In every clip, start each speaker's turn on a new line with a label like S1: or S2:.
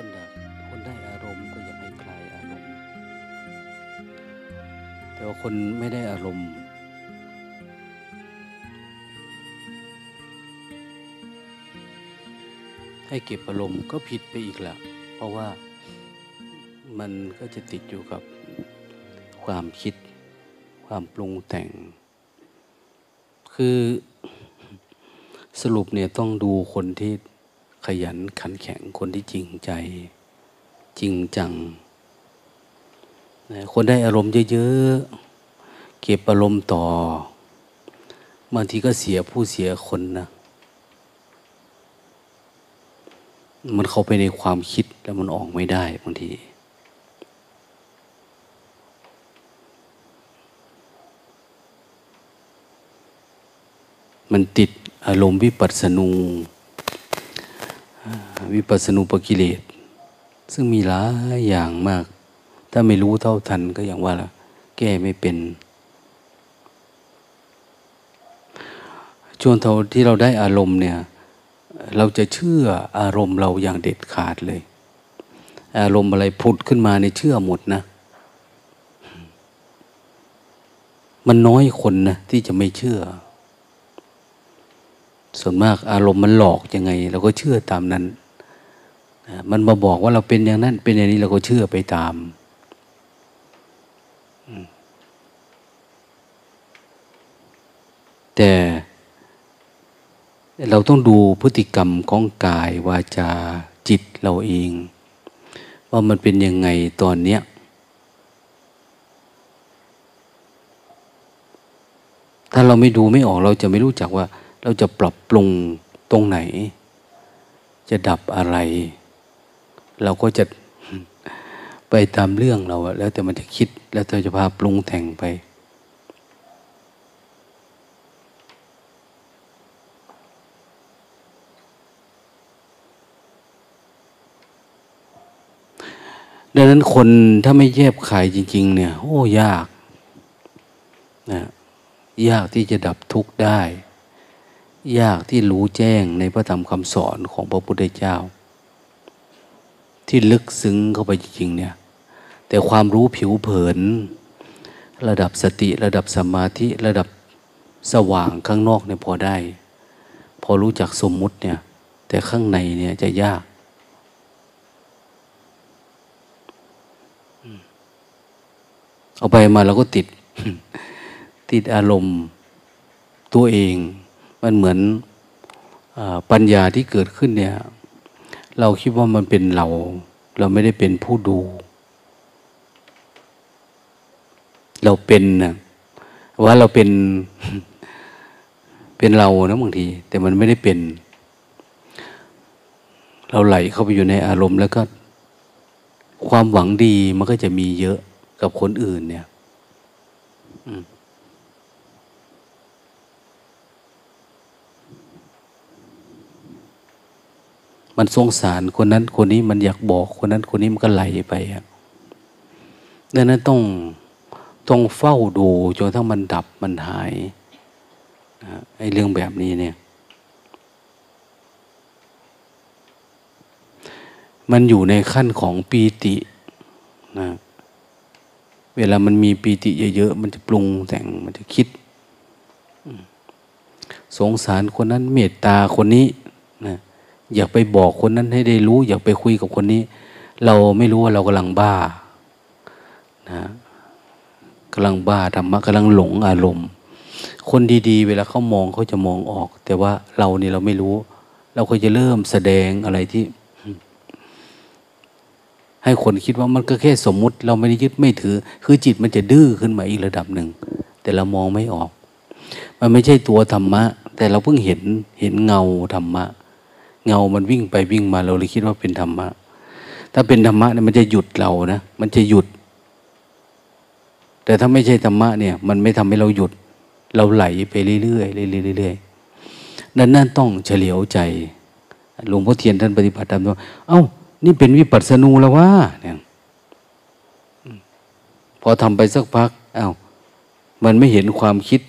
S1: คนดักคนได้อารมณ์ก็อยากให้คลายอารมณ์ แต่ว่าคนไม่ได้อารมณ์ ให้เก็บอารมณ์ก็ผิดไปอีกละเพราะว่ามันก็จะติดอยู่กับความคิด ความปรุงแต่ง คือสรุปเนี่ยต้องดูคนที่ ขยันขันแข็งคนที่จริงใจ จริงจัง คนได้อารมณ์เยอะๆ เก็บอารมณ์ต่อบางทีก็เสียผู้เสียคนนะ มันเข้าไปในความคิดแล้วมันออกไม่ได้บางทีมันติดอารมณ์วิปัสสนู วิปัสสนูปกิเลสซึ่งมีหลายอย่างมาก ถ้าไม่รู้เท่าทันก็อย่างว่าละแก้ไม่เป็น ช่วงที่เราได้อารมณ์เนี่ย เราจะเชื่ออารมณ์เราอย่างเด็ดขาดเลย อารมณ์อะไรผุดขึ้นมาในเชื่อหมดนะ มันน้อยคนนะที่จะไม่เชื่อ ส่วนมากอารมณ์มันหลอกยังไง เราก็เชื่อตามนั้น มันมาบอกว่าเราเป็นอย่างนั้น เป็นอย่างนี้เราก็เชื่อไปตามแต่เราต้องดูพฤติกรรมของกายวาจาจิตเราเอง ว่ามันเป็นยังไงตอนเนี้ยถ้าเราไม่ดูไม่ออกเราจะไม่รู้จักว่า เราจะปรับปรุงตรงไหน จะดับอะไร เราก็จะไปตามเรื่องเราแล้วแต่มันจะคิด แล้วเราจะพาปรุงแต่งไป ดังนั้นคนถ้าไม่แยบขายจริง ๆ เนี่ย โอ้ยากนะยากที่จะดับทุกข์ได้ ยากที่รู้แจ้งในพระธรรมคำสอนของพระพุทธเจ้า ที่ลึกซึ้งเข้าไปจริงๆเนี่ย แต่ความรู้ผิวเผิน ระดับสติระดับสมาธิระดับสว่างข้างนอกเนี่ยพอได้ พอรู้จักสมมุติเนี่ย แต่ข้างในเนี่ยจะยากเอาไปมาเราก็ติด ติดอารมณ์ตัวเอง มันเหมือนอปัญญาที่เกิดขึ้นเนี่ย เราคิดว่ามันเป็นเรา เราไม่ได้เป็นผู้ดู เราเป็นนะว่าเราเป็นเป็นเรานะบางที แต่มันไม่ได้เป็น เราไหลเข้าไปอยู่ในอารมณ์แล้วก็ ความหวังดีมันก็จะมีเยอะกับคนอื่นเนี่ย อืม มันสงสารคนนั้นคนนี้มันอยากบอกคนนั้นคนนี้มันก็ไหลไปอะดังนั้นต้องต้องเฝ้าดูจนทั้งมันดับมันหายนะไอ้เรื่องแบบนี้เนี่ย มันอยู่ในขั้นของปีตินะเวลามันมีปีติเยอะๆ มันจะปรุงแต่งมันจะคิด สงสารคนนั้นเมตตาคนนี้ อยากไปบอกคนนั้นให้ได้รู้ อยากไปคุยกับคนนี้ เราไม่รู้ว่าเรากำลังบ้านะกำลังบ้าธรรมะกำลังหลงอารมณ์ คนดีๆ เวลาเขามองเขาจะมองออก แต่ว่าเราเนี่ยเราไม่รู้ เราก็จะเริ่มแสดงอะไรที่ ให้คนคิดว่ามันก็แค่สมมุติ เราไม่ได้ยึดไม่ถือ คือจิตมันจะดื้อขึ้นมาอีกระดับหนึ่ง แต่เรามองไม่ออก มันไม่ใช่ตัวธรรมะ แต่เราเพิ่งเห็นเห็นเงาธรรมะ เงามันวิ่งไปวิ่งมาเราเลยคิดว่าเป็นธรรมะ ถ้าเป็นธรรมะเนี่ยมันจะหยุดเรานะมันจะหยุด แต่ถ้าไม่ใช่ธรรมะเนี่ย มันไม่ทำให้เราหยุด เราไหลไปเรื่อยๆเรื่อยๆเรื่อยๆนั่นนั่นต้องเฉลียวใจหลวงพ่อเทียนท่านปฏิบัติตามตัวเอ้า นี่เป็นวิปัสสนูแล้วว่าเนี่ยพอทำไปสักพักเอา้ามันไม่เห็นความคิด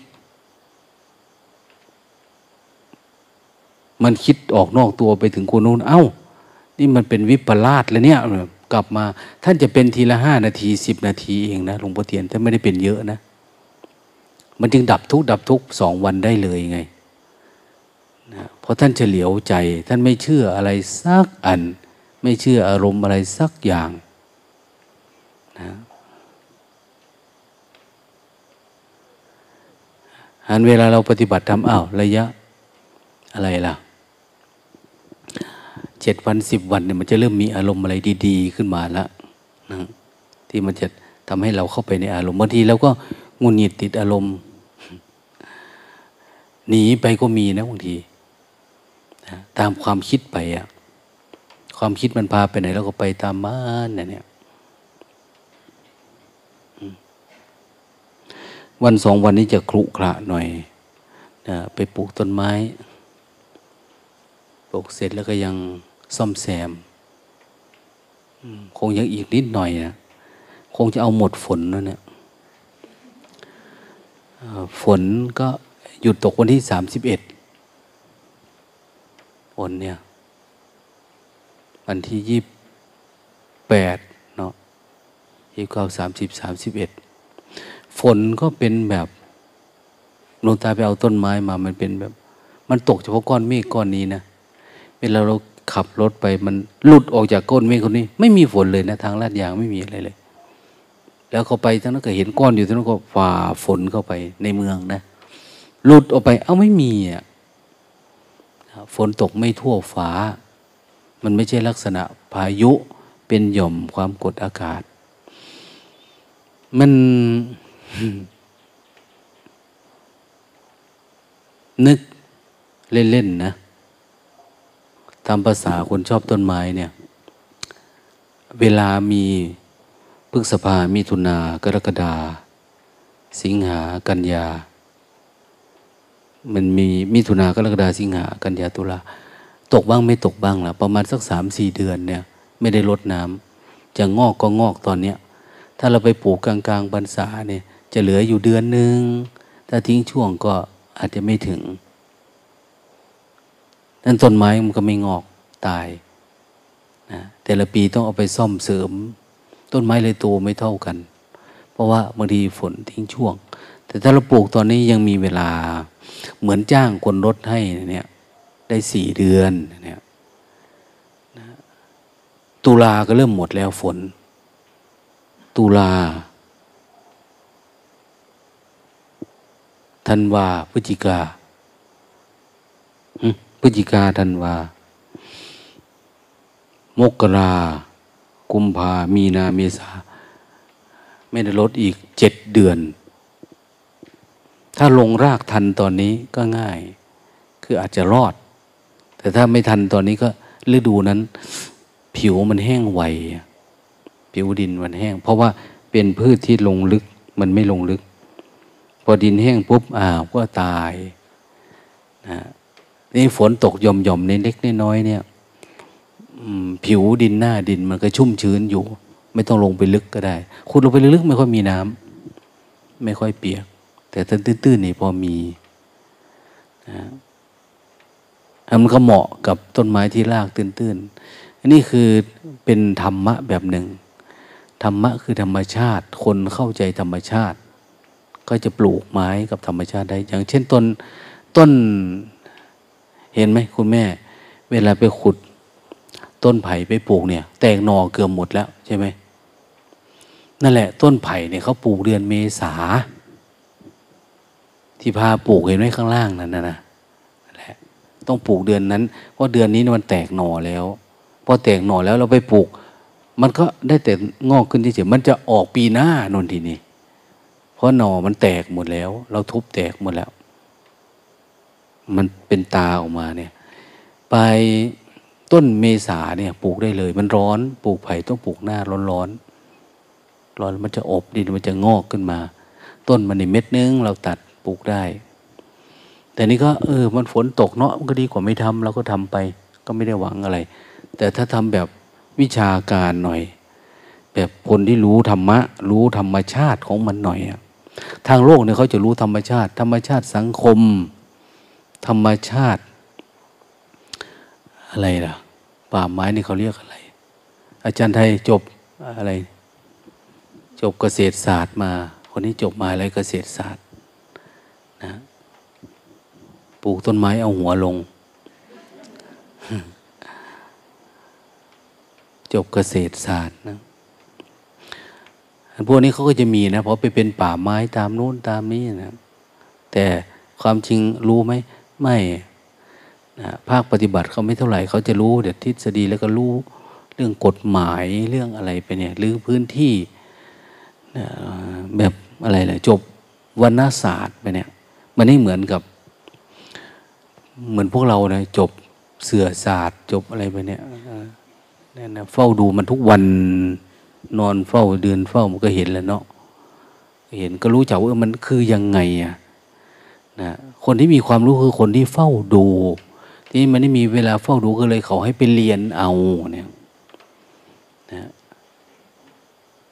S1: มันคิดออกนอกตัวไปถึงคนนู้นเอา้า นี่มันเป็นวิปลาสแล้วเนี่ยกลับมา ท่านจะเป็นทีละห้านาทีสิบนาทีเองนะหลวงพ่อเทียนท่านไม่ได้เป็นเยอะนะ มันจึงดับทุกดับทุกสองวันได้เลยไงนะเพราะท่านเฉลียวใจ ท่านไม่เชื่ออะไรสักอัน ไม่เชื่ออารมณ์อะไรสักอย่างนะอันเวลาเราปฏิบัติทำอ้าวระยะอะไรล่ะ เจ็ดวันสิบวันเนี่ยมันจะเริ่มมีอารมณ์อะไรดี ๆ ขึ้นมาแล้วนะที่มันจะทำให้เราเข้าไปในอารมณ์บางทีเราก็งุนหงิดติดอารมณ์หนีไปก็มีนะบางทีนะตามความคิดไปอะความคิดมันพาไปไหนเราก็ไปตามมันเนี่ยวันสองวันนี้จะครุขระหน่อยนะไปปลูกต้นไม้ปลูกเสร็จแล้วก็ยัง ซ่อมแซมคงยังอีกนิดหน่อยนะคงจะเอาหมดฝนแล้วเนี่ยฝนก็หยุดตกวันที่สามสิบเอ็ดฝนเนี่ย วันที่ยี่แปดเนาะยี่เก้าสามสิบสามสิบเอ็ดฝนก็เป็นแบบลงตาไปเอาต้นไม้มา มันเป็นแบบ มันตกเฉพาะก้อนเมฆก้อนนี้นะเวลาเรา ขับรถไปมันหลุดออกจากก้นเมฆคนนี้ ไม่มีฝนเลยนะ ทางลาดยางไม่มีอะไรเลย แล้วเขาไปทั้งนั้นก็เห็นก้อนอยู่ทั้งนั้นก็ฝ่าฝนเข้าไปในเมืองนะหลุดออกไป เอ้าไม่มีอะฝนตกไม่ทั่วฟ้า มันไม่ใช่ลักษณะพายุเป็นหย่อมความกดอากาศ มันนึกเล่น ๆ นะ ตามภาษาคนชอบต้นไม้เนี่ย เวลามีพฤกษภามิถุนากรกฎาสิงหากันยา มันมีมิถุนากรกฎาสิงหากันยาตุลาตกบ้างไม่ตกบ้างล่ะ ประมาณสักสามสี่เดือนเนี่ย ไม่ได้ลดน้ำจะงอกก็งอกตอนเนี้ยถ้าเราไปปลูกกลางกลางบรรษาเนี่ย จะเหลืออยู่เดือนหนึ่งถ้าทิ้งช่วงก็อาจจะไม่ถึง นั้นต้นไม้มันก็ไม่งอกตายนะแต่ละปีต้องเอาไปซ่อมเสริม ต้นไม้เลยโตไม่เท่ากัน เพราะว่าบางทีฝนทิ้งช่วง แต่ถ้าเราปลูกตอนนี้ยังมีเวลาเหมือนจ้างคนรถให้เนี่ยได้สี่เดือนเนี่ยตุลาก็เริ่มหมดแล้วฝน ตุลาธันวาพฤศจิกา พฤศจิกาธันวามกรากุมภามีนาเมษาไม่ได้ลดอีกเจ็ดเดือน ถ้าลงรากทันตอนนี้ก็ง่าย คืออาจจะรอด แต่ถ้าไม่ทันตอนนี้ก็ฤดูนั้น ผิวมันแห้งไว ผิวดินมันแห้ง เพราะว่าเป็นพืชที่ลงลึกมันไม่ลงลึก พอดินแห้งปุ๊บอ้าวก็ตายนะ นี่ฝนตกย่อมย่อมในเล็กน้อยเนี่ยผิวดินหน้าดินมันก็ชุ่มชื้นอยู่ ไม่ต้องลงไปลึกก็ได้ขุดลงไปลึกไม่ค่อยมีน้ำไม่ค่อยเปียก แต่ตื้นๆนี่พอมีนะมันก็เหมาะกับต้นไม้ที่รากตื้นๆอันนี้คือเป็นธรรมะแบบหนึ่งธรรมะคือธรรมชาติ คนเข้าใจธรรมชาติ ก็จะปลูกไม้กับธรรมชาติได้ อย่างเช่นต้นต้น เห็นไหมคุณแม่ เวลาไปขุด ต้นไผ่ไปปลูกเนี่ย แตกหนอเกือบหมดแล้วใช่ไหมนั่นแหละ ต้นไผ่เนี่ยเขาปลูกเดือนเมษา ที่พาปลูกเห็นไหมข้างล่างนั่นนะแหละต้องปลูกเดือนนั้นเพราะเดือนนี้มันแตกหน่อแล้วพอแตกหน่อแล้วเราไปปลูก มันก็ได้แต่งอกขึ้นเฉยๆมันจะออกปีหน้านนทีนี้เพราะหน่อมันแตกหมดแล้ว เราทุบแตกหมดแล้ว มันเป็นตาออกมาเนี่ย ไปต้นเมษาเนี่ยปลูกได้เลย มันร้อนปลูกไผ่ต้องปลูกหน้าร้อนร้อนร้อนมันจะอบดินมันจะงอกขึ้นมา ต้นมันในเม็ดนึงเราตัดปลูกได้ แต่นี่ก็เออ มันฝนตกเนาะมันก็ดีกว่าไม่ทำเราก็ทำไป ก็ไม่ได้หวังอะไร แต่ถ้าทำแบบวิชาการหน่อย แบบคนที่รู้ธรรมะ รู้ธรรมชาติของมันหน่อยอะทางโลกเนี่ยเขาจะรู้ธรรมชาติ ธรรมชาติสังคม ธรรมชาติ อะไรล่ะ ป่าไม้นี่เขาเรียกอะไร อาจารย์ไทยจบอะไร จบเกษตรศาสตร์มา คนนี้จบมาอะไรเกษตรศาสตร์นะปลูกต้นไม้เอาหัวลง จบเกษตรศาสตร์นะพวกนี้เขาก็จะมีนะเพราะไปเป็นป่าไม้ตามนู้นตามนี้นะแต่ความจริงรู้ไหม ไม่นะภาคปฏิบัติเขาไม่เท่าไหร่เขาจะรู้เดี๋ยวทฤษฎีแล้วก็รู้เรื่องกฎหมายเรื่องอะไรไปเนี่ยหรือพื้นที่แบบอะไรแหละจบวรรณศาสตร์ไปเนี่ยมันไม่เหมือนกับ เหมือนพวกเรานะจบเสือศาสตร์ จบอะไรไปเนี่ยนี่นะเฝ้าดูมันทุกวันนอนเฝ้าเดินเฝ้ามันก็เห็นแล้วเนาะเห็นก็รู้จักว่ามันคือยังไงอะ นะคนที่มีความรู้คือคนที่เฝ้าดู ที่มันไม่มีเวลาเฝ้าดูก็เลยเขาให้ไปเรียนเอาเนี่ยนะ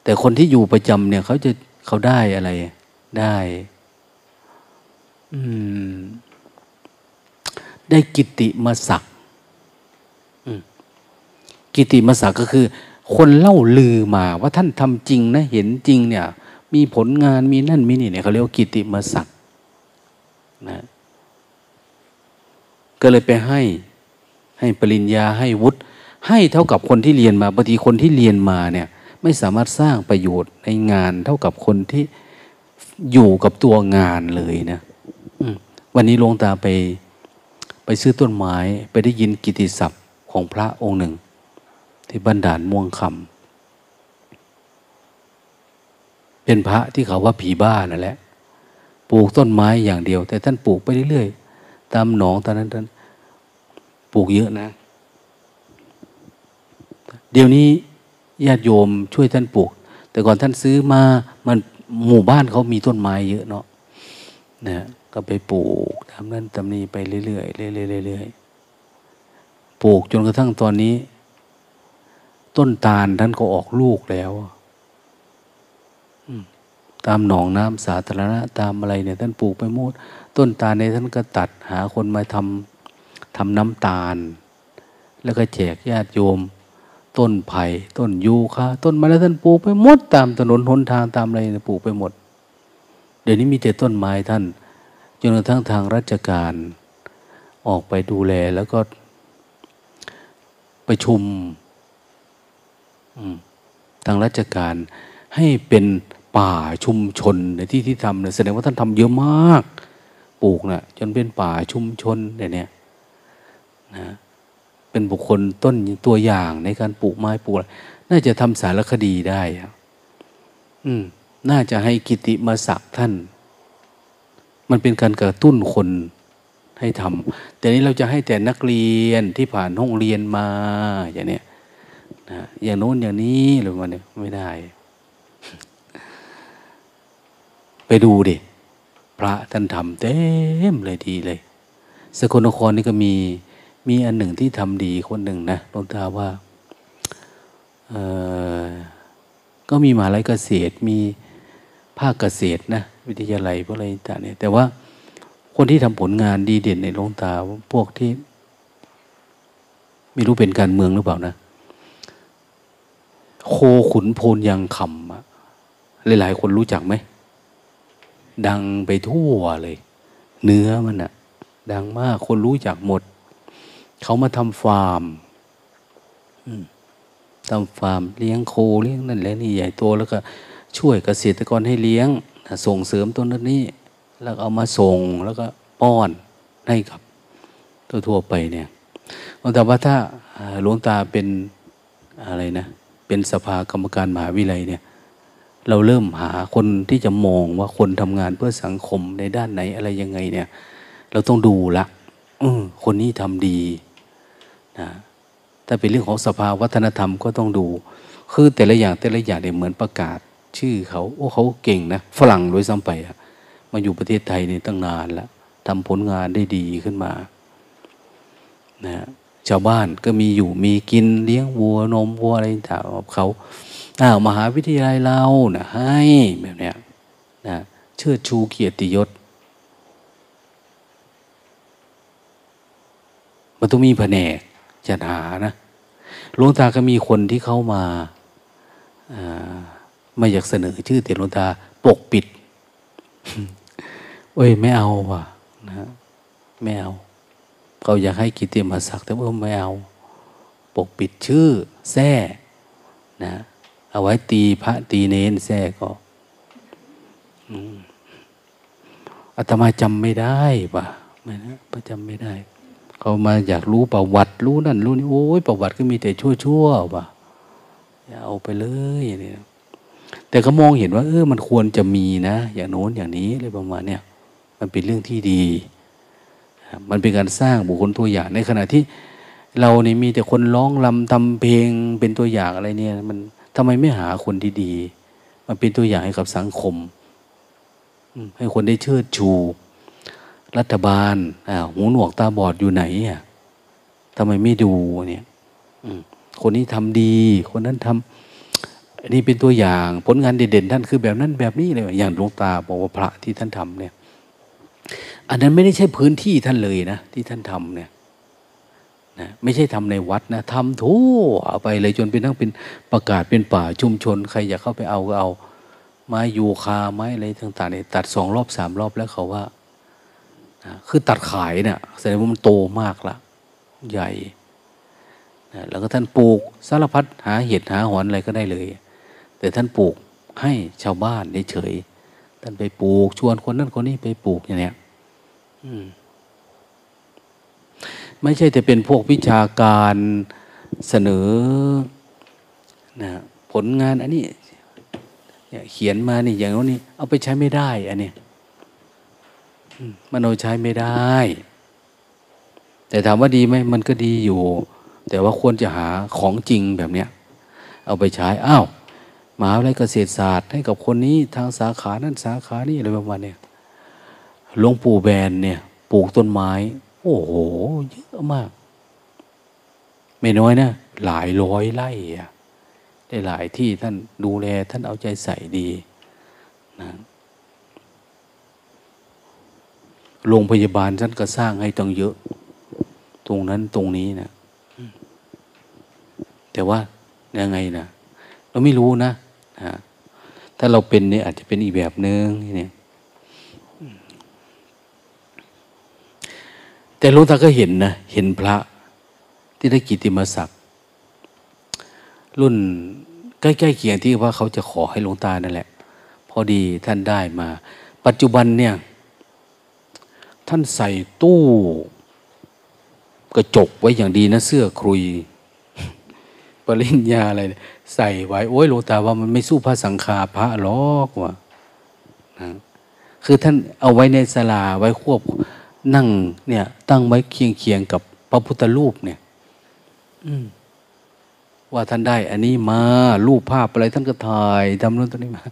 S1: แต่คนที่อยู่ประจำเนี่ยเขาจะเขาได้อะไร ได้อืมได้กิติมศักดิ์กิติมศักดิ์ก็คือ คนเล่าลือมาว่าท่านทำจริงนะเห็นจริงเนี่ย มีผลงานมีนั่นมีนี่เนี่ยเขาเรียกว่ากิติมศักดิ์ นะ ก็เลยไปให้ให้ปริญญาให้วุฒิให้เท่ากับคนที่เรียนมาบางทีคนที่เรียนมาเนี่ย ไม่สามารถสร้างประโยชน์ในงานเท่ากับคนที่อยู่กับตัวงานเลยนะวันนี้ลงตาไปไปซื้อต้นไม้ไปได้ยินกิติศัพท์ของพระองค์หนึ่ง ที่บันดาลม่วงคำเป็นพระที่เขาว่าผีบ้านั่นแหละ ปลูกต้นไม้อย่างเดียว แต่ท่านปลูกไปเรื่อยๆตามหนองตอนนั้นท่านปลูกเยอะนะ เดี๋ยวนี้ญาติโยมช่วยท่านปลูก แต่ก่อนท่านซื้อมามันหมู่บ้านเขามีต้นไม้เยอะเนาะนะก็ไปปลูกทำนั่นทำนี่ไปเรื่อยๆเรื่อยๆเรื่อยๆปลูกจนกระทั่งตอนนี้ ต้นตาลท่านก็ออกลูกแล้ว ตามหนองน้ำสาธารณะตามอะไรเนี่ยท่านปลูกไปหมดต้นตาลในท่านก็ตัดหาคนมาทำทำน้ำตาล แล้วก็แจกญาติโยม ต้นไผ่ต้นยูคาต้นมะละท่านปลูกไปหมดตามถนนหนทางตามอะไรปลูกไปหมด เดี๋ยวนี้มีแต่ต้นไม้ท่านจนกระทั่งทางราชการออกไปดูแลแล้วก็ประชุมทางราชการให้เป็น ป่าชุมชนในที่ที่ทำเนี่ยแสดงว่าท่านทำเยอะมาก ปลูกนะ่ะจนเป็นป่าชุมชนเนี่ยนะเป็นบุคคลต้นตัวอย่างในการปลูกไม้ปลูกน่าจะทำสารคดีได้อืมน่าจะให้กิติมาศักท่าน มันเป็นการกระตุ้นคนให้ทำแต่นี้เราจะให้แต่นักเรียนที่ผ่านห้องเรียนมาอย่างเนี้ยนะอย่างโน้นอย่างนี้หรือมันเนี่ยไม่ได้ ไปดูดิ พระท่านทำเต็มเลยดีเลย สกลนครนี่ก็มีมีอันหนึ่งที่ทำดีคนหนึ่งนะลวงตาว่าก็มีมหาลัยเกษตรมีภาคเกษตรนะวิทยาลัยพวกอะไรต่างเนี่ยแต่ว่าคนที่ทำผลงานดีเด่นในลวงตาพวกที่ ไม่รู้เป็นการเมืองหรือเปล่านะ โคขุนโพนยังคำหลายๆคนรู้จักไหม ดังไปทั่วเลย เนื้อมันอะดังมากคนรู้จักหมด เขามาทำฟาร์มทำฟาร์มเลี้ยงโคเลี้ยงนั่นแหละนี่ใหญ่โตแล้วก็ช่วยเกษตรกรให้เลี้ยง ส่งเสริมต้นนี้ แล้วเอามาส่งแล้วก็ป้อนให้กับตัวทั่วไปเนี่ยแต่ว่าถ้าหลวงตาเป็นอะไรนะ เป็นสภากรรมการมหาวิทยาลัยเนี่ย เราเริ่มหาคนที่จะมองว่าคนทำงานเพื่อสังคมในด้านไหนอะไรยังไงเนี่ย เราต้องดูละคนนี้ทำดีนะถ้าเป็นเรื่องของสภาวัฒนธรรมก็ต้องดู คือแต่ละอย่างแต่ละอย่างเนี่ยเหมือนประกาศ ชื่อเขาโอ้เขาเก่งนะฝรั่งโดยซ้ำไปอะมาอยู่ประเทศไทยนี่ตั้งนานแล้วทำผลงานได้ดีขึ้นมานะชาวบ้านก็มีอยู่มีกินเลี้ยงวัวนมวัวอะไรต่างๆเขา อ้าวมหาวิทยาลัยเรานะให้แบบเนี้ยนะเชิดชูเกียรติยศ มันต้องมีแผนกจัดหานะหลวงตาก็มีคนที่เข้ามาไม่อยากเสนอชื่อแต่หลวงตาปกปิด เอ้ย ไม่เอาว่ะนะไม่เอาเขาอยากให้กิติมาศักดิ์แต่ว่าไม่เอา ปกปิดชื่อแท้นะ เอาไว้ตีพระตีเน้นแท้ก็อาตมาจำไม่ได้ป่ะไม่นะประจำไม่ได้ เขามาอยากรู้ประวัติรู้นั่นรู้นี่โอ้ยประวัติก็มีแต่ชั่วๆป่ะอย่าเอาไปเลยเนี่ยแต่ก็มองเห็นว่าเออมันควรจะมีนะ อย่างโน้นอย่างนี้อะไรประมาณเนี้ยมันเป็นเรื่องที่ดี มันเป็นการสร้างบุคคลตัวอย่างในขณะที่ เรานี่มีแต่คนร้องลำทำเพลงเป็นตัวอย่างอะไรเนี่ย มัน ทำไมไม่หาคนที่ดีมันเป็นตัวอย่างให้กับสังคม ให้คนได้เชิดชู รัฐบาลหูหนวกตาบอดอยู่ไหนอะทำไมไม่ดูเนี่ยคนนี้ทำดี คนนั้นทำอันนี้เป็นตัวอย่าง ผลงานเด่นๆท่านคือแบบนั้นแบบนี้เลยอย่างหลวงตาบอกว่าพระที่ท่านทำเนี่ย อันนั้นไม่ได้ใช่พื้นที่ท่านเลยนะที่ท่านทำเนี่ย นะไม่ใช่ทำในวัดนะทำทั่วไปเลยจนเป็นทั้งเป็นประกาศเป็นป่าชุมชน ใครอยากเข้าไปเอาก็เอา ไม้ยูคาไม้อะไรต่างๆเนี่ยตัดสองรอบสามรอบแล้วเขาว่านะคือตัดขายเนะ่ยแสดงว่ามันโตมากละใหญ่นะแล้วก็ท่านปลูกสารพัดหาเห็ดหาหอนอะไรก็ได้เลย แต่ท่านปลูกให้ชาวบ้านเฉยท่านไปปลูกชวนคนนั้นคนนี้ไปปลูกอย่างเนี้ย ไม่ใช่จะเป็นพวกวิชาการเสนอนะผลงานอันนี้เขียนมานี่อย่างนี้ เอาไปใช้ไม่ได้ อันนี้มันเอาใช้ไม่ได้ แต่ถามว่าดีไหมมันก็ดีอยู่ แต่ว่าควรจะหาของจริงแบบเนี้ย เอาไปใช้อ้าวมหาวิทยาลัยเกษตรศาสตร์ให้กับคนนี้ทางสาขานั้นสาขานี้อะไรประมาณเนี้ยหลวงปู่แบนเนี่ย ปลูกต้นไม้ อ้โห เยอะมาก ไม่น้อยนะ หลายร้อยไร่อะได้หลายที่ท่านดูแล ท่านเอาใจใส่ดีนะโรงพยาบาลท่านก็สร้างให้ตั้งเยอะ ตรงนั้นตรงนี้นะแต่ว่ายังไงนะเราไม่รู้นะนะถ้าเราเป็นเนี่ยอาจจะเป็นอีกแบบนึงเนี่ย แต่หลวงตาก็เห็นนะเห็นพระที่ได้กิติมศักดิ์รุ่นใกล้ๆเคียงที่ว่าเขาจะขอให้หลวงตานั่นแหละ พอดีท่านได้มา ปัจจุบันเนี่ย ท่านใส่ตู้กระจกไว้อย่างดีนะเสื้อครุย ปริญญาอะไร ใส่ไว้ โอ้ยหลวงตาว่ามันไม่สู้พระสังฆาพระหรอกว่ะนะคือท่านเอาไว้ในสลาไว้ควบ นั่งเนี่ย ตั้งไว้เคียงเคียงกับพระพุทธรูปเนี่ยอืมว่าท่านได้ อันนี้มารูปภาพอะไรท่านก็ถ่ายทำนู่นตรงนี้มา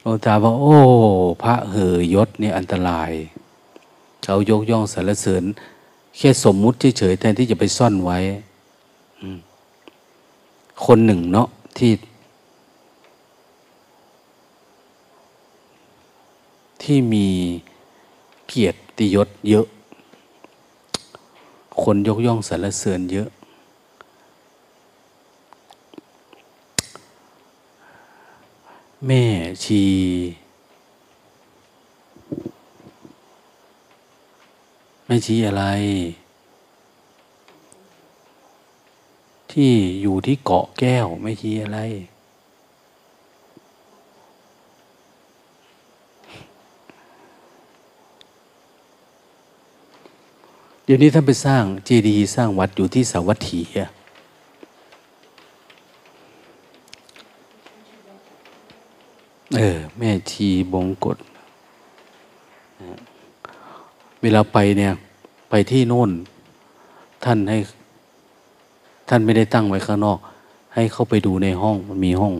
S1: หลวงตาว่าโอ้ พระเหยยศนี่อันตรายเขายกย่องสรรเสริญแค่สมมุติเฉยๆแทนที่จะไปซ่อนไว้คนหนึ่งเนาะที่ ที่มีเกียรติ ยศเยอะ คนยกย่องสรรเสริญเยอะ แม่ชีแม่ชีอะไร ที่อยู่ที่เกาะแก้วแม่ชีอะไร เดี๋ยวนี้ท่านไปสร้างเจดีย์สร้างวัดอยู่ที่สาวัตถีเออ แม่ชีบงกฎเวลาไปเนี่ย ไปที่โน่น ท่านให้ ท่านไม่ได้ตั้งไว้ข้างนอก ให้เข้าไปดูในห้องมันมีห้อง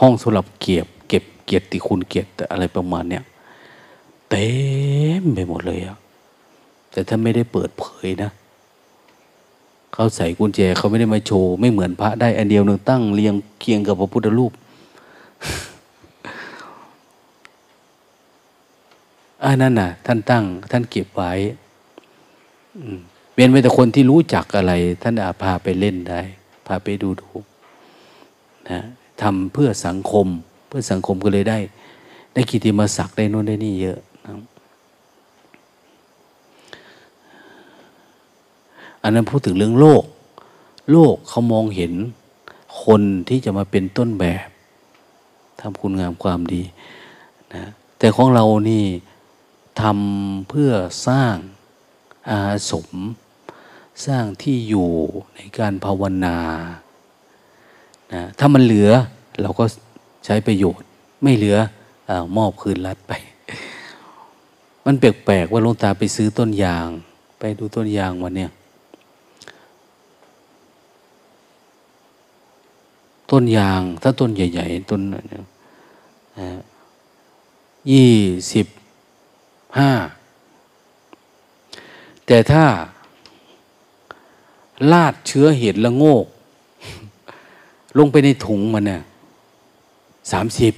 S1: ห้องสำหรับเก็บ เก็บเกียรติคุณเกียรติอะไรประมาณเนี้ยเต็มไปหมดเลยอะ แต่ท่านไม่ได้เปิดเผยนะ เขาใส่กุญแจเขาไม่ได้มาโชว์ ไม่เหมือนพระได้อันเดียวหนึ่งตั้งเรียงเคียงกับพระพุทธรูป อันนั้นน่ะ ท่านตั้ง ท่านเก็บไว้เป็นไว้แต่คนที่รู้จักอะไร ท่านอาพาไปเล่นได้ พาไปดูดูนะทำเพื่อสังคม เพื่อสังคมก็เลยได้ ได้กิติมศักดิ์ได้นู่นได้นี่เยอะนะ อันนั้นพูดถึงเรื่องโลก โลกเขามองเห็นคนที่จะมาเป็นต้นแบบทำคุณงามความดีนะแต่ของเรานี่ทำเพื่อสร้างอาสม สร้างที่อยู่ในการภาวนานะถ้ามันเหลือเราก็ใช้ประโยชน์ ไม่เหลืออมอบคืนรัดไป มันแปลกๆว่าลงตาไปซื้อต้นยาง ไปดูต้นยางวันเนี้ย ต้นยาง ถ้าต้นใหญ่ ๆ ต้นยี่สิบห้าแต่ถ้าลาดเชื้อเห็ดละโงก ลงไปในถุงมันเนี่ยสามสิบ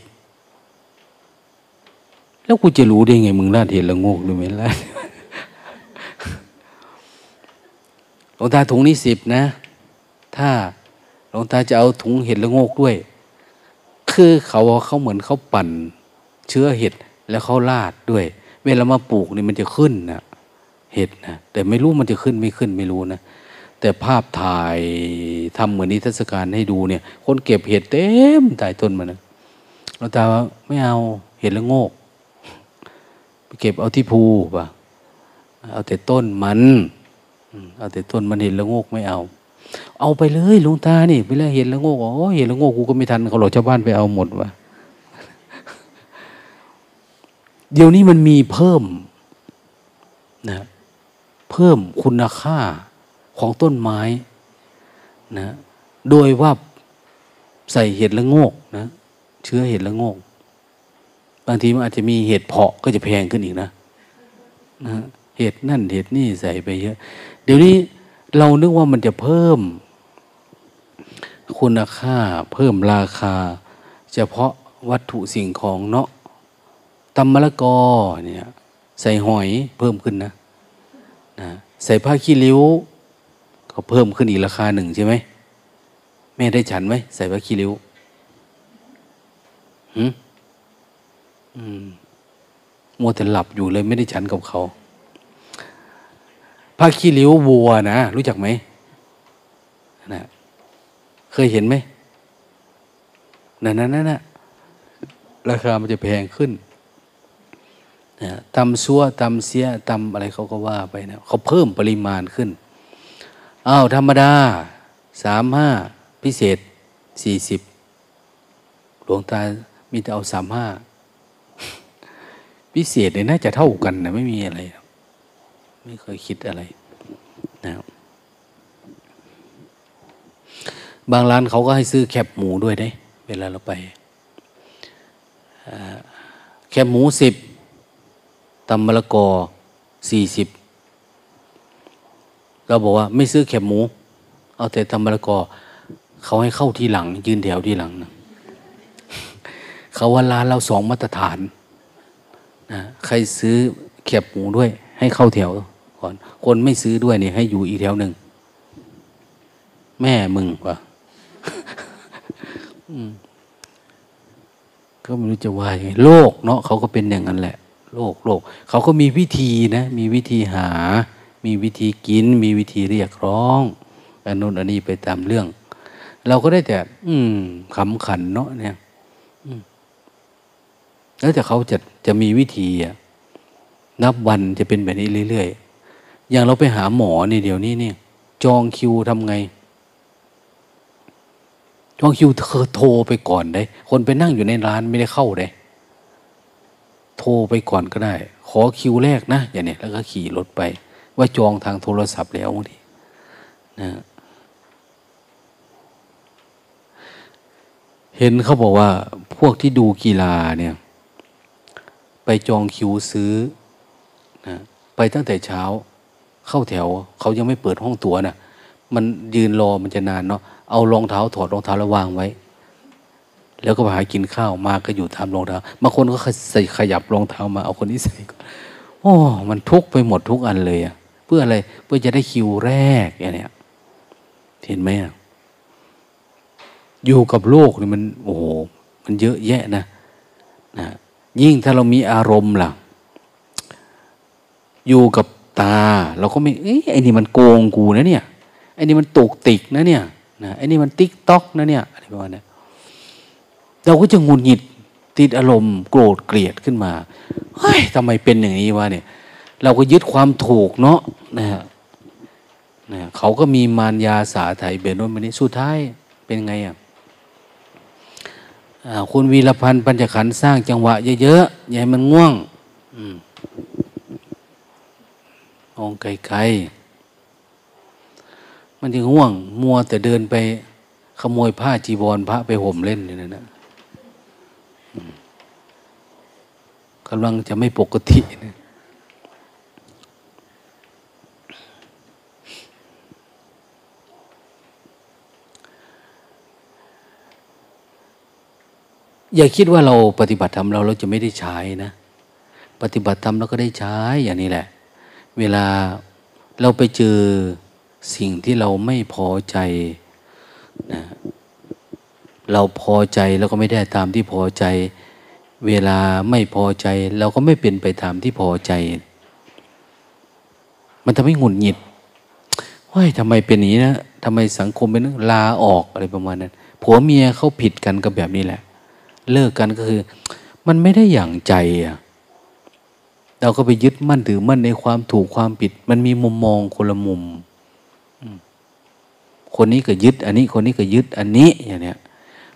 S1: แล้วกูจะรู้ได้ไง มึงลาดเห็ดละโงกหรือไม่ลาดหลวงตาถุงนี้สิบนะ ถ้า หลวงตาจะเอาถุงเห็ดละโงกด้วย คือเขาเขาเหมือนเขาปั่นเชื้อเห็ดแล้วเขาลาดด้วย เวลามาปลูกนี่มันจะขึ้นนะเห็ดนะแต่ไม่รู้มันจะขึ้นไม่ขึ้นไม่รู้นะแต่ภาพถ่ายทำเหมือนนิทรรศการให้ดูเนี่ย คนเก็บเห็ดเต็มใต้ต้นมันนะหลวงตาไม่เอาเห็ดละโงกไปเก็บเอาที่ภูป่ะเอาแต่ต้นมัน เอาแต่ต้นมันเห็ดละโงกไม่เอา เอาไปเลยลุงตานี่เวลาเห็นแล้วโง่โอ้เห็นแล้วโง่กูก็ไม่ทันเขาหรอกชาวบ้านไปเอาหมดวะเดี๋ยวนี้มันมีเพิ่มนะเพิ่มคุณค่าของต้นไม้นะโดยว่าใส่เห็ดละโงกนะเชื้อเห็ดละโงก บางทีมันอาจจะมีเห็ดเพาะก็จะแพงขึ้นอีกนะนะเห็ดนั่นเห็ดนี่ใส่ไปเยอะ เดี๋ยวนี้ เรานึกว่ามันจะเพิ่ม คุณค่าเพิ่มราคา เฉพาะวัตถุสิ่งของเนาะตำมะละกอเนี่ยใส่หอยเพิ่มขึ้นนะนะใส่ผ้าขี้ริ้ว ก็เพิ่มขึ้นอีกราคาหนึ่งใช่ไหมแม่ได้ฉันไหมใส่ผ้าขี้ริ้วหืมอืมมัวแต่หลับอยู่เลยไม่ได้ฉันกับเขา ผ้าขี้ริ้ววัวนะ รู้จักไหมนะเคยเห็นไหมนั่นนั่นนั่นราคามันจะแพงขึ้นนะตำซัวตำเสียตำอะไรเขาก็ว่าไปนะเขาเพิ่มปริมาณขึ้นอ้าวธรรมดาสามห้าพิเศษสี่สิบหลวงตามีแต่เอาสามห้าพิเศษเนี่ยน่าจะเท่ากันนะไม่มีอะไร ไม่เคยคิดอะไรนะบางร้านเขาก็ให้ซื้อแคบหมูด้วยได้ เวลาเราไปแคบหมูสิบตำมะละกอสี่สิบเราบอกว่าไม่ซื้อแคบหมู เอาแต่ตำมะละกอเขาให้เข้าที่หลัง ยืนแถวที่หลังนะเขาว่าร้านเราสองมาตรฐานนะใครซื้อแคบหมูด้วย ให้เข้าแถว ก่อน คนไม่ซื้อด้วยเนี่ยให้อยู่อีกแถวหนึ่ง แม่มึงวะก็ไม่รู้จะว่ายังไงโลกเนาะเขาก็เป็นอย่างนั้นแหละ โลกโลก เขาก็มีวิธีนะ มีวิธีหา มีวิธีกิน มีวิธีเรียกร้องอันนู้นอันนี้ไปตามเรื่อง เราก็ได้แต่ อืมขำขันเนาะเนี่ยแล้วแต่เขาจะจะมีวิธีอะนับวันจะเป็นแบบนี้เรื่อยๆ อย่างเราไปหาหมอนี่เดี๋ยวนี้เนี่ย จองคิวทำไง จองคิวเธอโทรไปก่อนได้ คนไปนั่งอยู่ในร้านไม่ได้เข้าได้ โทรไปก่อนก็ได้ ขอคิวแรกนะอย่างนี้แล้วก็ขี่รถไป ว่าจองทางโทรศัพท์แล้วบางทีนะเห็นเขาบอกว่าพวกที่ดูกีฬาเนี่ย ไปจองคิวซื้อนะไปตั้งแต่เช้า เข้าแถว เขายังไม่เปิดห้องตั๋วนะ่ะ มันยืนรอมันจะนานเนาะเอารองเท้าถอดรองเท้าแล้ววางไว้ แล้วก็ไปหากินข้าวมาก็อยู่ตามรองเท้าบางคนก็ใส่ขยับรองเท้ามาเอาคนนี้ใส่โอ้มันทุกไปหมดทุกอันเลยอะเพื่ออะไรเพื่อจะได้คิวแรกอย่างเนี้ยเห็นไหมอยู่กับโลกนี่มันโอ้โหมันเยอะแยะนะนะยิ่งถ้าเรามีอารมณ์ล่ะ อยู่กับ ตา เราก็ไม่เอ้ยไอ้นี่มันโกงกูนะเนี่ยไอ้นี่มันตกติกนะเนี่ยนะไอ้นี่มันติ๊กต๊อกนะเนี่ยอะไรประมาณนี้เราก็จะงุนหงิดติดอารมณ์โกรธเกลียดขึ้นมาเฮ้ยทำไมเป็นอย่างนี้วะเนี่ย เราก็ยึดความถูกเนาะนะฮะนะเขาก็มีมารยาสาไถเบนโนนมันนี้สุดท้ายเป็นไงอะคุณวีรพันธ์ปัญจขันธ์สร้างจังหวะเยอะๆอย่าให้มันง่วง องไกลๆ มันจะง่วง มัวแต่เดินไปขโมยผ้าจีวรพระไปห่มเล่นอยู่นี่นะกำลังจะไม่ปกตินะอย่าคิดว่าเราปฏิบัติธรรมเราเราจะไม่ได้ใช้นะ ปฏิบัติธรรมเราก็ได้ใช้อย่างนี้แหละ เวลาเราไปเจอสิ่งที่เราไม่พอใจนะเราพอใจเราก็ไม่ได้ตามที่พอใจ เวลาไม่พอใจ เราก็ไม่เป็นไปตามที่พอใจ มันทำให้หงุดหงิดว่าทำไมเป็นอย่างนี้นะทำไมสังคมเป็นลาออกอะไรประมาณนั้นผัวเมียเขาผิดกันกับแบบนี้แหละ เลิกกันก็คือ มันไม่ได้อย่างใจอะ เราก็ไปยึดมั่นถือมั่นในความถูกความผิด มันมีมุมมองคนละมุม คนนี้ก็ยึด อันนี้คนนี้ก็ยึดอันนี้อย่างเนี้ย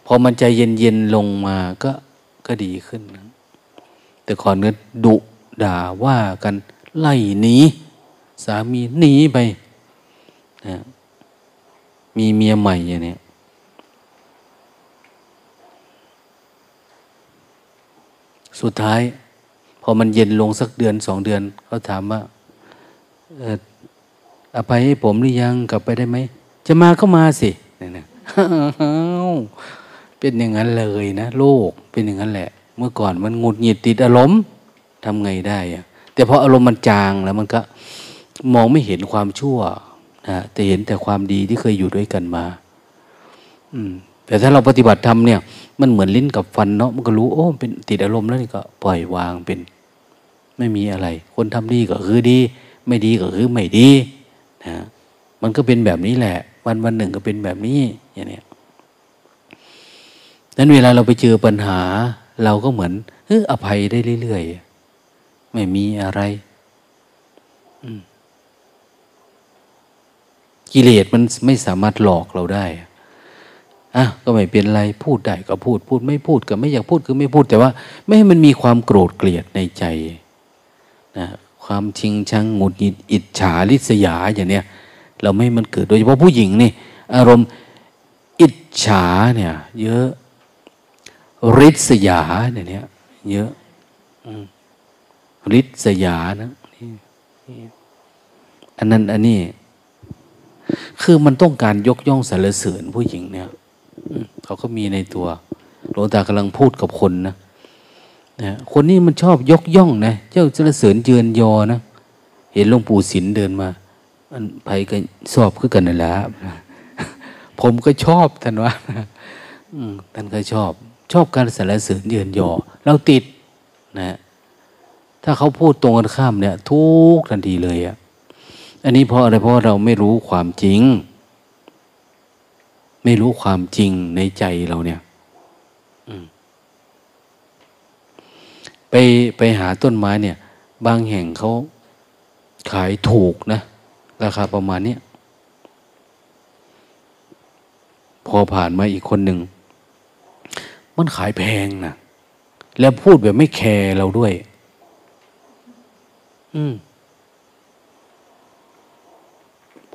S1: พอมันใจเย็นๆลงมาก็ก็ดีขึ้นนะแต่ก่อนเนี้ยดุด่าว่ากันไล่หนีสามีหนีไปนะมีเมียใหม่อย่างเนี้ยสุดท้าย พอมันเย็นลงสักเดือนสองเดือนเขาถามว่าอภัยให้ผมหรือยังกลับไปได้ไหม จะมาก็มาสินี่นะเป็นอย่างนั้นเลยนะ โลกเป็นอย่างนั้นแหละ เมื่อก่อนมันงุดหงิดติดอารมณ์ทำไงได้อะแต่พออารมณ์มันจางแล้วมันก็มองไม่เห็นความชั่วนะแต่เห็นแต่ความดีที่เคยอยู่ด้วยกันมา อืม แต่ถ้าเราปฏิบัติธรรมเนี่ย มันเหมือนลิ้นกับฟันเนาะมันก็รู้โอ้เป็นติดอารมณ์แล้วนี่ก็ปล่อยวางเป็น ไม่มีอะไร คนทำดีก็คือดี ไม่ดีก็คือไม่ดีนะมันก็เป็นแบบนี้แหละ วันวันหนึ่งก็เป็นแบบนี้อย่างนี้นั้นเวลาเราไปเจอปัญหา เราก็เหมือนเอออภัยได้เรื่อยๆไม่มีอะไรกิเลสมันไม่สามารถหลอกเราได้ อะก็ไม่เป็นไรพูดได้ก็พูดพูดไม่พูดก็ไม่อยากพูดคือไม่พูดแต่ว่า ไม่ให้มันมีความโกรธเกลียดในใจนะความชิงชังหงุดหงิดอิจฉาริษยาอย่างเนี้ยเราไม่มันเกิดโดยเฉพาะผู้หญิงนี่อารมณ์อิจฉาเนี่ย เยอะริษยาเนี่ยเยอะริษยานะอันนั้นอันนี้ คือมันต้องการยกย่องสรรเสริญผู้หญิงเนี่ย เขาก็มีในตัวหลวงตากำลังพูดกับคนนะนะคนนี้มันชอบยกย่องนะเจ้าเจรเสริญเจือนยอนะเห็นหลวงปู่ศิลเดินมาอันไปก็ชอบขึ้นกันนั่นแหละผมก็ชอบท่านว่าท่านก็ชอบ ชอบการสรรเสริญเยือนยอ เราติดนะถ้าเขาพูดตรงกันข้ามเนี่ย ทุกทันทีเลยอะ่ะอันนี้เพราะอะไรเพราะเราไม่รู้ความจริง ไม่รู้ความจริงในใจเราเนี่ยไปไปหาต้นไม้เนี่ย บางแห่งเขาขายถูกนะ ราคาประมาณนี้พอผ่านมาอีกคนหนึ่ง มันขายแพงนะแล้วพูดแบบไม่แคร์เราด้วย อืม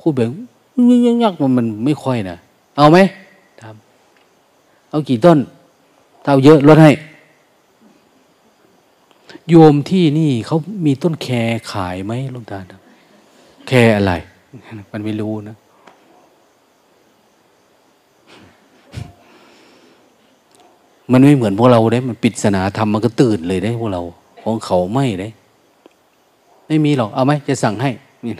S1: พูดแบบยักๆมันมันไม่ค่อยนะ เอาไหมทำเอากี่ต้นเท่าเยอะลดให้ โยมที่นี่เขามีต้นแครขายไหมลุงตาแครอะไร มันไม่รู้นะมันไม่เหมือนพวกเราได้ มันปิดสนาธรรมมันก็ตื่นเลยได้พวกเรา ของเขาไม่ได้ ไม่มีหรอก เอาไหมจะสั่งให้นี่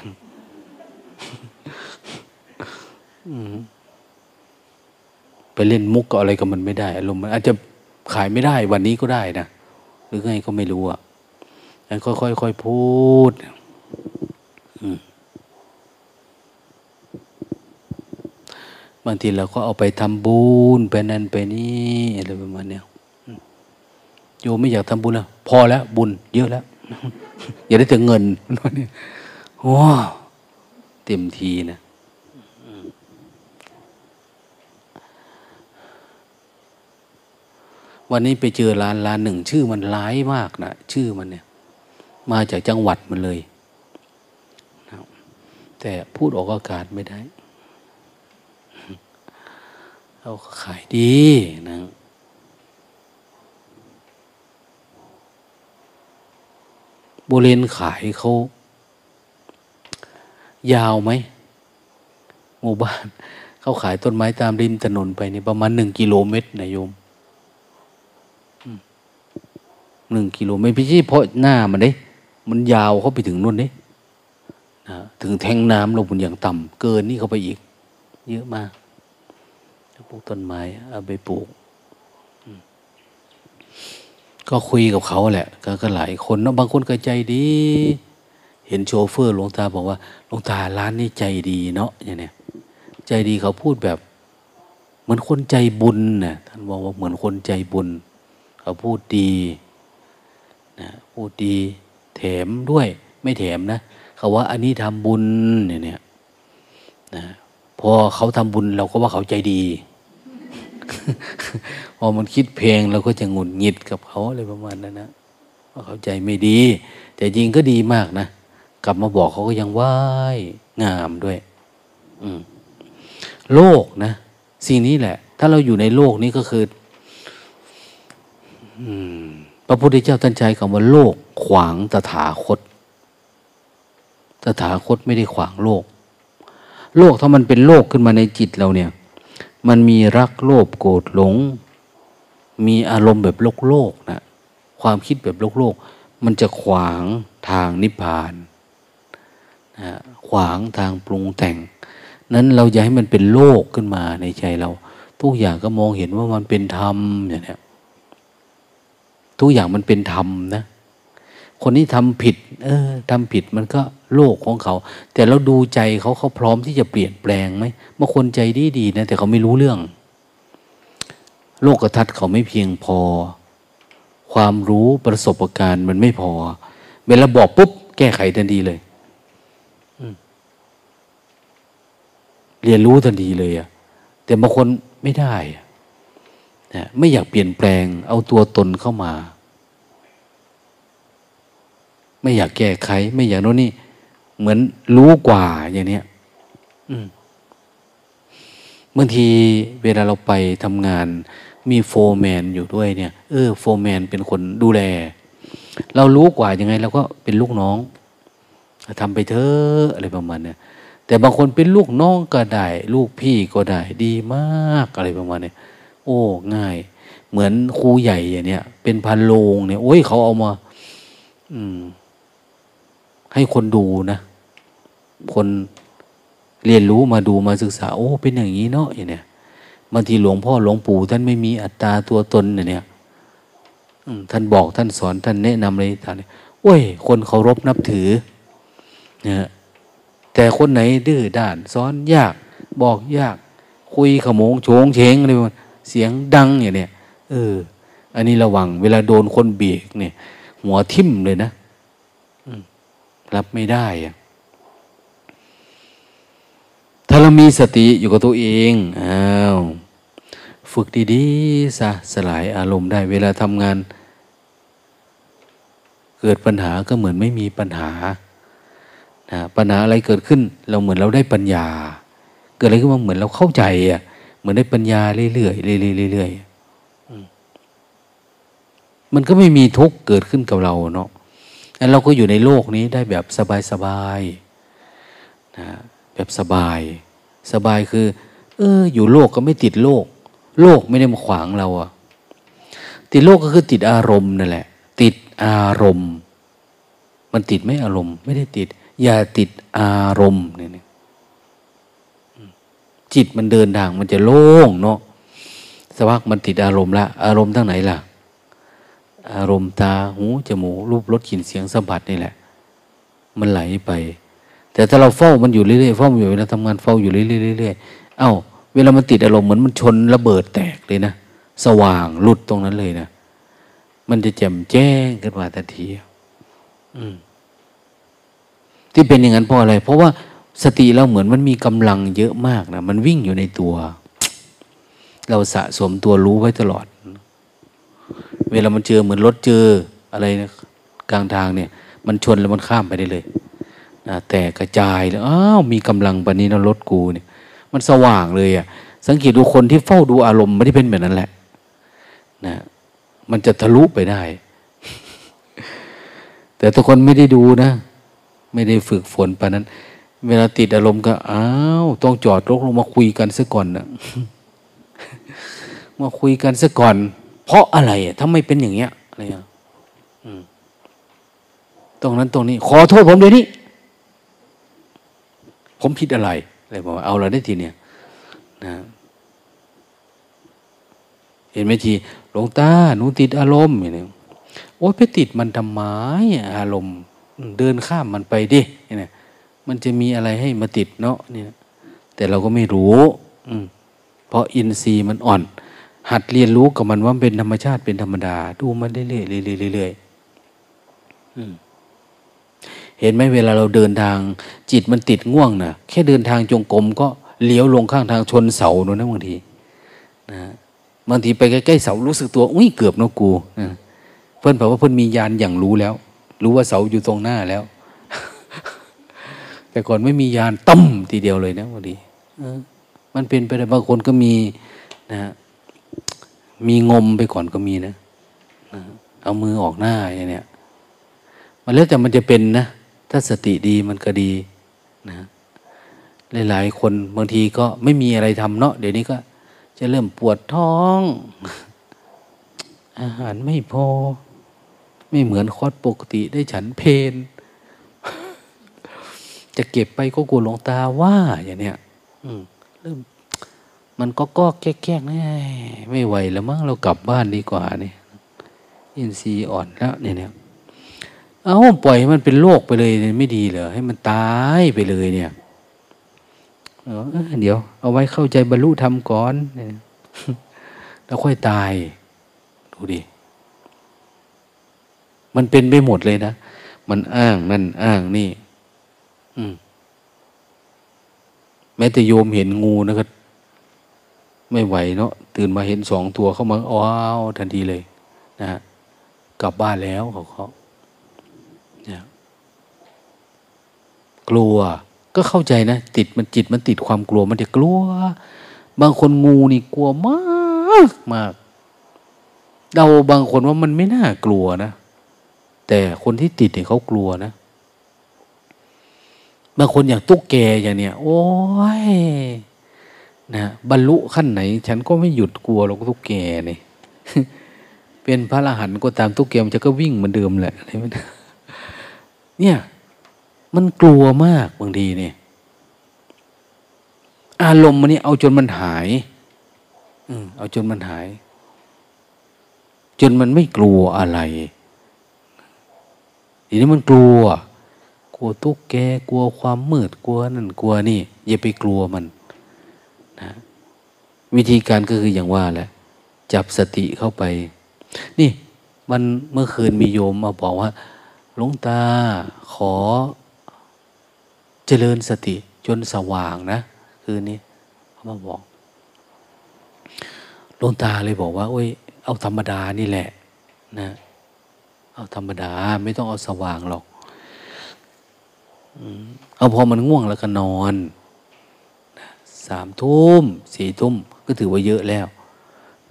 S1: ไปเล่นมุกกับอะไรกับมันไม่ได้อารมณ์มันอาจจะขายไม่ได้วันนี้ก็ได้นะหรือไงก็ไม่รู้อะค่อยๆค่อยๆพูดบางทีเราก็เอาไปทำบุญไปนั่นไปนี่อะไรประมาณเนี้ยโยมไม่อยากทำบุญแล้วพอแล้วบุญเยอะแล้ว อย่าได้แต่เงินนี่โอ้เต็มทีนะ วันนี้ไปเจอร้านร้านหนึ่ง ชื่อมันร้ายมากนะชื่อมันเนี่ย มาจากจังหวัดมันเลย แต่พูดออกอากาศไม่ได้เราขายดีนะบริเวณขายเขายาวไหมหมู่บ้าน เขาขายต้นไม้ตามริมถนนไปนี่ประมาณหนึ่งกิโลเมตรนะโยม หนึ่งกิโลไม่พี่ชี่เพราะหน้ามันเด้มันยาวเข้าไปถึงนู่นเด้นะถึงแทงน้ำลงบนอย่างต่ำเกินนี่เข้าไปอีก เยอะมากปลูกต้นไม้เอาไปปลูก ก็คุยกับเขาแหละก็หลายคนเนาะบางคนก็ใจดี เห็นโชเฟอร์หลวงตาบอกว่าหลวงตาร้านนี้ใจดีเนาะอย่างเนี้ยใจดีเขาพูดแบบ เหมือนคนใจบุญนะท่านบอกว่าเหมือนคนใจบุญ เขาพูดดี พูดดีแถมด้วย ไม่แถมนะเขาว่าอันนี้ทำบุญเนี่ยเนี่ยนะพอเขาทำบุญเราก็ว่าเขาใจดี พอมันคิดเพลงเราก็จะหงุนหงิดกับเขาอะไรประมาณนั้นนะว่าเขาใจไม่ดี แต่จริงก็ดีมากนะกลับมาบอกเขาก็ยังไหวงามด้วย อืมโลกนะสิ่งนี้แหละ ถ้าเราอยู่ในโลกนี้ก็คือ อืม พระพุทธเจ้าท่านใช้คำว่าโลกขวางตถาคต ตถาคตไม่ได้ขวางโลก โลกถ้ามันเป็นโลกขึ้นมาในจิตเราเนี่ย มันมีรักโลภโกรธหลง มีอารมณ์แบบโลกโลกนะความคิดแบบโลกโลก มันจะขวางทางนิพพานนะขวางทางปรุงแต่ง นั้นเราอยากให้มันเป็นโลกขึ้นมาในใจเรา ทุกอย่างก็มองเห็นว่ามันเป็นธรรมอย่างนี้ ทุกอย่างมันเป็นธรรมนะ คนนี้ทำผิด เออทำผิดมันก็โลกของเขา แต่เราดูใจเขาเขาพร้อมที่จะเปลี่ยนแปลงไหมบางคนใจดีดีนะ แต่เขาไม่รู้เรื่อง โลกกระทัดเขาไม่เพียงพอ ความรู้ประสบการณ์มันไม่พอ เวลาบอกปุ๊บ แก้ไขทันทีเลยเรียนรู้ทันทีเลยอะแต่บางคนไม่ได้ นะไม่อยากเปลี่ยนแปลง เอาตัวตนเข้ามา ไม่อยากแก้ไข ไม่อยากโน่นนี่เหมือนรู้ว่าอย่างเนี้ยบางทีเวลาเราไปทำงาน มี foreman อยู่ด้วยเนี่ย เออ foreman เป็นคนดูแล เรารู้ว่ายังไงเราก็เป็นลูกน้องทำไปเถอะอะไรประมาณเนี้ยแต่บางคนเป็นลูกน้องก็ได้ ลูกพี่ก็ได้ ดีมากอะไรประมาณเนี้ย โอ้ ง่าย เหมือนครูใหญ่อย่างเนี้ยเป็นพันโลงเนี่ยโอ้ยเขาเอามา อืม ให้คนดูนะ คนเรียนรู้มาดูมาศึกษา โอ้ เป็นอย่างนี้เนาะอย่างเนี้ยบางทีหลวงพ่อหลวงปู่ท่านไม่มีอัตตาตัวตนเนี่ยท่านบอกท่านสอนท่านแนะนำอะไรท่านโอ้ย คนเคารพนับถือเนี่ยแต่คนไหนดื้อด้านสอนยาก บอกยาก คุยขโมงโฉงเฉงอะไรมัน เสียงดังอย่างเนี้ยเออ อันนี้ระวัง เวลาโดนคนเบียกเนี่ย หัวทิ่มเลยนะรับไม่ได้ถ้าเรามีสติอยู่กับตัวเองอ้าวฝึกดีๆซะสลายอารมณ์ได้ เวลาทำงาน เกิดปัญหาก็เหมือนไม่มีปัญหานะปัญหาอะไรเกิดขึ้น เราเหมือนเราได้ปัญญา เกิดอะไรขึ้นมาเหมือนเราเข้าใจอะ เหมือนได้ปัญญาเรื่อยๆเรื่อยๆเรื่อยๆมันก็ไม่มีทุกข์เกิดขึ้นกับเราเนาะแล้วเราก็อยู่ในโลกนี้ได้แบบสบายๆนะแบบสบาย สบายคือ เออ อยู่โลกก็ไม่ติดโลก โลกไม่ได้มาขวางเราอะติดโลกก็คือติดอารมณ์นั่นแหละ ติดอารมณ์ มันติดไม่อารมณ์ ไม่ได้ติด อย่าติดอารมณ์เนี่ย จิตมันเดินทางมันจะโล่งเนาะสักพักมันติดอารมณ์ละ อารมณ์ทั้งไหนล่ะ อารมณ์ตาหูจมูกรูปรสกลิ่นเสียงสัมผัสนี่แหละ มันไหลไป แต่ถ้าเราเฝ้ามันอยู่เรื่อยๆเฝ้าอยู่เวลาทำงานเฝ้าอยู่เรื่อยๆเอ้า เวลามันติดอารมณ์เหมือนมันชนระเบิดแตกเลยนะสว่างหลุดตรงนั้นเลยนะมันจะแจ่มแจ้งขึ้นมาทันที อืมที่เป็นอย่างนั้นเพราะอะไร เพราะว่า สติเราเหมือนมันมีกำลังเยอะมากนะมันวิ่งอยู่ในตัว เราสะสมตัวรู้ไว้ตลอด เวลามันเจอเหมือนรถเจออะไรนะกลางทางเนี่ย มันชนแล้วมันข้ามไปได้เลยนะแต่กระจายแล้วอ้าวมีกำลังปานนี้นะรถกูเนี่ย มันสว่างเลยอะ่ะ สังเกตดูคนที่เฝ้าดูอารมณ์ไม่ได้เป็นแบบนั้นแหละนะมันจะทะลุไปได้ แต่ทุกคนไม่ได้ดูนะ ไม่ได้ฝึกฝนปานนั้น เวลาติดอารมณ์ก็อ้าวต้องจอดรถลงมาคุยกันซะก่อนนะมาคุยกันซะก่อน เพราะอะไรอะถ้าไม่เป็นอย่างเงี้ยอะไรอะตรงนั้นตรงนี้ ขอโทษผมเดี๋ยวนี้ ผมผิดอะไรอะไรบอกว่าเอาเราได้ทีเนี่ยนะเห็นไหมทีหลวงตาหนูติดอารมณ์อย่างนี้โอ้ยไปติดมันทำไมอารมณ์ เดินข้ามมันไปดิเนี่ย มันจะมีอะไรให้มาติดเนาะเนี่ย แต่เราก็ไม่รู้อืเพราะอินทรีย์มันอ่อน หัดเรียนรู้กับมันว่าเป็นธรรมชาติเป็นธรรมดา ดูมันเรื่อยๆเรื่อยๆเรื่อยเห็นไหมเวลาเราเดินทาง จิตมันติดง่วงนะแค่เดินทางจงกรมก็เลี้ยวลงข้างทางชนเสาโน่นนะบางทีนะบางทีไปใกล้ๆเสารู้สึกตัวอุ้ยเกือบนะกูเพื่อนบอกว่าเพื่อนมียานอย่างรู้แล้ว รู้ว่าเสาอยู่ตรงหน้าแล้ว แต่ก่อนไม่มียานตั้มทีเดียวเลยนะวันนี้มันเป็นไปได้บางคนก็มีนะมีงมไปก่อนก็มีนะนะเอามือออกหน้าอย่างเนี้ยมันแล้วแต่มันจะเป็นนะ ถ้าสติดีมันก็ดีนะหลายๆคนบางทีก็ไม่มีอะไรทำเนาะเดี๋ยวนี้ก็ จะเริ่มปวดท้อง อาหารไม่พอ ไม่เหมือนคอดปกติได้ฉันเพน จะเก็บไปก็กลัวหลวงตาว่าอย่างเนี้ยเริ่มมันก็ก็แก้แก้ไไม่ไหวแล้วมั้งเรากลับบ้านดีกว่านี่อินทรีย์อ่อนแล้วเนี่ยเนี่ยเอาปล่อยให้มันเป็นโรคไปเลยไม่ดีเหรอให้มันตายไปเลยเนี่ยเดี๋ยว เอาไว้เข้าใจบรรลุธรรมก่อนแล้วค่อยตาย ดูดิ มันเป็นไปหมดเลยนะ มันอ้างนั่นอ้างนี่ แม้แต่โยมเห็นงูนะก็ไม่ไหวเนาะตื่นมาเห็นสองตัวเข้ามาอ้าวทันทีเลย นะฮะกลับบ้านแล้วเขาเขาเนี่ยกลัว ก็เข้าใจนะติดมันจิตมันติดความกลัว มันจะกลัว บางคนงูนี่กลัวมากมากเดาบางคนว่ามันไม่น่ากลัวนะแต่คนที่ติดเนี่ยเขากลัวนะ บางคนอย่างตุ๊กแกอย่างเนี้ยโอ้ยนะบรรลุขั้นไหน ฉันก็ไม่หยุดกลัวหรอกตุ๊กแกนี่เป็นพระอรหันต์ก็ตามตุ๊กแกมันจะก็วิ่งเหมือนเดิมแหละอะไรมันเนี่ย มันกลัวมากบางทีเนี่ย อารมณ์มันนี่เอาจนมันหาย อืมเอาจนมันหาย จนมันไม่กลัวอะไรทีนี้มันกลัว ลัวตุ๊กแกกลัวความมืดกลัวนั่นกลัวนี่ อย่าไปกลัวมันนะวิธีการก็คืออย่างว่าแหละ จับสติเข้าไป นี่มันเมื่อคืนมีโยมมาบอกว่าหลวงตาขอเจริญสติจนสว่างนะ คืนนี้เขามาบอกหลวงตาเลยบอกว่า โอ้ย เอาธรรมดานี่แหละ นะ เอาธรรมดาไม่ต้องเอาสว่างหรอก เอาพอมันง่วงแล้วก็นอนสามทุ่มสี่ทุ่มก็ถือว่าเยอะแล้ว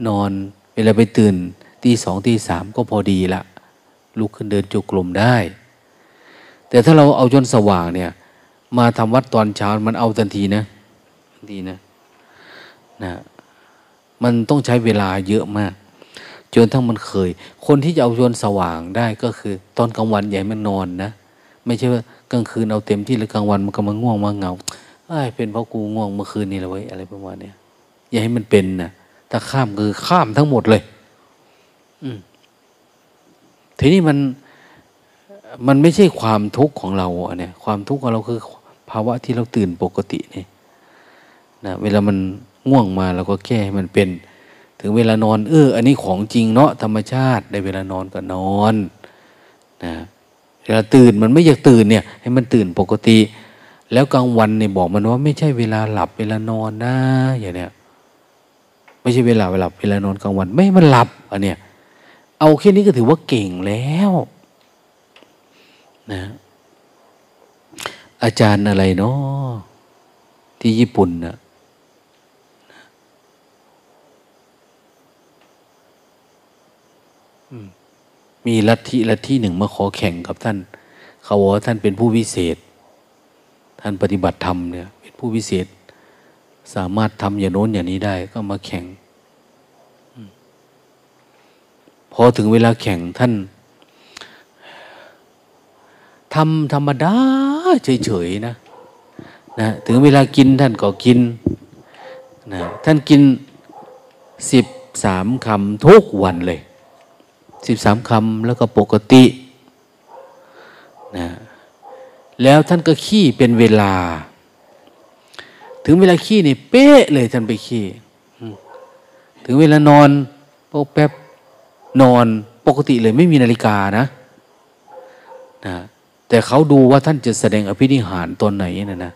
S1: นอนเวลาไปตื่นตีสองตีสามก็พอดีละลุกขึ้นเดินจุกลมได้ แต่ถ้าเราเอาจนสว่างเนี่ย มาทำวัดตอนเช้ามันเอาทันทีนะทันทีนะนะมันต้องใช้เวลาเยอะมากจนทั้งมันเคย คนที่จะเอาจนสว่างได้ก็คือ ตอนกลางวันใหญ่มันนอนนะ ไม่ใช่ว่ากลางคืนเอาเต็มที่แล้วกลางวันมันก็มาง่วงมาเหงาไอ้เป็นเพราะกูง่วงเมื่อคืนนี้เลยอะไรประมาณนี้อย่าให้มันเป็นนะถ้าข้ามคือข้ามทั้งหมดเลย อืมทีนี้มันมันไม่ใช่ความทุกข์ของเราอันเนี้ยความทุกข์ของเราคือ ภาวะที่เราตื่นปกตินี่นะเวลามันง่วงมาเราก็แก้ให้มันเป็น ถึงเวลานอน เออ อันนี้ของจริงเนาะธรรมชาติ ได้เวลานอนก็นอน นะ วลาตื่นมันไม่อยากตื่นเนี่ย ให้มันตื่นปกติ แล้วกลางวันเนี่ยบอกมันว่าไม่ใช่เวลาหลับเวลานอนนะอย่างเนี้ยไม่ใช่เวลาเวลาเวลานอนกลางวัน ไม่มันหลับอันเนี้ยเอาแค่นี้ก็ถือว่าเก่งแล้วนะอาจารย์อะไรเนาะที่ญี่ปุ่นนะ มีลัทธิลัทธิหนึ่งมาขอแข่งกับท่าน เขาบอกว่าท่านเป็นผู้วิเศษ ท่านปฏิบัติธรรมเนี่ยเป็นผู้วิเศษ สามารถทำอย่างโน้นอย่างนี้ได้ก็มาแข่งพอถึงเวลาแข่งท่านทำธรรมดาเฉยๆนะนะถึงเวลากินท่านก็กินนะท่านกินสิบสามคำทุกวันเลย สิบสามคำแล้วก็ปกตินะแล้วท่านก็ขี้เป็นเวลา ถึงเวลาขี้นี่เป๊ะเลยท่านไปขี้ถึงเวลานอนโป๊แป๊บนอนปกติเลยไม่มีนาฬิกานะนะแต่เขาดูว่าท่านจะแสดงอภินิหารตอนไหนนะนะ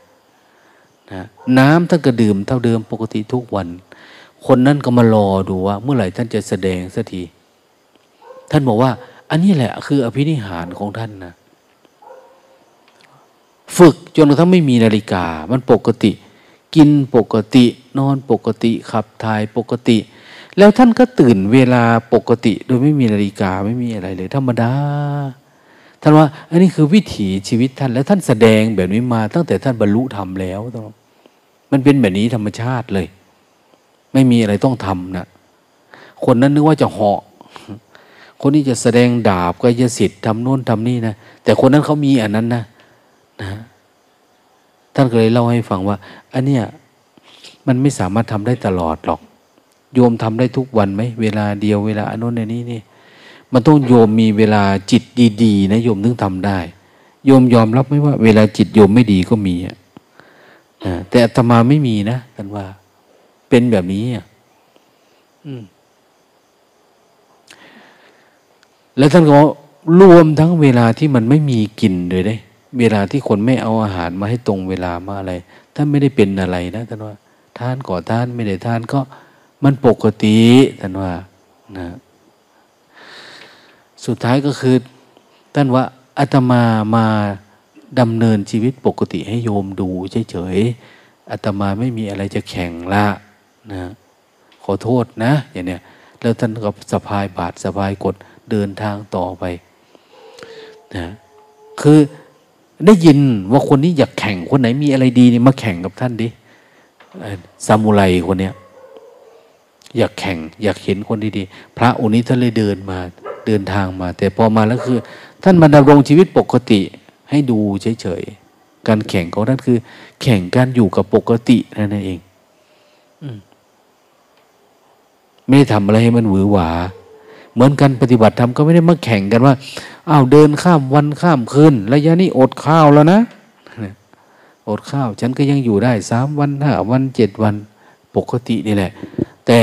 S1: นะน้ำท่านก็ดื่มเท่าเดิมปกติทุกวัน คนนั้นก็มารอดูว่า เมื่อไหร่ท่านจะแสดงสักที ท่านบอกว่า อันนี้แหละ คืออภินิหารของท่านนะฝึกจนกระทั่งไม่มีนาฬิกา มันปกติ กินปกติ นอนปกติขับถ่ายปกติ แล้วท่านก็ตื่นเวลาปกติ โดยไม่มีนาฬิกาไม่มีอะไรเลยธรรมดาท่านว่า อันนี้คือวิถีชีวิตท่าน แล้วท่านแสดงแบบนี้มา ตั้งแต่ท่านบรรลุธรรมแล้วมันเป็นแบบนี้ธรรมชาติเลย ไม่มีอะไรต้องทำนะคนนั้นนึกว่าจะเหาะ คนนี้จะแสดงดาบก็จะสิทธิ์ทำโน่นทำนี่นะแต่คนนั้นเขามีอันนั้นนะนะท่านก็เลยเล่าให้ฟังว่า อันเนี้ยมันไม่สามารถทำได้ตลอดหรอก โยมทำได้ทุกวันไหมเวลาเดียวเวลาอันนู้นอันนี้นี่มันต้องโยมมีเวลาจิตดีๆนะโยมถึงทำได้ โยมยอมรับไหมว่า เวลาจิตโยมไม่ดีก็มีอะแต่อาตมาไม่มีนะท่านว่า เป็นแบบนี้อะ แล้วท่านก็รวมทั้งเวลาที่มันไม่มีกินเลยได้ เวลาที่คนไม่เอาอาหารมาให้ตรงเวลามาอะไรท่านไม่ได้เป็นอะไรนะท่านว่าท่านก่อท่านไม่ได้ท่านก็มันปกติท่านว่านะสุดท้ายก็คือท่านว่าอาตมามาดำเนินชีวิตปกติให้โยมดูเฉยๆอาตมาไม่มีอะไรจะแข่งละนะขอโทษนะอย่างเนี้ยแล้วท่านก็สะพายบาทสะพายกด เดินทางต่อไปนะคือได้ยินว่าคนนี้อยากแข่งคนไหนมีอะไรดีนี่มาแข่งกับท่านดิซามูไรคนเนี้ยอยากแข่ง อยากเห็นคนดีๆพระองค์นี้ท่านเลยเดินมาเดินทางมา แต่พอมาแล้วคือ ท่านมาดำรงชีวิตปกติให้ดูเฉยๆการแข่งของท่านคือ แข่งการอยู่กับปกตินั่นเองไม่ได้ทำอะไรให้มันหวือหวา เหมือนกันปฏิบัติธรรมก็ไม่ได้มาแข่งกันว่าอ้าวเดินข้ามวันข้ามคืนระยะนี้อดข้าวแล้วนะอดข้าว ฉันก็ยังอยู่ได้สามวันห้าวันเจ็ดวันปกตินี่แหละ แต่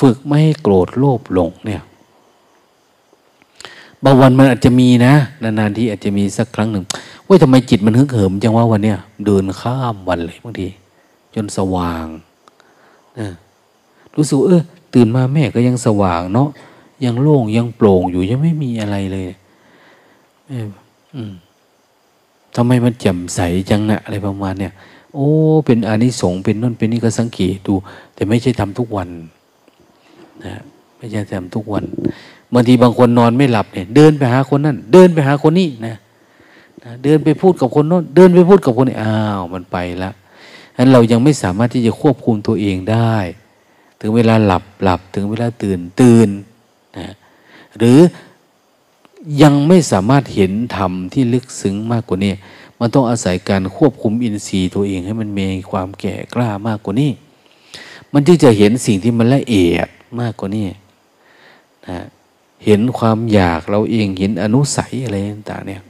S1: ฝึกไม่ให้โกรธโลภหลงเนี่ยบางวันมันอาจจะมีนะ นานๆที่อาจจะมีสักครั้งหนึ่งว่าทำไมจิตมันฮึกเหิมจังว่าวันเนี้ยเดินข้ามวันเลยบางที จนสว่างนะรู้สึกเออตื่นมาแม่ก็ยังสว่างเนาะ ยังโล่งยังโปร่งอยู่ยังไม่มีอะไรเลยทำไมมันแจ่มใสจังนะอะไรประมาณเนี่ย โอ้ เป็นอานิสงส์เป็นนั่นเป็นนี่ก็สังเกตดู แต่ไม่ใช่ทำทุกวันนะไม่ใช่ทำทุกวันบางทีบางคนนอนไม่หลับเนี่ย เดินไปหาคนนั้นเดินไปหาคนนี้นะนะเดินไปพูดกับคนโน้นเดินไปพูดกับคนนี้อ้าวมันไปละฉะนั้นเรายังไม่สามารถที่จะควบคุมตัวเองได้ ถึงเวลาหลับหลับถึงเวลาตื่นตื่น หรือยังไม่สามารถเห็นธรรมที่ลึกซึ้งมากกว่านี้ มันต้องอาศัยการควบคุมอินทรีย์ตัวเองให้มันมีความแก่กล้ามากกว่านี้ มันจึงจะเห็นสิ่งที่มันละเอียดมากกว่านี้นะเห็นความอยากเราเองเห็นอนุสัยอะไรต่างเนี่ย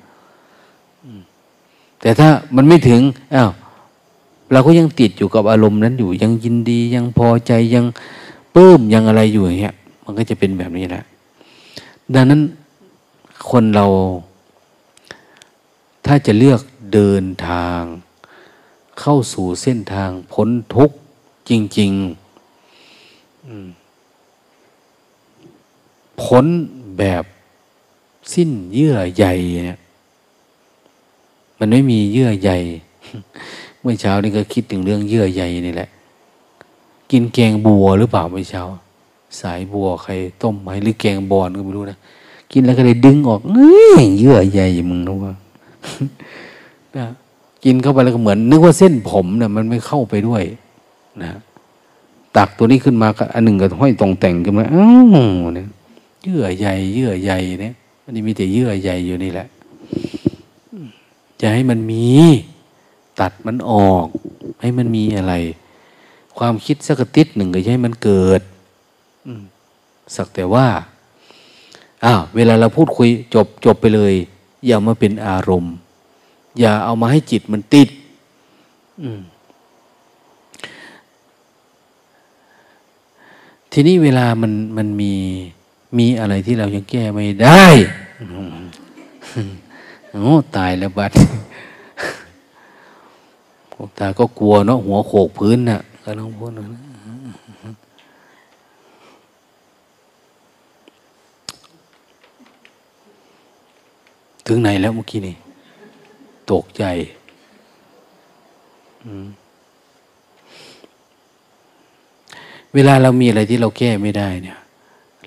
S1: แต่ถ้ามันไม่ถึงอ้าวเราก็ยังติดอยู่กับอารมณ์นั้นอยู่ยังยินดียังพอใจยังปลื้มยังอะไรอยู่อย่างเงี้ย มันก็จะเป็นแบบนี้แหละ ดังนั้นคนเรา ถ้าจะเลือกเดินทาง เข้าสู่เส้นทางพ้นทุกข์จริงๆพ้นแบบสิ้นเยื่อใยเนี่ยมันไม่มีเยื่อใยเมื่อเช้านี่ก็คิดถึงเรื่องเยื่อใยนี่แหละ กินแกงบัวหรือเปล่าเมื่อเช้า สายบัวใครต้มไหมหรือแกงบอนก็ไม่รู้นะกินแล้วก็เลยดึงออกเอ้ยเยื่อใยมึงนะว่านะกินเข้าไปแล้วก็เหมือน นึกว่าเส้นผมเนะ่ยมันไม่เข้าไปด้วย นะตักตัวนี้ขึ้นมาก็อันหนึ่งก็ห้อยตรงแต่งขึ้นมาอ้าวเนี่ยเยื่อใยเยื่อใยเนี่ยอันนี้มีแต่เยื่อใยอยู่นี่แหละจะให้มันมี ตัดมันออก ให้มันมีอะไร ความคิดสักติดหนึ่งก็ให้มันเกิด สักแต่ว่าอ้าวเวลาเราพูดคุยจบจบไปเลย อย่ามาเป็นอารมณ์ อย่าเอามาให้จิตมันติดทีนี้เวลามันมันมีมีอะไรที่เรายังแก้ไม่ได้โอ้ตายแล้วบัดตาก็กลัวเนาะหัวโขกพื้นน่ะก็ต้องพูดนะ ถึงไหนแล้วเมื่อกี้นี่ ตกใจเวลาเรามีอะไรที่เราแก้ไม่ได้ เนี่ย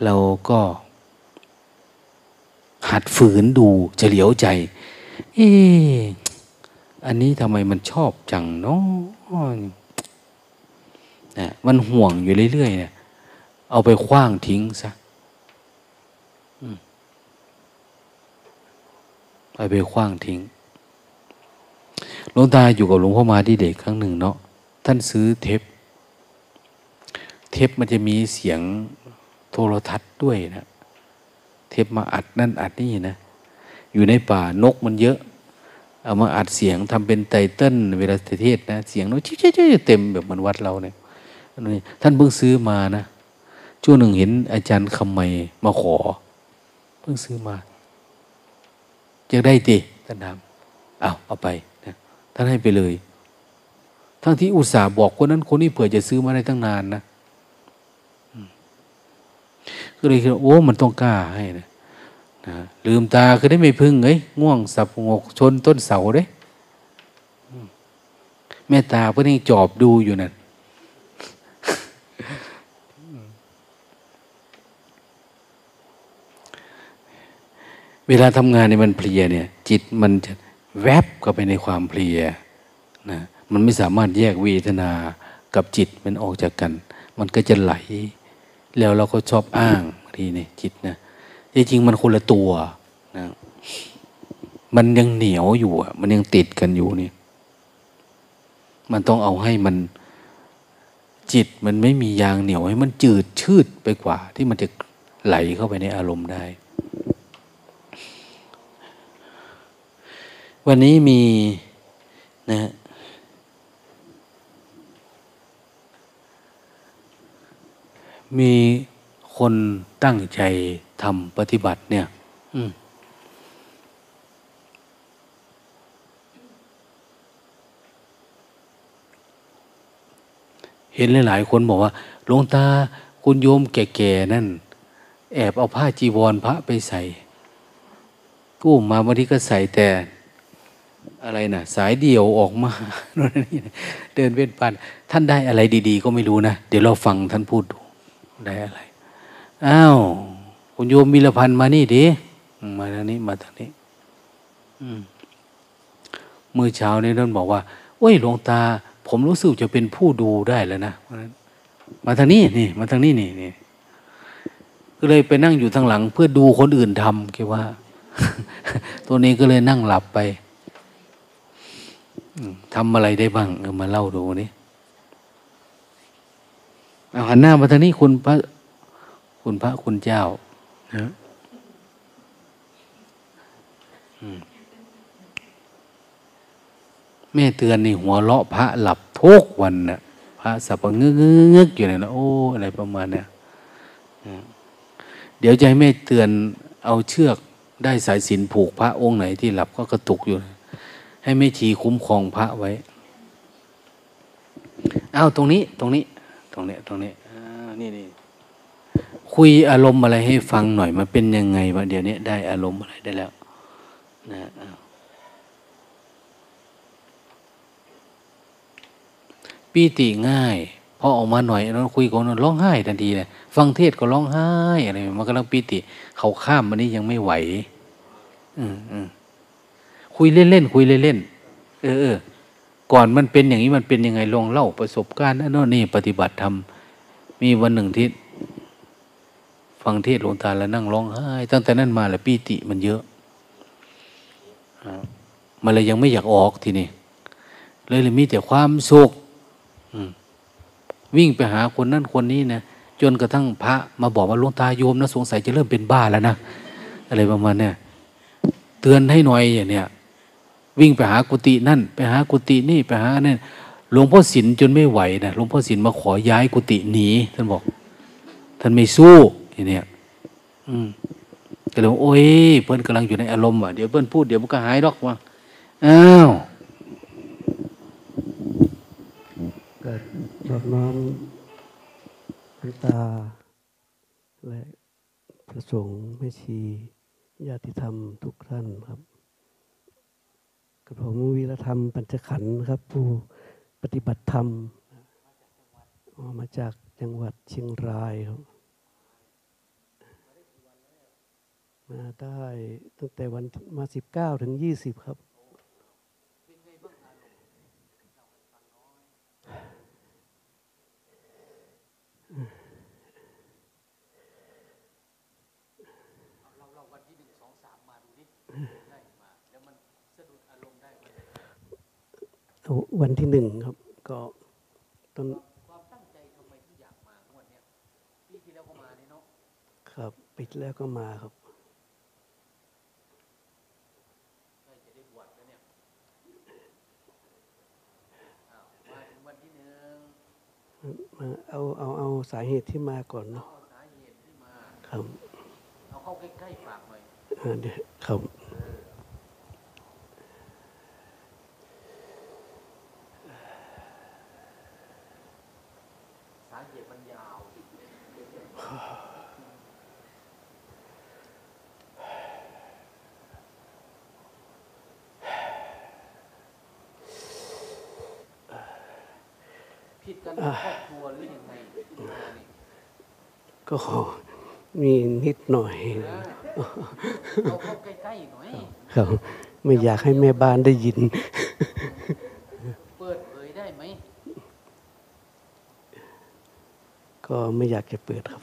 S1: เราก็ หัดฝืนดูเฉลียวใจ เอออันนี้ทำไมมันชอบจังเนาะนะมันห่วงอยู่เรื่อยๆเนี่ย เอาไปคว้างทิ้งซะ เอาไปคว้างทิ้งหลวงตาอยู่กับหลวงพ่อมาที่เด็กครั้งหนึ่งเนาะท่านซื้อเทปเทปมันจะมีเสียงโทรทัศน์ด้วยนะเทปมาอัดนั่นอัดนี่นะอยู่ในป่านกมันเยอะ เอามาอัดเสียงทำเป็นไตเติ้ลเวลาเทศนะเสียงนกชิ่ๆเต็มแบบมันวัดเราเนี่ยท่านเพิ่งซื้อมานะช่วงหนึ่งเห็นอาจารย์คำไมมาขอ เพิ่งซื้อมา จะได้ตีท่านถามเอาเอาไปนะท่านให้ไปเลย ทั้งที่อุตส่าห์บอกคนนั้นคนนี้เผื่อจะซื้อมาได้ตั้งนานนะก็เลยคิดโอ้มันต้องกล้าให้นะนะลืมตาคือได้ไม่พึ่งเอ้ยง่วงสับงกชนต้นเสาเด้แม่ตาเพื่อนยังจอบดูอยู่นั่น เวลาทำงานเนี่ยมันเพลียเนี่ย จิตมันจะแวบเข้าไปในความเพลียนะมันไม่สามารถแยกเวทนากับจิตมันออกจากกัน มันก็จะไหล แล้วเราก็ชอบอ้างทีนี่จิตนะจริงๆมันคนละตัวนะมันยังเหนียวอยู่มันยังติดกันอยู่นี่มันต้องเอาให้มันจิตมันไม่มียางเหนียวให้มันจืดชืดไปกว่า ที่มันจะไหลเข้าไปในอารมณ์ได้ วันนี้มีนะมีคนตั้งใจทำปฏิบัติเนี่ยเห็นหลายๆคนบอกว่าหลวงตาคุณโยมแก่ๆนั่น แอบเอาผ้าจีวรพระไปใส่กู้มาบางทีก็ใส่แต่ อะไรนะสายเดี่ยวออกมาเดินเว้นปันท่านได้อะไรดี ๆ ก็ไม่รู้นะ เดี๋ยวเราฟังท่านพูดดูได้อะไรอ้าวคุณโยมมีละพันมานี่ดิมาทางนี้มาทางนี้เมื่อเช้านี้ท่านบอกว่าโอ้ยหลวงตา ผมรู้สึกจะเป็นผู้ดูได้แล้วนะมาทางนี้นี่ มาทางนี้นี่นี่ก็เลยไปนั่งอยู่ทางหลัง เพื่อดูคนอื่นทำคิดว่า ตัวนี้ก็เลยนั่งหลับไป ทำอะไรได้บ้างเออมาเล่าดูนี่นหน้ามาทางนี้คุณพระ คุณพระคุณเจ้านะแม่เตือนในหัวเลาะพระหลับทุกวันนะ่ะพระสับงึกงึกอยู่เนี่ยนะโอ้อะไรประมาณเนี่ยเดี๋ยวจะให้แม่เตือนเอาเชือกได้สายสินผูกพระองค์ไหนที่หลับก็กระตุกอยู่ ให้แม่ชีคุ้มครองพระไว้อ้าวตรงนี้ ตรงนี้ ตรงเนี้ยตรงนี้นี่นี่คุยอารมณ์อะไรให้ฟังหน่อยมันเป็นยังไงวะเดี๋ยวนี้ได้อารมณ์อะไรได้แล้ว นะปีติง่ายพอออกมาหน่อยเราคุยกันร้องไห้ทันทีเลยฟังเทศก็ร้องไห้อะไรมันกำลังปีติ เขาข้ามมันนี้ยังไม่ไหว อืมอืม คุยเล่นๆคุยเล่นๆเออเออก่อนมันเป็นอย่างนี้มันเป็นยังไงลองเล่าประสบการณ์นั่นนี่ปฏิบัติทำมีวันหนึ่งที่ฟังเทศหลวงตาแล้วนั่งร้องไห้ตั้งแต่นั้นมาแหละปีติมันเยอะมันเลยยังไม่อยากออกทีนี้เลยเลยมีแต่ความสุขวิ่งไปหาคนนั้นคนนี้นะจนกระทั่งพระมาบอกว่าหลวงตาโยมนะสงสัยจะเริ่มเป็นบ้าแล้วนะอะไรประมาณเนี่ยเตือนให้หน่อยอย่างเนี้ย วิ่งไปหากุฏินั่น ไปหากุฏินี่ไปหานั่นหลวงพ่อศิลจนไม่ไหวนะหลวงพ่อศิลมาขอย้ายกุฏิหนีท่านบอก ท่านไม่สู้อย่างเนี้ยอืมก็เลยโอ้ยเพื่อนกำลังอยู่ในอารมณ์อะเดี๋ยวเพื่อนพูดเดี๋ยวมันก็หายดอกว่าอ้าว
S2: กิดรดน้อมหลวงตา และพระสงฆ์แม่ชีญาติธรรมทุกท่านครับ กับผมวีรธรรมปัญจขันธ์ครับ ผู้ปฏิบัติธรรมมาจากจังหวัดเชียงรายครับมาได้ตั้งแต่วันมาสิบเก้าถึงยี่สิบครับ วันที่หนึ่งครับ ก็ตอนความตั้งใจทำไมที่อยากมางวดเนี้ยปีที่แล้วก็มานี่เนาะครับปีที่แล้วก็มาครับใกล้จะได้บวชแล้วเนี่ยมาถึงวันที่หนึ่งเอาเอาเอาสาเหตุที่มาก่อนเนาะเอาสาเหตุที่มาครับเอาเข้าใกล้ๆปากหน่อยเดี๋ยวครับ ครอบครัวหรือยังไงก็มีนิดหน่อยเอาเข้าใกล้ๆหน่อยครับไม่อยากให้แม่บ้านได้ยิน เปิดเผยได้ไหม ก็ไม่อยากจะเปิดครับ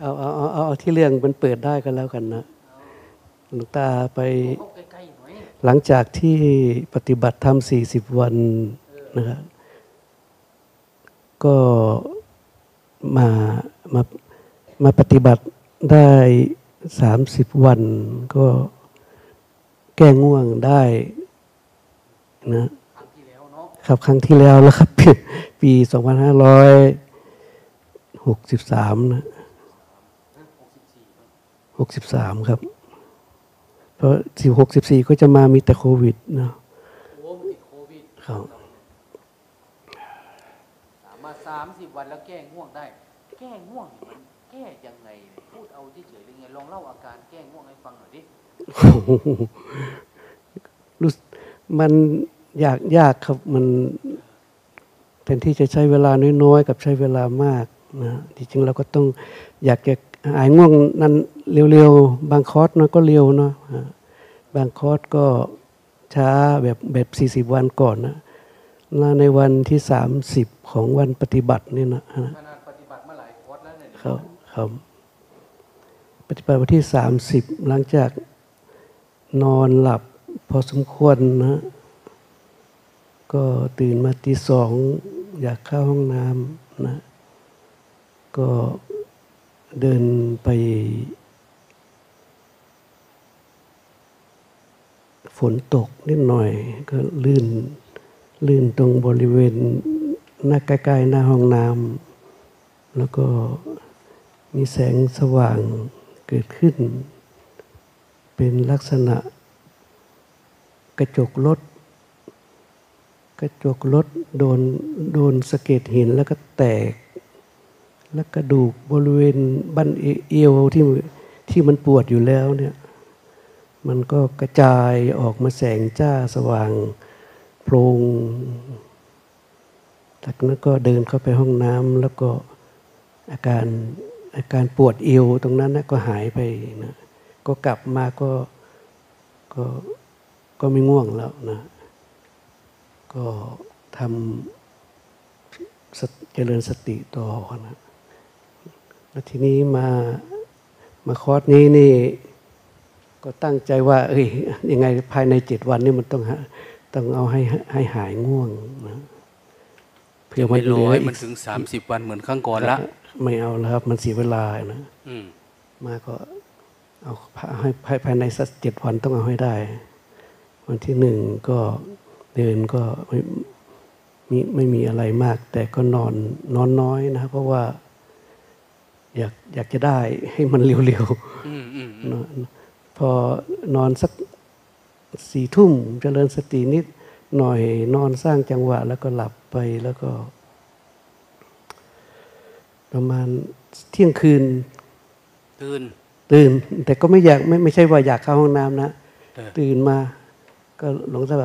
S2: เอาเอาเอาเอาที่เรื่องมันเปิดได้ก็แล้วกันนะหลวงตาไปหลังจากที่ปฏิบัติธรรมสี่สิบวันนะครับก็มามามาปฏิบัติได้สามสิบวัน ก็แก้ง่วงได้นะ ครับครั้งที่แล้วแล้วครับปีสองพันห้าร้อยหกสิบสามนะหกสิบสามครับ เพราะสิบหกสิบสี่ก็จะมามีแต่โควิดเนาะโอ้ติดโควิดครับ
S3: มาสามสิบวันแล้วแก้ง่วงได้ แก้ง่วงมันแก้ยังไง พูดเอาเฉยๆยังไงลองเล่าอาการแก้ง่วงให้ฟังหน่อยดิ
S2: รู้มัน ยากยากครับมันแทนที่จะใช้เวลาน้อยๆกับใช้เวลามากนะจริงๆเราก็ต้องอยากจะหายง่วงนั้นเร็วๆ บางคอร์สนะก็เร็วเนาะบางคอร์สก็ช้าแบบแบบสี่สิบวันก่อนนะในวันที่สามสิบของวันปฏิบัตินี่นะปฏิบัติมาหลายคอร์สแล้วเนี่ยครับครับปฏิบัติวันที่สามสิบหลังจากนอนหลับพอสมควรนะ ก็ตื่นมาตีสองอยากเข้าห้องน้ำนะ ก็เดินไป ฝนตกนิดหน่อย ก็ลื่น ลื่นตรงบริเวณหน้าใกล้ๆหน้าห้องน้ำแล้วก็มีแสงสว่างเกิดขึ้น เป็นลักษณะกระจกรถ กระจกรถโดนโดนสะเก็ดหินแล้วก็แตก แล้วกระดูกบริเวณบั้นเอวที่ที่มันปวดอยู่แล้วเนี่ยมันก็กระจายออกมาแสงจ้าสว่างโพรงจากนั้นก็เดินเข้าไปห้องน้ำแล้วก็อาการอาการปวดเอวตรงนั้นนะก็หายไปนะก็กลับมาก็ก็ก็ไม่ง่วงแล้วนะ ก็ทำเจริญสติต่อนะแล้วทีนี้มามาคอร์สนี้นี่ก็ตั้งใจว่า เอ้ยยังไงภายในเจ็ดวันนี่มันต้องต้องเอาให้ให้หายง่วงนะ
S1: เพื่อมันรอให้มันถึงสามสิบวันเหมือนครั้งก่อนละ
S2: ไม่เอาแล้วครับ มันเสียเวลานะมาก็เอาให้ภายในสักเจ็ดวันต้องเอาให้ได้ วันที่หนึ่งก็ เดินก็ไม่มีไม่มีอะไรมาก แต่ก็นอนนอนน้อยนะ เพราะว่า อยากอยากจะได้ให้มันเร็วๆพอนอนสักสี่ทุ่มเจริญสตินิดหน่อยนอนสร้างจังหวะ แล้วก็หลับไปแล้วก็ ประมาณเที่ยงคืน
S1: ตื่น
S2: ตื่น แต่ก็ไม่อยากไม่ไม่ใช่ว่าอยากเข้าห้องน้ำนะ ตื่นมา ก็หลวงตา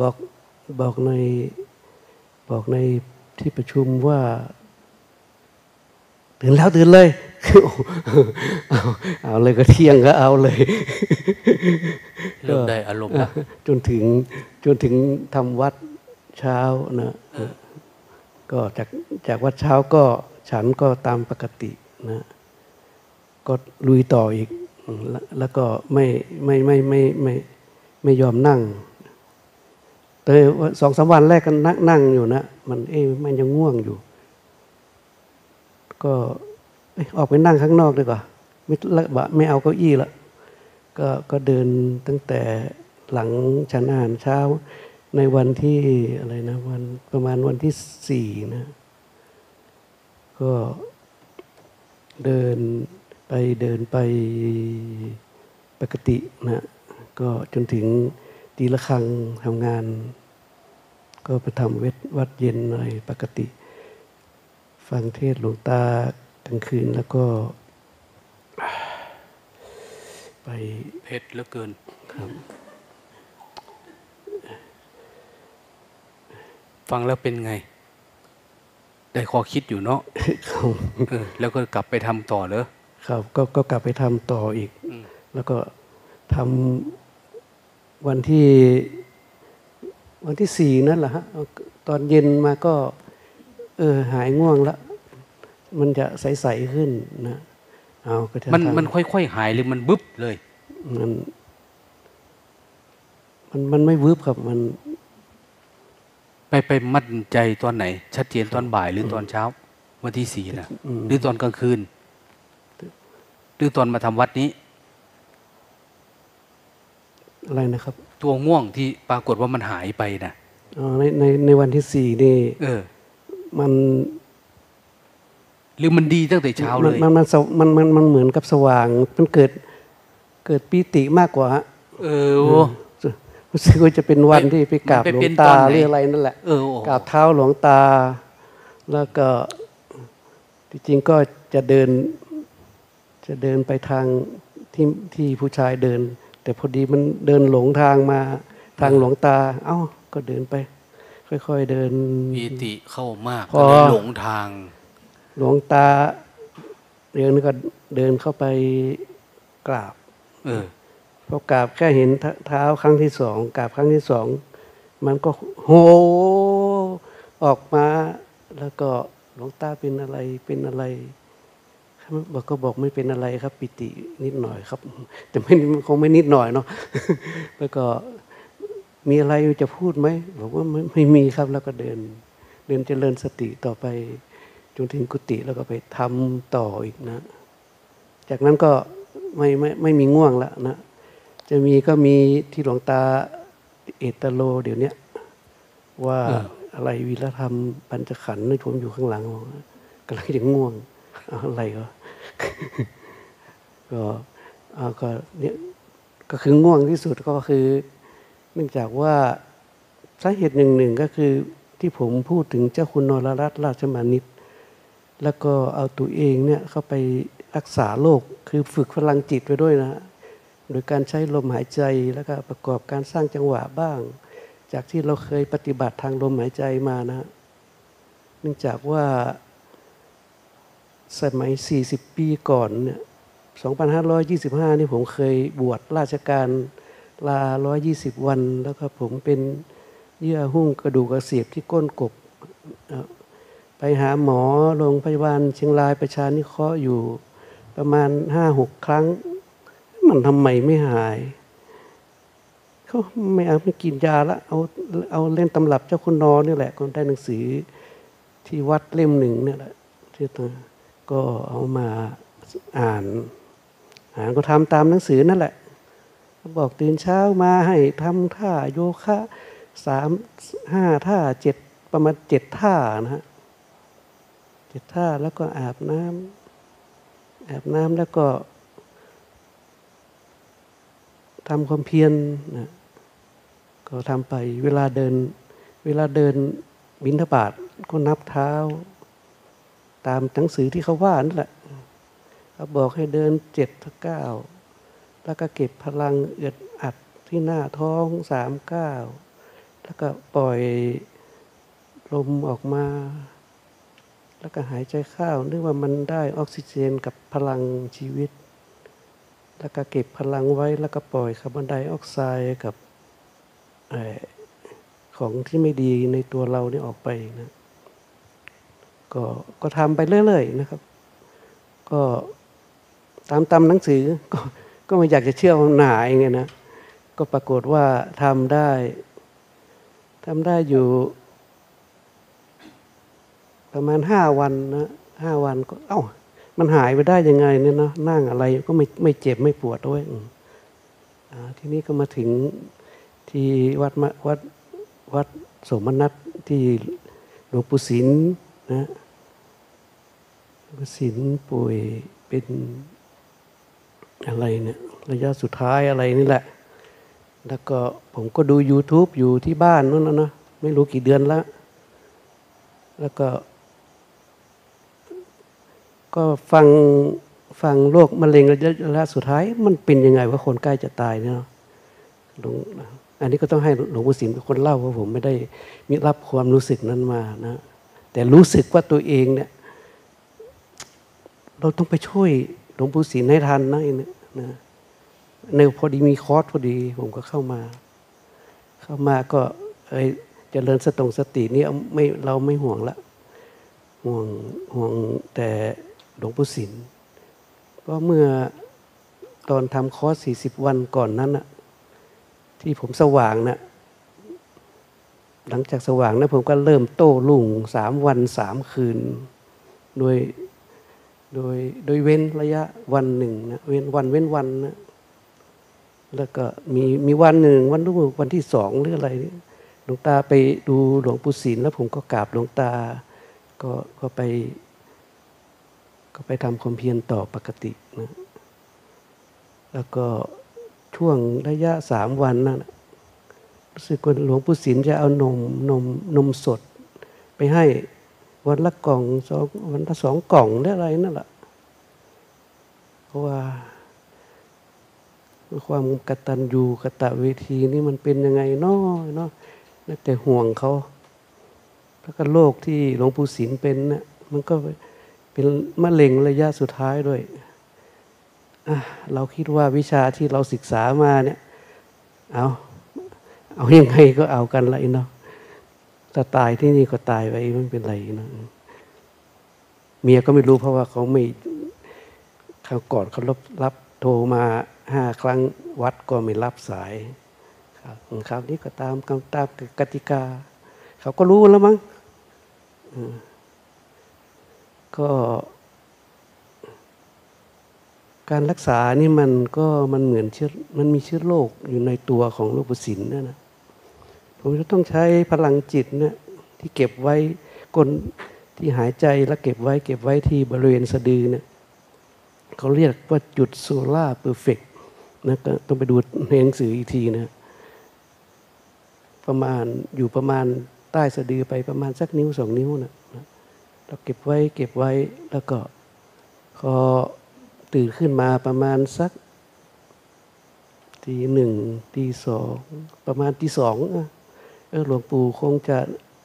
S2: บอก บอกในบอกในที่ประชุมว่า ตื่นแล้วตื่นเลยเอาเอาเลยก็เที่ยงก็เอาเลย
S1: เริ่มได้อารมณ์
S2: จนถึงจนถึงทำวัดเช้านะก็จากจากวัดเช้าก็ฉันก็ตามปกตินะก็ลุยต่ออีก แล้วก็ไม่ไม่ไม่ไม่ไม่ไม่ยอมนั่ง แต่สองสาวันแรกกันนั่งนั่งอยู่นะมันเอ๊มันยังง่วงอยู่ ก็ออกไปนั่งข้างนอกดีกว่าไม่ละบะไม่เอาเก้าอี้ละก็ก็เดินตั้งแต่หลังฉันอาหารเช้า ในวันที่อะไรนะวันประมาณวันที่สี่นะ ก็เดินไปเดินไปปกตินะ ก็จนถึง ตีละครังทำงาน ก็ไปทำเวทวัดเย็นอะไรปกติ ฟังเทศหลวงตากลางคืนแล้วก็ ไป
S1: เผ็ดเหลือเกินครับฟังแล้วเป็นไง ได้ข้อคิดอยู่เนาะเออแล้วก็กลับไปทำต่อเลย
S2: ครับ ก็ก็กลับไปทำต่ออีก แล้วก็ทำ วันที่วันที่สี่นั่นแหละฮะตอนเย็นมาก็ เออหายง่วงแล้วมันจะใสๆขึ้นนะเอาก็จะ
S1: มันมันค่อยๆหายหรือมันบึ๊บเลย
S2: มันมันมันไม่วืบครับมัน
S1: ไปไปมั่นใจตอนไหน ชัดเจนตอนบ่ายหรือตอนเช้า วันที่สี่นะหรือตอนกลางคืน หรือตอนมาทำวัดนี้
S2: อะไรนะครับ
S1: ตัวง่วงที่ปรากฏว่ามันหายไปนะ
S2: อ๋อในในในวันที่สี่นี่
S1: เออ
S2: มัน
S1: หรือมันดีตั้งแต่เช้าเลย
S2: มันมันมันมันมันเหมือนกับสว่าง มันเกิดเกิดปีติมากกว่า
S1: เออ
S2: รู้สึกว่าจะเป็นวันที่ไปกราบหลวงตาหรืออะไรนั่นแหละกราบเท้าหลวงตา แล้วก็ที่จริงก็จะเดิน จะเดินไปทางที่ที่ผู้ชายเดิน แต่พอดีมันเดินหลงทางมาทางหลวงตา เอ้าก็เดินไป ค่อย ๆ เดิน
S1: ปีติเข้ามากก็เลยหลงทาง
S2: หลวงตาเดินก็เดินเข้าไปกราบ
S1: เออ
S2: พอกราบแค่เห็นเท้าครั้งที่สองกราบครั้งที่สองมันก็โหออกมาแล้วก็หลวงตาเป็นอะไรเป็นอะไร บอกก็บอกไม่เป็นอะไรครับ ปิตินิดหน่อยครับ แต่ไม่คงไม่นิดหน่อยเนาะแล้วก็มีอะไรจะพูดไหมบอกว่าไม่ไม่มีครับแล้วก็เดิน เดินเจริญสติต่อไปจนถึงกุฏิแล้วก็ไปทำต่ออีกนะ จากนั้นก็ไม่ไม่ไม่มีง่วงแล้วนะจะมีก็มีที่หลวงตาเอตโล เดี๋ยวนี้ว่าอะไรวีรธรรมปัญจขันธ์นี่ผมอยู่ข้างหลังกำลังจะง่วงอะไรก็ ก็เอาก็เนี่ยก็คือง่วงที่สุดก็คือ เนื่องจากว่าสาเหตุหนึ่งหนึ่งก็คือที่ผมพูดถึงเจ้าคุณนรรัตน์ราชมานิตแล้วก็เอาตัวเองเนี่ยเข้าไปรักษาโรคคือฝึกพลังจิตไปด้วยนะโดยการใช้ลมหายใจแล้วก็ประกอบการสร้างจังหวะบ้าง จากที่เราเคยปฏิบัติทางลมหายใจมานะ เนื่องจากว่า สมัย 40 ปีก่อนเนี่ย2525 นี่ผมเคยบวชราชการลา 120 วัน แล้วก็ผมเป็นเยื่อหุ้มกระดูกกระเสียบที่ก้นกบ ไปหาหมอโรงพยาบาลเชียงรายประชานิเคราะห์อยู่ประมาณ 5-6 ครั้ง มันทำไมไม่หาย เขาไม่เอาไม่กินยาละเอาเอาเล่นตำรับเจ้าคุณนอนี่แหละคนได้หนังสือที่วัดเล่มหนึ่งเนี่ยแหละที่ตัว ก็เอามาอ่านอ่านก็ทำตามหนังสือนั่นแหละ บอกตื่นเช้ามาให้ทำท่าโยคะสามห้าท่าเจ็ดประมาณเจ็ดท่านะฮะเจ็ดท่าแล้วก็อาบน้ำอาบน้ำแล้วก็ทำความเพียรนะก็ทำไปเวลาเดิน เวลาเดินบินทบาทก็นับเท้า ตามหนังสือที่เขาว่านั่นแหละเขาบอกให้เดินเจ็ดเก้าแล้วก็เก็บพลังเอือดอัดที่หน้าท้องสามเก้าแล้วก็ปล่อยลมออกมา แล้วก็หายใจเข้านึกว่ามันได้ออกซิเจนกับพลังชีวิต แล้วก็เก็บพลังไว้แล้วก็ปล่อยคาร์บอนไดออกไซด์กับของที่ไม่ดีในตัวเรานี่ออกไปนะ ก็ก็ทำไปเรื่อยๆนะครับ ก็ตามตามหนังสือก็ก็ไม่อยากจะเชื่อว่าหนาเองนะก็ปรากฏว่าทำได้ทำได้อยู่ ประมาณห้าวันนะห้าวันก็ เอ้า มันหายไปได้ยังไงเนี่ยนะนั่งอะไรก็ไม่ไม่เจ็บไม่ปวดด้วยทีนี้ก็มาถึงที่วัดวัดวัดสมนัตที่หลวงปู่ศิลนะ ศิลป่วยเป็นอะไรเนี่ยระยะสุดท้ายอะไรนี่แหละ แล้วก็ผมก็ดู YouTube อยู่ที่บ้านนั่นนะนะไม่รู้กี่เดือนแล้วแล้วก็ ก็ฟังฟังโรคมะเร็งระยะสุดท้าย มันเป็นยังไงว่าคนใกล้จะตายเนี่ยหลวงอันนี้ก็ต้องให้หลวงปู่สิมเป็นคนเล่าเพราะผมไม่ได้มีรับความรู้สึกนั้นมานะ แต่รู้สึกว่าตัวเองเนี่ย เราต้องไปช่วยหลวงปู่ศิลให้ทันนะเนี่ยนะในพอดีมีคอร์สพอดี ผมก็เข้ามา เข้ามาก็เอ้ยเจริญสตงสตินี่ไม่เราไม่ห่วงละห่วงห่วงแต่หลวงปู่ศิลเพราะเมื่อตอนทำคอร์สสี่สิบวันก่อนนั้นอะที่ผมสว่างนะ่ะหลังจากสว่างนะผมก็เริ่มโต้ลุ่งสามวันสามคืน โดย โดยโดยเว้นระยะวันหนึ่งนะเว้นวันเว้นวันนะแล้วก็มีมีวันหนึ่งวันรู้วันที่สองหรืออะไรหลวงตาไปดูหลวงปู่ศิลแล้วผมก็กราบหลวงตา ก็ก็ไป ก็ไปทำความเพียรต่อปกตินะแล้วก็ช่วงระยะสามวันนั่นรู้สึกว่าหลวงปู่ศิลจะเอานมนมนมสด ไปให้ วันละกล่องสองวันละสองกล่องหรืออะไรนั่นแหละเพราะว่าความกตัญญูกตะเวทีนี่มันเป็นยังไงน้อยเนาะแต่ห่วงเขาแล้วก็โรคที่หลวงปู่ศิลเป็นเนะี่ยมันก็เป็นมะเร็งระยะสุดท้ายด้วยเราคิดว่าวิชาที่เราศึกษามาเนี่ย เอา เอาอยัางไงก็เอากันละเนาะ ถ้าตายที่นี่ก็ตายไปไม่เป็นไรนะเมียก็ไม่รู้เพราะว่าเขาไม่เขาก่อนเขารับรับโทรมาห้าครั้งวัดก็ไม่รับสายครับคราวนี้ก็ตามตามกติกา เขาก็รู้แล้วมั้งก็การรักษานี่มันก็มันเหมือนเชื้อมันมีเชื้อโรคอยู่ในตัวของโรคประสินนะนะ ผมจะต้องใช้พลังจิตเนี่ยที่เก็บไว้กลที่หายใจแล้วเก็บไว้เก็บไว้ที่บริเวณสะดือเนี่ยเขาเรียกว่าจุดโซล่าเพอร์เฟกนะก็ต้องไปดูในหนังสืออีกทีนะประมาณอยู่ประมาณใต้สะดือไปประมาณสักนิ้วสองนิ้วนะเราเก็บไว้เก็บไว้แล้วก็พอตื่นขึ้นมาประมาณสักตีหนึ่งตีสองประมาณตีสองอะ ออหลวงปู่คงจะ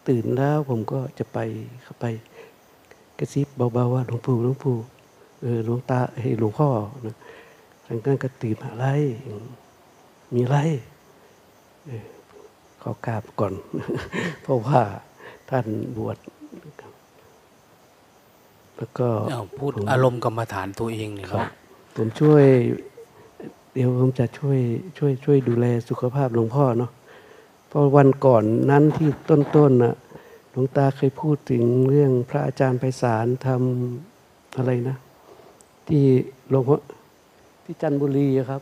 S2: ตื่นแล้ว ผมก็จะไปเข้าไป กระซิบเบาๆว่าหลวงปู่หลวงปู่เออหลวงตาเฮ้ยหลวงพ่อนะทางนั้นก็ตื่นมาอะไร มีอะไรเออขอกราบก่อน เพราะว่าท่านบวชแล้วก็
S1: อ้าวพูดอารมณ์กรรมฐานตัวเองเนี่ย
S2: ครับ
S1: เนาะ
S2: ผมช่วย เดี๋ยวผมจะช่วยช่วยช่วยดูแลสุขภาพหลวงพ่อเนาะเพราะวันก่อนนั้นที่ต้นๆน่ะหลวงตาเคยพูดถึงเรื่องพระอาจารย์ไพศาลทำอะไรนะ ที่หลวงพ่อที่จันทบุรีอะครับ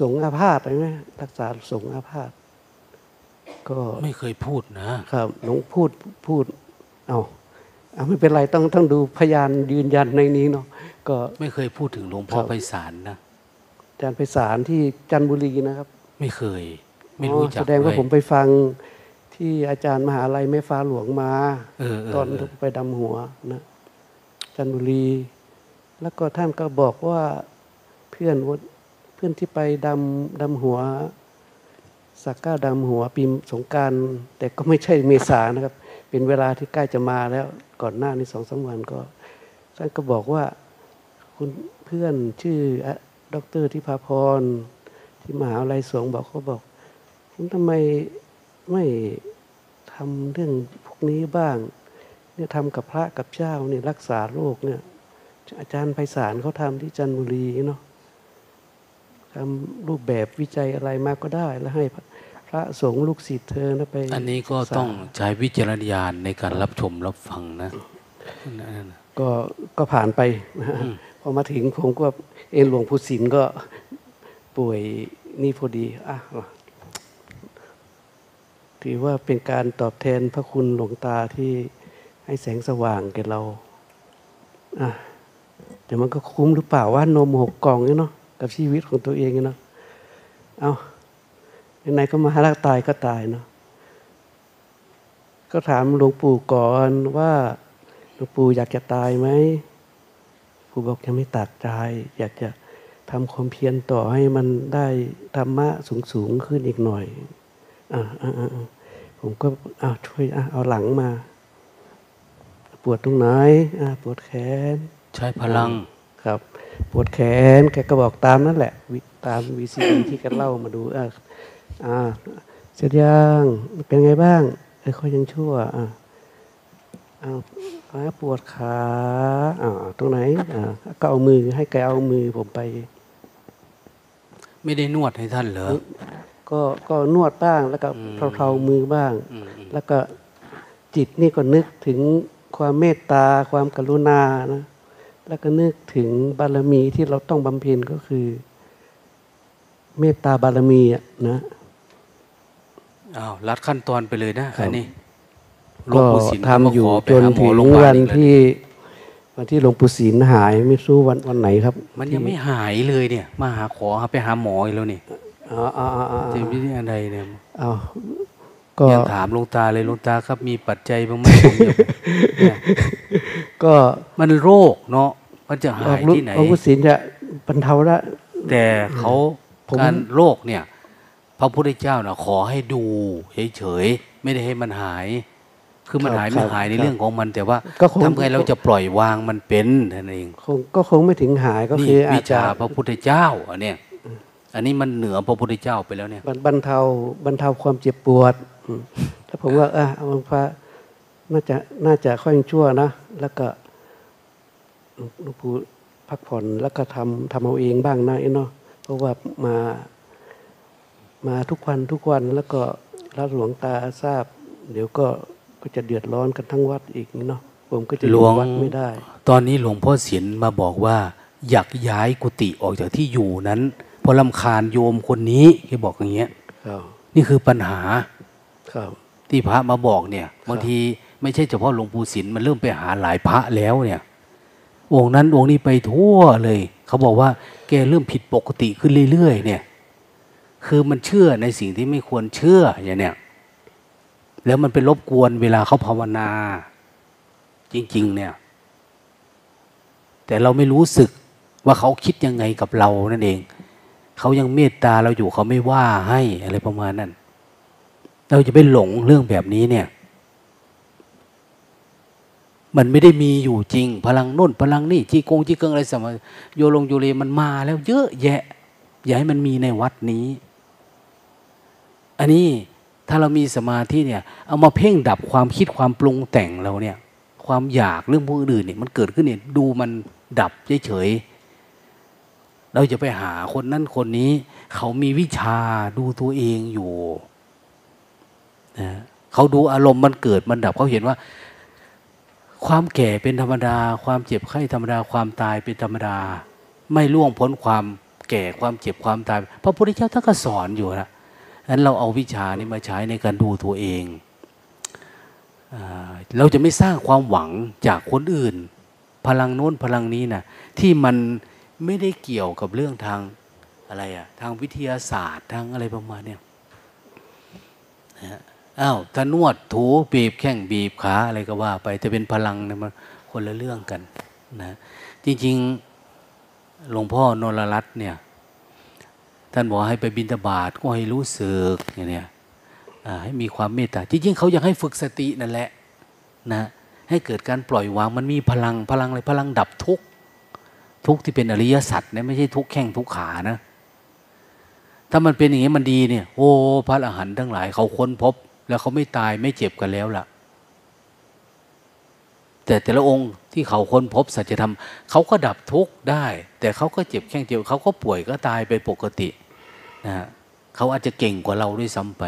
S2: สงฆ์อาพาธใช่ไหมรักษาสงฆ์อาพาธก็
S1: ไม่เคยพูดนะ
S2: ครับหลวงพูดพูด เอาเอาไม่เป็นไรต้องต้องดูพยานยืนยันในนี้เนาะก็
S1: ไม่เคยพูดถึงหลวงพ่อ
S2: ครับ
S1: ไพศาลนะ
S2: อาจารย์ไปสารที่จันทบุรีนะครับ
S1: ไม่เคย ไม่
S2: อ๋อ
S1: รู้จัก
S2: แสดงว่า
S1: เลย
S2: ผมไปฟังที่อาจารย์มหาลัยแม่ฟ้าหลวงมา
S1: เออเออ
S2: ตอน
S1: เออ
S2: ไปดำหัวนะจันทบุรี แล้วก็ท่านก็บอกว่าเพื่อนวเพื่อนที่ไปดำดำหัวสักเก้าดำหัวปีสงกรารแต่ก็ไม่ใช่เมษานะครับ เป็นเวลาที่ใกล้จะมาแล้วก่อนหน้านี้สองสามวันก็ท่านก็บอกว่าคุณเพื่อนชื่ออะดอกเตอรทิพาพรที่มหาวิทยาลัยสงฆ์บอกเขาบอกคุณ ทำไมไม่ทำเรื่องพวกนี้บ้าง เนี่ยทำกับพระกับเจ้าเนี่ยรักษาโรคเนี่ย อาจารย์ไพศาลเขาทำที่จันทบุรีเนาะทำรูปแบบวิจัยอะไรมาก็ได้แล้วให้พระสงฆ์ลูกศิษย์เธอนะไป
S1: อันนี้ก็
S2: ศึษา
S1: ต้องใช้วิจารณญาณในการรับชมรับฟังนะนั่นน่ะ
S2: ก็ก็ผ่านไปนะฮะพอมาถึงผมก็เอ็นหลวงพุศินก็ป่วยนี่พอดี อะ ถือว่าเป็นการตอบแทนพระคุณหลวงตาที่ให้แสงสว่างแก่เราอะแต่มันก็คุ้มหรือเปล่าว่านมหกกล่องเนี่เนาะกับชีวิตของตัวเองเนาะเอาไหนก็มารักตายก็ตายเนาะก็ถามหลวงปู่ก่อนว่าหลวงปู่อยากจะตายไหมปู่บอกยังไม่ตักใจอยากจะทำความเพียรต่อให้มันได้ธรรมะสูงๆขึ้นอีกหน่อย อ่าอ่าอ่าอ่าผมก็อ้าวช่วยอะเอาหลังมา ปวดตรงไหนอ่าปวดแขน
S1: ใช้พลัง
S2: ครับ ปวดแขนแกก็บอกตามนั่นแหละวิตามวีซีที่แกเล่ามาดูอ่าอ่าเสร็จยังเป็นไงบ้างเออเขายังชั่วอ่าอ้าวอ่าปวดขาอ่าตรงไหนอ่าก็เอามือให้แกเอามือผมไป
S1: ไม่ได้นวดให้ท่านเหรอ
S2: ก็ก็นวดบ้างแล้วก็
S1: อืม
S2: เพลาๆมือบ้าง
S1: อืมอืม
S2: แล้วก็จิตนี่ก็นึกถึงความเมตตาความกรุณานะแล้วก็นึกถึงบารมีที่เราต้องบำเพ็ญก็คือ เมตตาบารมีอะนะ
S1: อ้าวรัดขั้นตอนไปเลยนะครับอันนี้หลว
S2: ก็
S1: งปู่ศิลป์
S2: ทำอยู่
S1: ก็ขไป
S2: จน
S1: หาหม
S2: ถึง
S1: โรงพยาบา
S2: วั
S1: ล
S2: น
S1: อีกแล้ว
S2: ที่วันที่หลวงปู่ศิลหายไม่รู้วันวันไหนครับ
S1: มันยังไม่หายเลยเนี่ย มาหาขอไปหาหมออีกแล้วนี่
S2: อ๋ออ๋ออ๋ออ๋อ
S1: เต็มที่อะไรเนี่ย
S2: เอาก็
S1: ยังถามหลวงตาเลยหลวงตาครับมีปัจจัยบ้างไหมผมเนี่ยเนี่ย
S2: ก็
S1: มันโรคเนาะมันจะหายที่ไหน
S2: หลวงปู่ศิลจะบรรเทาละ
S1: แต่เขา
S2: ผม
S1: การโรคเนี่ย พระพุทธเจ้านะขอให้ดูเฉยๆไม่ได้ให้มันหาย คือมันหายไม่หายในเรื่องของมันแต่ว่า
S2: ก็คง
S1: ทำไงเราจะปล่อยวางมันเป็นนั่นเอง
S2: คงก็คงไม่ถึงหายก็
S1: นี่
S2: คืออา
S1: วิ
S2: จจะ
S1: ชาพระพุทธเจ้าอันเนี้ย อันนี้มันเหนือพระพุทธเจ้าไปแล้วเนี่ย
S2: บรรบรรเทาบรรเทาความเจ็บปวดอืมถ้าผมว่าเออเอาพระน่าจะน่าจะค่อยชั่วนะ แล้วก็หลวงปู่พักผ่อนแล้วก็ทำทำเอาเองบ้างนะไอ้เนาะเพราะว่ามามาทุกวันทุกวันแล้วก็รับหลวงตาทราบ เดี๋ยวก็ก็จะเดือดร้อนกันทั้งวัดอีกเนาะผมก็จะอ
S1: หล
S2: ยู่
S1: วง
S2: วัดไม่ได้
S1: ตอนนี้หลวงพ่อเสียนมาบอกว่า อยากย้ายกุฏิออกจากที่อยู่นั้น เพราะลำคาญโยมคนนี้แกบอกอย่างเงี้ย
S2: ครับ
S1: นี่คือปัญหา
S2: ครับ
S1: ที่พระมาบอกเนี่ยบางทีไม่ใช่เฉพาะหลวงปู่ศิลมันเริ่มไปหาหลายพระแล้วเนี่ย องค์นั้นองค์นี้ไปทั่วเลย เขาบอกว่าแกเริ่มผิดปกติขึ้นเรื่อยๆเนี่ย คือมันเชื่อในสิ่งที่ไม่ควรเชื่ออย่างเนี้ยแล้วมันไปรบกวนเวลาเขาภาวนา จริง ๆ เนี่ย แต่เราไม่รู้สึกว่าเขาคิดยังไงกับเรานั่นเอง เขายังเมตตาเราอยู่เขาไม่ว่าให้อะไรประมาณนั้น เราจะไปหลงเรื่องแบบนี้เนี่ย มันไม่ได้มีอยู่จริง พลังโน่นพลังนี่จีกงจีเกิงอะไรสมัโยลงโยเลมันมาแล้วเยอะแยะ อย่าให้มันมีในวัดนี้ อันนี้ถ้าเรามีสมาธิเนี่ย เอามาเพ่งดับความคิดความปรุงแต่งเราเนี่ย ความอยากเรื่องผู้อื่นเนี่ยมันเกิดขึ้นเนี่ยดูมันดับเฉยๆ เราจะไปหาคนนั้นคนนี้ เขามีวิชาดูตัวเองอยู่นะเขาดูอารมณ์มันเกิดมันดับเขาเห็นว่า ความแก่เป็นธรรมดา ความเจ็บไข้ธรรมดา ความตายเป็นธรรมดา ไม่ล่วงพ้นความแก่ความเจ็บความตายพระพุทธเจ้าท่านก็สอนอยู่นะนั้นเราเอาวิชานี้มาใช้ในการดูตัวเองเราจะไม่สร้างความหวังจากคนอื่น พลังโน้นพลังนี้นะที่มัน ไม่ได้เกี่ยวกับเรื่องทางอะไรอะทางวิทยาศาสตร์ทางอะไรประมาณเนี้ยนะอ้าวถ้านวดถูบีบแข้งบีบขาอะไรก็ว่า ไปแต่เป็นพลังเนี่ยมันคนละเรื่องกันนะจริงๆหลวงพ่อนรรัตน์เนี่ยท่านบอกให้ไปบินตบาทก็ให้รู้สึกอย่างเนี้ยให้มีความเมตตาจริงๆเขาอยากให้ฝึกสตินั่นแหละนะให้เกิดการปล่อยวางมันมีพลังพลังอะไรพลังดับทุกข์ ทุกที่เป็นอริยสัจเนี่ยไม่ใช่ทุกแข้งทุกข์ขานะ ถ้ามันเป็นอย่างนี้มันดีเนี่ย โอ้พระอรหันต์ทั้งหลายเขาค้นพบ แล้วเขาไม่ตายไม่เจ็บกันแล้วล่ะ แต่แต่ละองค์ที่เขาค้นพบสัจธรรมเขาก็ดับทุกข์ได้ แต่เขาก็เจ็บแข้งเจ็บเขาก็ป่วยก็ตายไปปกตินะฮะเขาอาจจะเก่งกว่าเราด้วยซ้ำไป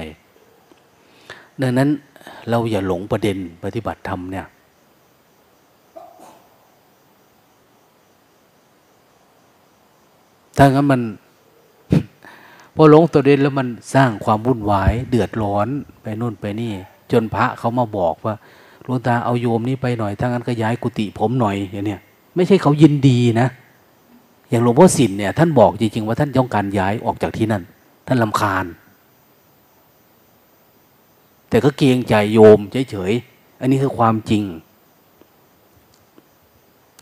S1: ดังนั้นเราอย่าหลงประเด็นปฏิบัติธรรมเนี่ย ถ้างั้นมันพอหลงตัวเด่นแล้วมันสร้างความวุ่นวาย เดือดร้อนไปนู่นไปนี่ จนพระเขามาบอกว่าหลวงตาเอาโยมนี้ไปหน่อยถ้างั้นก็ย้ายกุฏิผมหน่อยอย่างเนี้ยไม่ใช่เขายินดีนะ อย่างหลวงพ่อสินเนี่ยท่านบอกจริงๆว่าท่านต้องการย้ายออกจากที่นั่น ท่านลำคาญ แต่ก็เกรงใจโยมเฉยๆอันนี้คือความจริง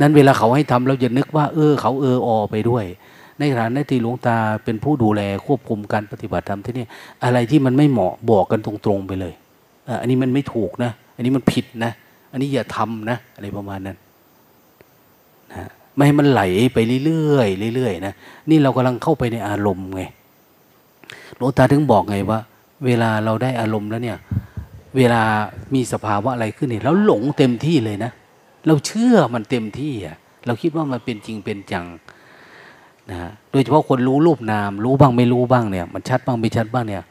S1: นั้นเวลาเขาให้ทำเราจะนึกว่า เออ เขาเอออไปด้วย ในฐานะที่หลวงตาเป็นผู้ดูแลควบคุมการปฏิบัติธรรมที่นี่อะไรที่มันไม่เหมาะบอกกันตรงๆไปเลยอันนี้มันไม่ถูกนะ อันนี้มันผิดนะ อันนี้อย่าทำนะ อะไรประมาณนั้นนะไม่ให้มันไหลไปเรื่อยๆเรื่อยๆนะนี่เรากำลังเข้าไปในอารมณ์ไงหลวงตาถึงบอกไงว่า เวลาเราได้อารมณ์แล้วเนี่ย เวลามีสภาวะอะไรขึ้นเนี่ยเราหลงเต็มที่เลยนะ เราเชื่อมันเต็มที่อะเราคิดว่ามันเป็นจริงเป็นจัง นะฮะโดยเฉพาะคนรู้รูปนาม รู้บ้างไม่รู้บ้างเนี่ย มันชัดบ้างไม่ชัดบ้างเนี่ย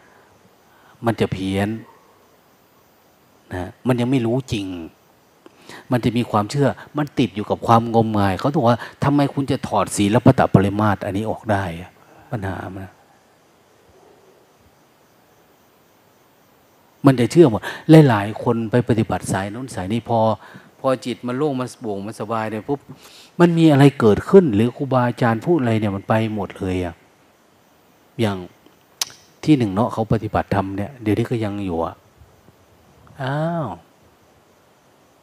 S1: มันจะเพี้ยนนะมันยังไม่รู้จริง มันจะมีความเชื่อ มันติดอยู่กับความงมงายเขาบอกว่าทำไมคุณจะถอดศีลปตะปริมาตรอันนี้ออกได้อะปัญหามันมันจะเชื่อหมดหลายๆคนไปปฏิบัติสายนู้นสายนี้พอ พอจิตมันโล่งมันโปร่งมันสบายเนี่ยปุ๊บ มันมีอะไรเกิดขึ้น หรือครูบาอาจารย์พูดอะไรเนี่ยมันไปหมดเลยอะอย่างที่หนึ่งเนาะเขาปฏิบัติธรรมเนี่ยเดี๋ยวนี้ก็ยังอยู่อะอ้าว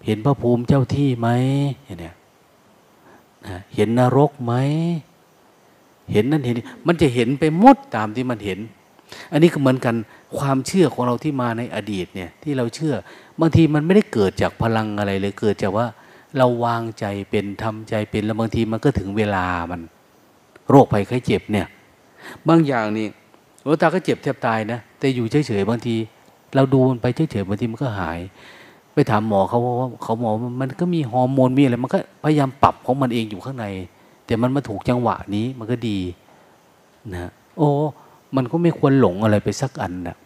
S1: เห็นพระภูมิเจ้าที่ไหมเนี่ยเห็นนรกไหมเห็นนั่นเห็นนี่มันจะเห็นไปหมดตามที่มันเห็น อันนี้ก็เหมือนกันความเชื่อของเราที่มาในอดีตเนี่ยที่เราเชื่อบางทีมันไม่ได้เกิดจากพลังอะไรเลยเกิดจากว่า เราวางใจเป็นทำใจเป็นแล้วบางทีมันก็ถึงเวลามัน โรคภัยไข้เจ็บเนี่ย บางอย่างนี่หลวงตาก็เจ็บแทบตายนะแต่อยู่เฉยๆบางที เราดูมันไปเฉยๆบางทีมันก็หาย ไปถามหมอเขาว่าเขาหมอมันก็มีฮอร์โมนมีอะไรมันก็พยายามปรับของมันเองอยู่ข้างใน แต่มันมาถูกจังหวะนี้มันก็ดีนะโอ้มันก็ไม่ควรหลงอะไรไปสักอันนะ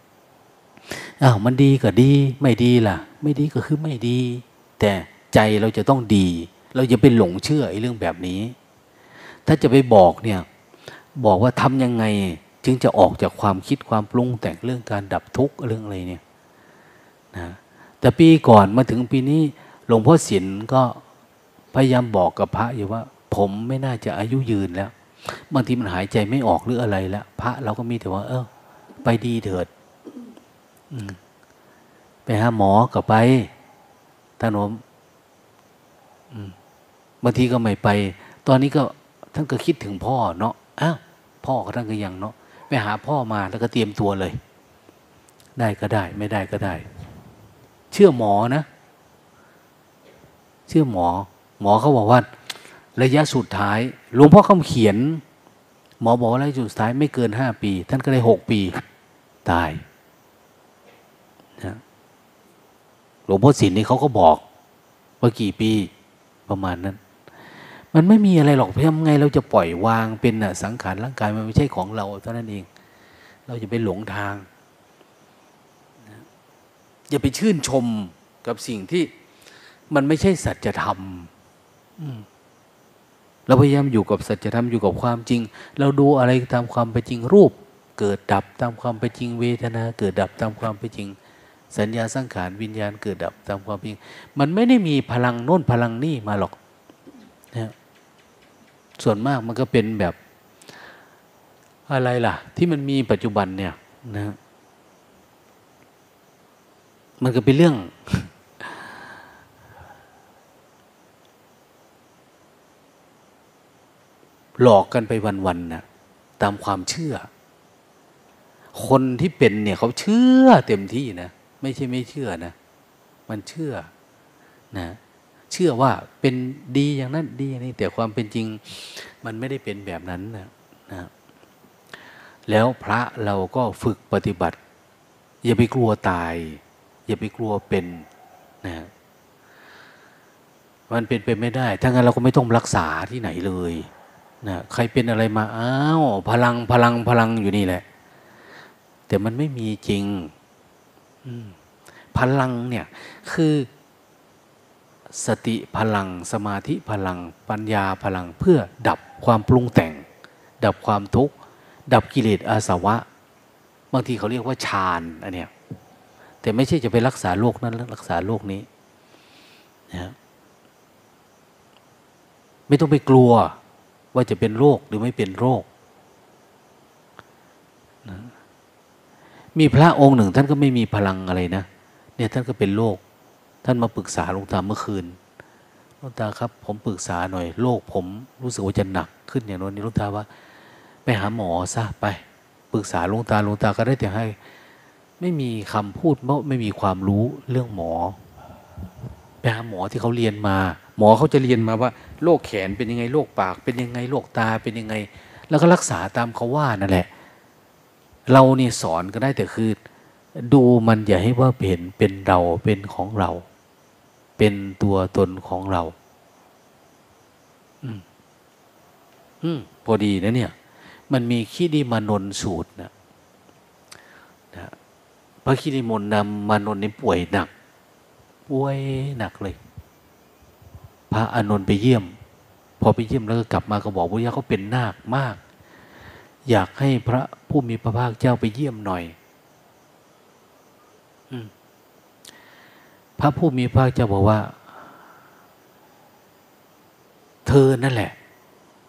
S1: อ้าวมันดีก็ดี ไม่ดีล่ะ ไม่ดีก็คือไม่ดี แต่ ใจเราจะต้องดี เราจะไปหลงเชื่อไอ้เรื่องแบบนี้ ถ้าจะไปบอกเนี่ยบอกว่าทำยังไงจึงจะออกจากความคิดความปรุงแต่งเรื่องการดับทุกข์เรื่องอะไรเนี่ยนะแต่ปีก่อนมาถึงปีนี้หลวงพ่อศิลก็พยายามบอกกับพระอยู่ว่า ผมไม่น่าจะอายุยืนแล้วบางทีมันหายใจไม่ออกหรืออะไรแล้วพระเราก็มีแต่ว่า เออ ไปดีเถิดไปหาหมอก็ไปท่านผม บางทีก็ไม่ไป ตอนนี้ก็ท่านก็คิดถึงพ่อเนาะอ้าวพ่อก็ท่านก็ยังเนาะไปหาพ่อมาแล้วก็เตรียมตัวเลย ได้ก็ได้ ไม่ได้ก็ได้ เชื่อหมอนะ เชื่อหมอ หมอเขาบอกว่า ระยะสุดท้ายหลวงพ่อคำเขียน หมอบอกว่าระยะสุดท้ายไม่เกินห้าปี ท่านก็ได้หกปี ตายนะหลวงพ่อศิลนี่เขาก็บอกว่ากี่ปีประมาณนั้น มันไม่มีอะไรหรอกเพียงไงเราจะปล่อยวางเป็นสังขารร่างกายมันไม่ใช่ของเราเท่านั้นเอง เราจะไปหลงทางอย่าไปชื่นชมกับสิ่งที่มันไม่ใช่สัจธรรมเราพยายามอยู่กับสัจธรรมอยู่กับความจริง เราดูอะไรตามความเป็นจริงรูป เกิดดับตามความเป็นจริงเวทนา เกิดดับตามความเป็นจริง สัญญาสังขารวิญญาณเกิดดับตามความเป็นจริง มันไม่ได้มีพลังโน้นพลังนี่มาหรอก ส่วนมากมันก็เป็นแบบอะไรล่ะ ที่มันมีปัจจุบันเนี่ยนะมันก็เป็นเรื่อง หลอกกันไปวันๆนะตามความเชื่อ คนที่เป็นเนี่ยเขาเชื่อเต็มที่นะ ไม่ใช่ไม่เชื่อนะ มันเชื่อนะ เชื่อว่าเป็นดีอย่างนั้นดีอย่างนี้แต่ความเป็นจริงมันไม่ได้เป็นแบบนั้นนะนะแล้วพระเราก็ฝึกปฏิบัติ อย่าไปกลัวตาย อย่าไปกลัวเป็นนะมันเป็นไปไม่ได้ ถ้างั้นเราก็ไม่ต้องรักษาที่ไหนเลยนะใครเป็นอะไรมาอ้าวพลังพลังพลังอยู่นี่แหละ แต่มันไม่มีจริงพลังเนี่ยคือ สติพลัง สมาธิพลัง ปัญญาพลังเพื่อดับความปรุงแต่ง ดับความทุกข์ ดับกิเลสอาสวะ บางทีเขาเรียกว่าฌานอันเนี้ยแต่ไม่ใช่จะไปรักษาโรคนั้นรักษาโรคนี้นะไม่ต้องไปกลัวว่าจะเป็นโรคหรือไม่เป็นโรคนะมีพระองค์หนึ่งท่านก็ไม่มีพลังอะไรนะ เนี่ยท่านก็เป็นโรค ท่านมาปรึกษาหลวงตาเมื่อคืนหลวงตาครับ ผมปรึกษาหน่อยโรคผมรู้สึกว่าจะหนักขึ้นอย่างนี้หลวงตาว่า ไปหาหมอซะไป ปรึกษาหลวงตาหลวงตาก็ได้แต่ให้ ไม่มีคำพูดเพราะไม่มีความรู้เรื่องหมอไปหาหมอที่เขาเรียนมา หมอเขาจะเรียนมาว่าโรคแขนเป็นยังไงโรคปาก เป็นยังไงโรคตาเป็นยังไง แล้วก็รักษาตามเขาว่านั่นแหละ เราเนี่ยสอนก็ได้แต่คือ ดูมันอย่าให้ว่าเห็นเป็นเราเป็นของเรา เป็นตัวตนของเรา อืม อืม พอดีนะเนี่ย มันมีขี้ดีมานนสูตรนะพระคิริมนนำมานนท์นี่ป่วยหนัก ป่วยหนักเลย พระอานนท์ไปเยี่ยม พอไปเยี่ยมแล้วก็กลับมาก็บอกว่าเขาเป็นนาคมาก อยากให้พระผู้มีพระภาคเจ้าไปเยี่ยมหน่อย พระผู้มีพระเจ้าบอกว่า เธอนั่นแหละ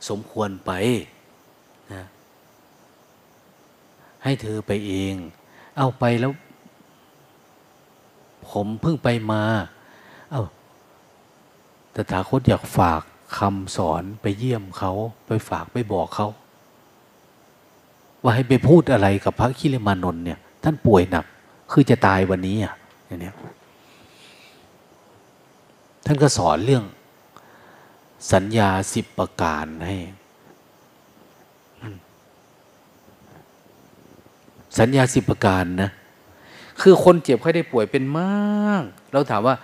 S1: สมควรไปนะให้เธอไปเอง เอาไปแล้ว ผมเพิ่งไปมา เอา้าตถาคตอยากฝากคำสอนไปเยี่ยมเขา ไปฝากไปบอกเขา ว่าให้ไปพูดอะไรกับพระคิริมานนท์เนี่ย ท่านป่วยหนัก คือจะตายวันนี้อะอย่างนี้ ท่านก็สอนเรื่องสัญญาสิบประการให้ สัญญาสิบประการนะ คือคนเจ็บไข้ได้ป่วยเป็นมาก เราถามว่า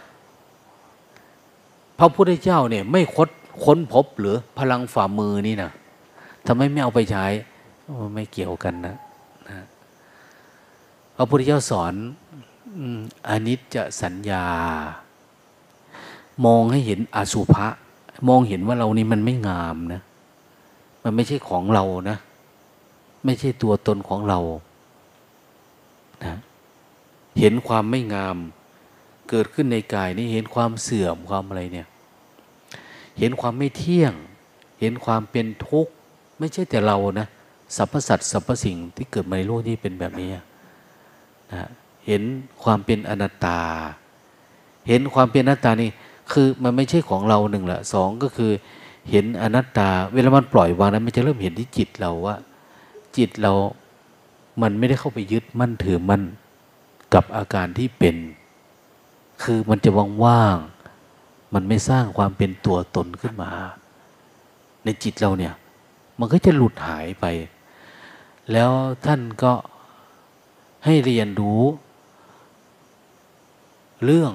S1: พระพุทธเจ้าเนี่ย ไม่คดค้นพบหรือพลังฝ่ามือนี่นะทำไมไม่เอาไปใช้ไม่เกี่ยวกันนะนะพระพุทธเจ้าสอนอนิจจสัญญา มองให้เห็นอสุภะมองเห็นว่าเรานี่มันไม่งามนะ มันไม่ใช่ของเรานะ ไม่ใช่ตัวตนของเรานะเห็นความไม่งาม เกิดขึ้นในกายนี่เห็นความเสื่อมความอะไรเนี่ย เห็นความไม่เที่ยง เห็นความเป็นทุกข์ไม่ใช่แต่เรานะสรรพสัตว์สรรพสิ่งที่เกิดมาในโลกนี้เป็นแบบนี้นะเห็นความเป็นอนัตตา เห็นความเป็นอนัตตานี่ คือมันไม่ใช่ของเราหนึ่งละสองก็คือเห็นอนัตตา เวลามันปล่อยวางนั้นมันจะเริ่มเห็นที่จิตเราว่า จิตเรา มันไม่ได้เข้าไปยึดมั่นถือมั่นกับอาการที่เป็น คือมันจะว่างๆมันไม่สร้างความเป็นตัวตนขึ้นมา ในจิตเราเนี่ย มันก็จะหลุดหายไป แล้วท่านก็ให้เรียนรู้ เรื่อง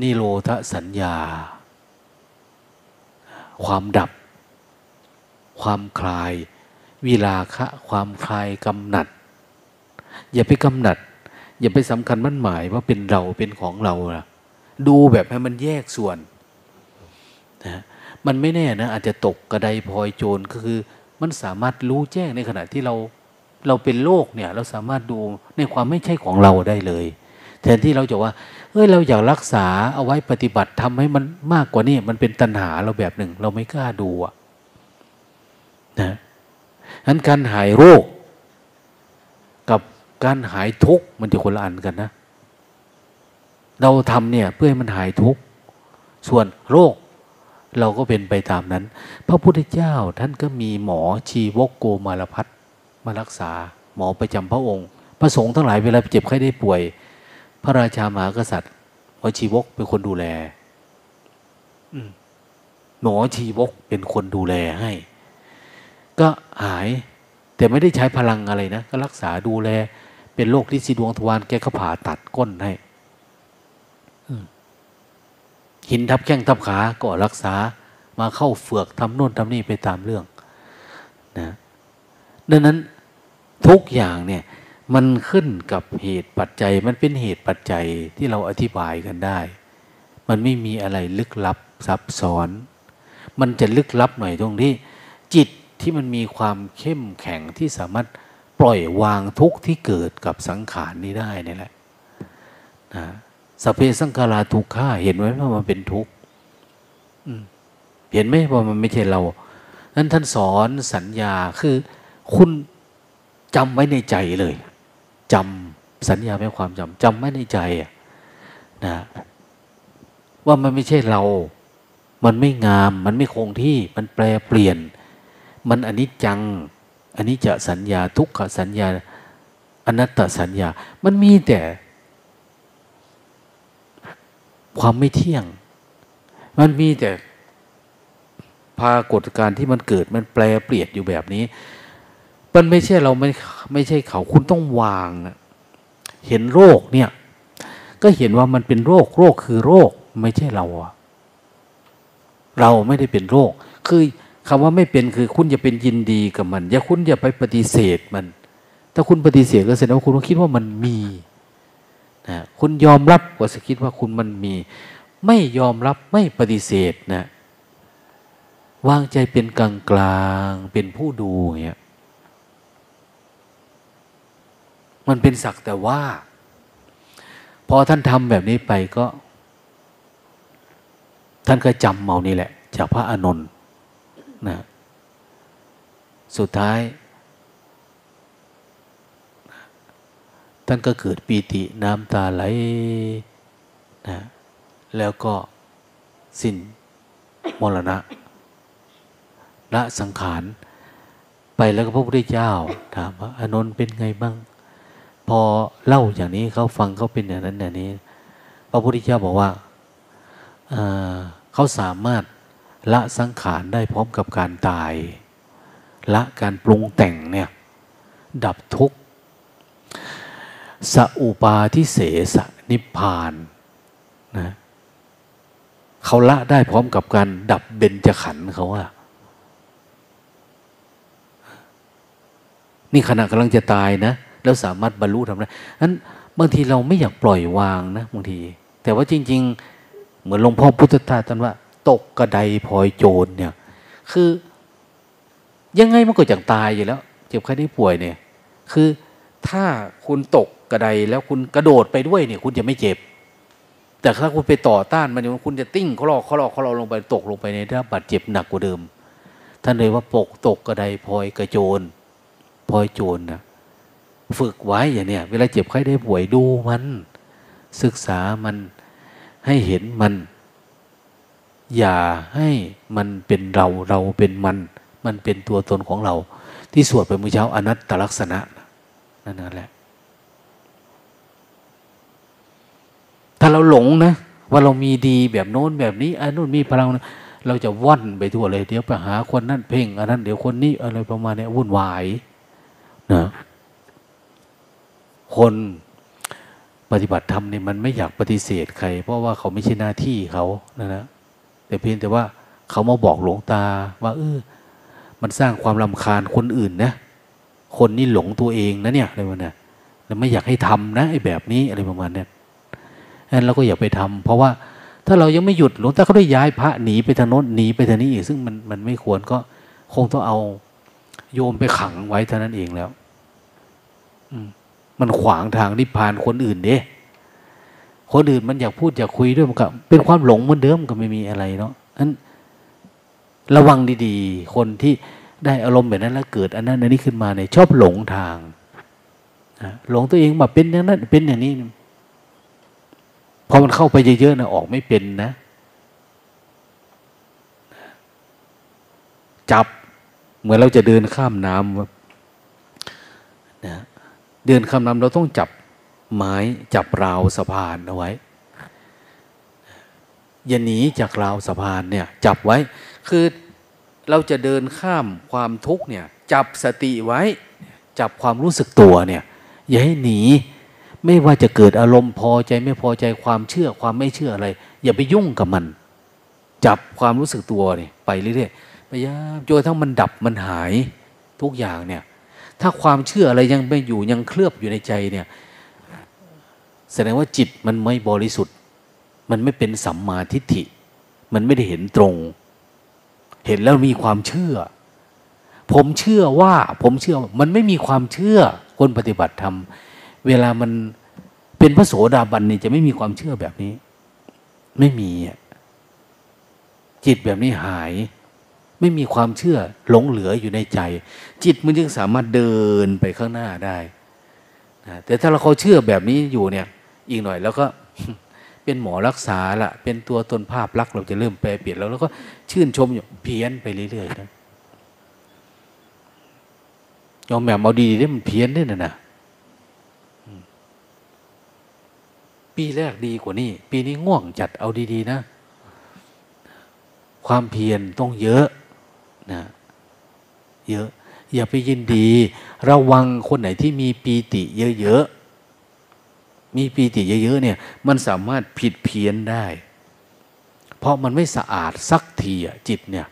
S1: นิโรธสัญญา ความดับ ความคลาย วิลาคะ ความคลายกำหนัด อย่าไปกำหนัด อย่าไปสำคัญมั่นหมายว่าเป็นเราเป็นของเรานะดูแบบให้มันแยกส่วนนะมันไม่แน่นะอาจจะตกกระไดพลอยโจรก็คือ มันสามารถรู้แจ้งในขณะที่เราเราเป็นโลกเนี่ย เราสามารถดูในความไม่ใช่ของเราได้เลย แทนที่เราจะว่าเอ้ยเราอยากรักษาเอาไว้ปฏิบัติทำให้มันมากกว่านี้มันเป็นตัณหาเราแบบหนึ่ง เราไม่กล้าดูอะนะนั้นการหายโรค กับการหายทุกข์มันจะคนละอันกันนะ เราทำเนี่ยเพื่อให้มันหายทุกข์ส่วนโรคเราก็เป็นไปตามนั้น พระพุทธเจ้าท่านก็มีหมอชีวกโกมารพัฒมารักษา หมอประจำพระองค์ พระสงฆ์ทั้งหลายเวลาเจ็บไข้ได้ป่วย พระราชามหากษัตริย์หมอชีวกเป็นคนดูแลหมอชีวกเป็นคนดูแลให้ ก็หาย แต่ไม่ได้ใช้พลังอะไรนะ ก็รักษาดูแล เป็นโรคที่สีดวงทวารแกก็ผ่าตัดก้นให้หินทับแข้งทับขาก็รักษามาเข้าเฟือกทำโน่นทำนี่ไปตามเรื่องนะดังนั้นทุกอย่างเนี่ย มันขึ้นกับเหตุปัจจัย มันเป็นเหตุปัจจัยที่เราอธิบายกันได้ มันไม่มีอะไรลึกลับซับซ้อน มันจะลึกลับหน่อยตรงที่ จิตที่มันมีความเข้มแข็งที่สามารถปล่อยวางทุกข์ที่เกิดกับสังขารนี้ได้นี่แหละนะสเพสังขาราทุกข้าเห็นไหมว่ามันเป็นทุกข์เห็นไหมว่ามันไม่ใช่เรานั้นท่านสอนสัญญาคือคุณจำไว้ในใจเลย จำสัญญาไม่ความจำจำไว้ในใจนะว่ามันไม่ใช่เรา มันไม่งาม มันไม่คงที่ มันแปรเปลี่ยน มันอนิจจัง อันนี้จะสัญญาทุกขสัญญาอนัตตสัญญา มันมีแต่ ความไม่เที่ยง มันมีแต่ภากฏการที่มันเกิดมันแปลเปลี่ยนอยู่แบบนี้ มันไม่ใช่เราไม่ ไม่ใช่เขาคุณต้องวางเห็นโรคเนี่ย ก็เห็นว่ามันเป็นโรคโรคคือโรคไม่ใช่เราเราไม่ได้เป็นโรค คือคำว่าไม่เป็นคือคุณอย่าเป็นยินดีกับมัน อย่าคุณอย่าไปปฏิเสธมัน ถ้าคุณปฏิเสธก็แสดงว่าคุณคิดว่ามันมีนะคุณยอมรับก็จะคิดว่าคุณมันมี ไม่ยอมรับไม่ปฏิเสธนะวางใจเป็นกลางกลางเป็นผู้ดูเงี้ย มันเป็นสักแต่ว่า พอท่านทำแบบนี้ไปก็ ท่านก็จำเมานี่แหละ จากพระอานนท์นะสุดท้าย ท่านก็เกิดปีติน้ำตาไหลนะแล้วก็สิ้นมรณะละสังขาร ไปแล้วก็พระพุทธเจ้า ถามว่าอานนท์เป็นไงบ้าง พอเล่าอย่างนี้เขาฟังเขาเป็นอย่างนั้นอย่างนี้ พระพุทธเจ้าบอกว่าเขาสามารถละสังขารได้พร้อมกับการตาย ละการปรุงแต่งเนี่ยดับทุกข์สอุปาทิเสสนิพานนะเขาละได้พร้อมกับการดับเบญจขันธ์เขาอะนี่ขณะกำลังจะตายนะ แล้วสามารถบรรลุทำได้นั้นบางทีเราไม่อยากปล่อยวางนะบางที แต่ว่าจริง ๆ เหมือนหลวงพ่อพุทธทาสท่านว่า ตกกระไดพลอยโจรเนี่ย คือยังไงมันก็จะตายอยู่แล้ว เจ็บไข้ได้ป่วยเนี่ย คือถ้าคุณตกกระไดแล้วคุณกระโดดไปด้วยเนี่ย คุณจะไม่เจ็บ แต่ถ้าคุณไปต่อต้านมันเนี่คุณจะติ้งเขาลอกเขาลอกเขาลอกลงไปตกลงไปในได้บาดเจ็บหนักกว่าเดิมท่านเลยว่าปกตกกระไดพลอยกระโจนพลอยโจรนะ ฝึกไว้อย่างเนี้ยเวลาเจ็บไข้ได้ป่วยดูมัน ศึกษามันให้เห็นมัน อย่าให้มันเป็นเราเราเป็นมัน มันเป็นตัวตนของเรา ที่สวดไปเมื่อเช้าอนัตตลักษณะนั่นนั่นแหละ ถ้าเราหลงนะ ว่าเรามีดีแบบโน้นแบบนี้อันนู้นมีพลังนะเราจะว่อนไปทั่วเลย เดี๋ยวไปหาคนนั้นเพ่งอันนั้นเดี๋ยวคนนี้อะไรประมาณนี้วุ่นวายนะ คนปฏิบัติธรรมเนี่ยมันไม่อยากปฏิเสธใคร เพราะว่าเขาไม่ใช่หน้าที่เขานะนะแต่เพียงแต่ว่าเขามาบอกหลวงตาว่าเออมันสร้างความลำคาญคนอื่นนะคนนี่หลงตัวเองนะเนี่ยอะไรประมาณนี้แล้วไม่อยากให้ทำนะไอ้แบบนี้อะไรประมาณนี้นั้นเราก็อย่าไปทำเพราะว่าถ้าเรายังไม่หยุดหลวงตาเขาได้ย้ายพระหนีไปทางโน้นหนีไปทางนี้อีกซึ่งมันมันไม่ควรก็คงต้องเอาโยมไปขังไว้เท่านั้นเองแล้ว อืม มันขวางทางนิพพานคนอื่นเด้คนอื่นมันอยากพูดอยากคุยด้วยมันก็เป็นความหลงเหมือนเดิมก็ไม่มีอะไรเนาะนั้นระวังดีๆ คนที่ได้อารมณ์แบบนั้นแล้วเกิดอันนั้นอันนี้ขึ้นมาเนี่ยชอบหลงทางหลงตัวเองมาเป็นอย่างนั้นเป็นอย่างนี้พอมันเข้าไปเยอะๆนะออกไม่เป็นนะ จับเหมือนเราจะเดินข้ามน้ำนะ เดินข้ามน้ำเราต้องจับไม้จับราวสะพานเอาไว้ อย่าหนีจากราวสะพานเนี่ยจับไว้ คือเราจะเดินข้ามความทุกข์เนี่ยจับสติไว้ จับความรู้สึกตัวเนี่ยอย่าให้หนี ไม่ว่าจะเกิดอารมณ์พอใจไม่พอใจความเชื่อความไม่เชื่ออะไร อย่าไปยุ่งกับมัน จับความรู้สึกตัวนี่ไปเรื่อยๆพยายามจนทั้งมันดับมันหายทุกอย่างเนี่ย ถ้าความเชื่ออะไรยังไม่อยู่ยังเคลือบอยู่ในใจเนี่ยแสดงว่าจิตมันไม่บริสุทธิ์ มันไม่เป็นสัมมาทิฏฐิ มันไม่ได้เห็นตรง เห็นแล้วมีความเชื่อ ผมเชื่อว่า ผมเชื่อ มันไม่มีความเชื่อคนปฏิบัติธรรม เวลามันเป็นพระโสดาบันนี่จะไม่มีความเชื่อแบบนี้ ไม่มีจิตแบบนี้หาย ไม่มีความเชื่อหลงเหลืออยู่ในใจ จิตมันจึงสามารถเดินไปข้างหน้าได้นะแต่ถ้าเราเขาเชื่อแบบนี้อยู่เนี่ย อีกหน่อยแล้วก็เป็นหมอรักษาละเป็นตัวตนภาพลักษณ์เราจะเริ่มแปลเปลี่ยนแล้วแล้วก็ชื่นชมอยู่เพี้ยนไปเรื่อยๆนะยอมแบบเอาดีๆได้มันเพี้ยนได้นะนะปีแรกดีกว่านี้ ปีนี้ง่วงจัดเอาดีๆนะ ความเพียรต้องเยอะ นะเยอะอย่าไปยินดี ระวังคนไหนที่มีปีติเยอะๆ มีปีติเยอะๆเนี่ยมันสามารถผิดเพี้ยนได้ เพราะมันไม่สะอาดสักทีอะจิตเนี่ย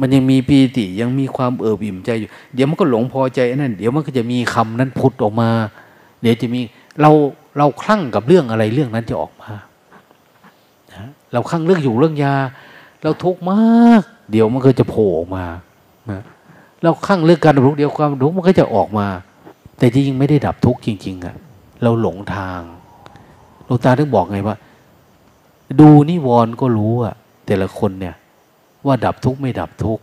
S1: มันยังมีปีติยังมีความเอิบอิ่มใจอยู่ เดี๋ยวมันก็หลงพอใจนั่นเดี๋ยวมันก็จะมีคำนั้นพุทออกมา เดี๋ยวจะมีเราเราคลั่งกับเรื่องอะไรเรื่องนั้นจะออกมาเราคลั่งเรื่องอยู่เรื่องยา เราทุกข์มาก เดี๋ยวมันก็จะโผล่ออกมาเราคลั่งเรื่องการรู้เดียวความรู้มันก็จะออกมา แต่จริงๆไม่ได้ดับทุกข์จริง ๆอะเราหลงทางหลวงตาถึงบอกไงว่า ดูนิวรณ์ก็รู้อะแต่ละคนเนี่ย ว่าดับทุกข์ไม่ดับทุกข์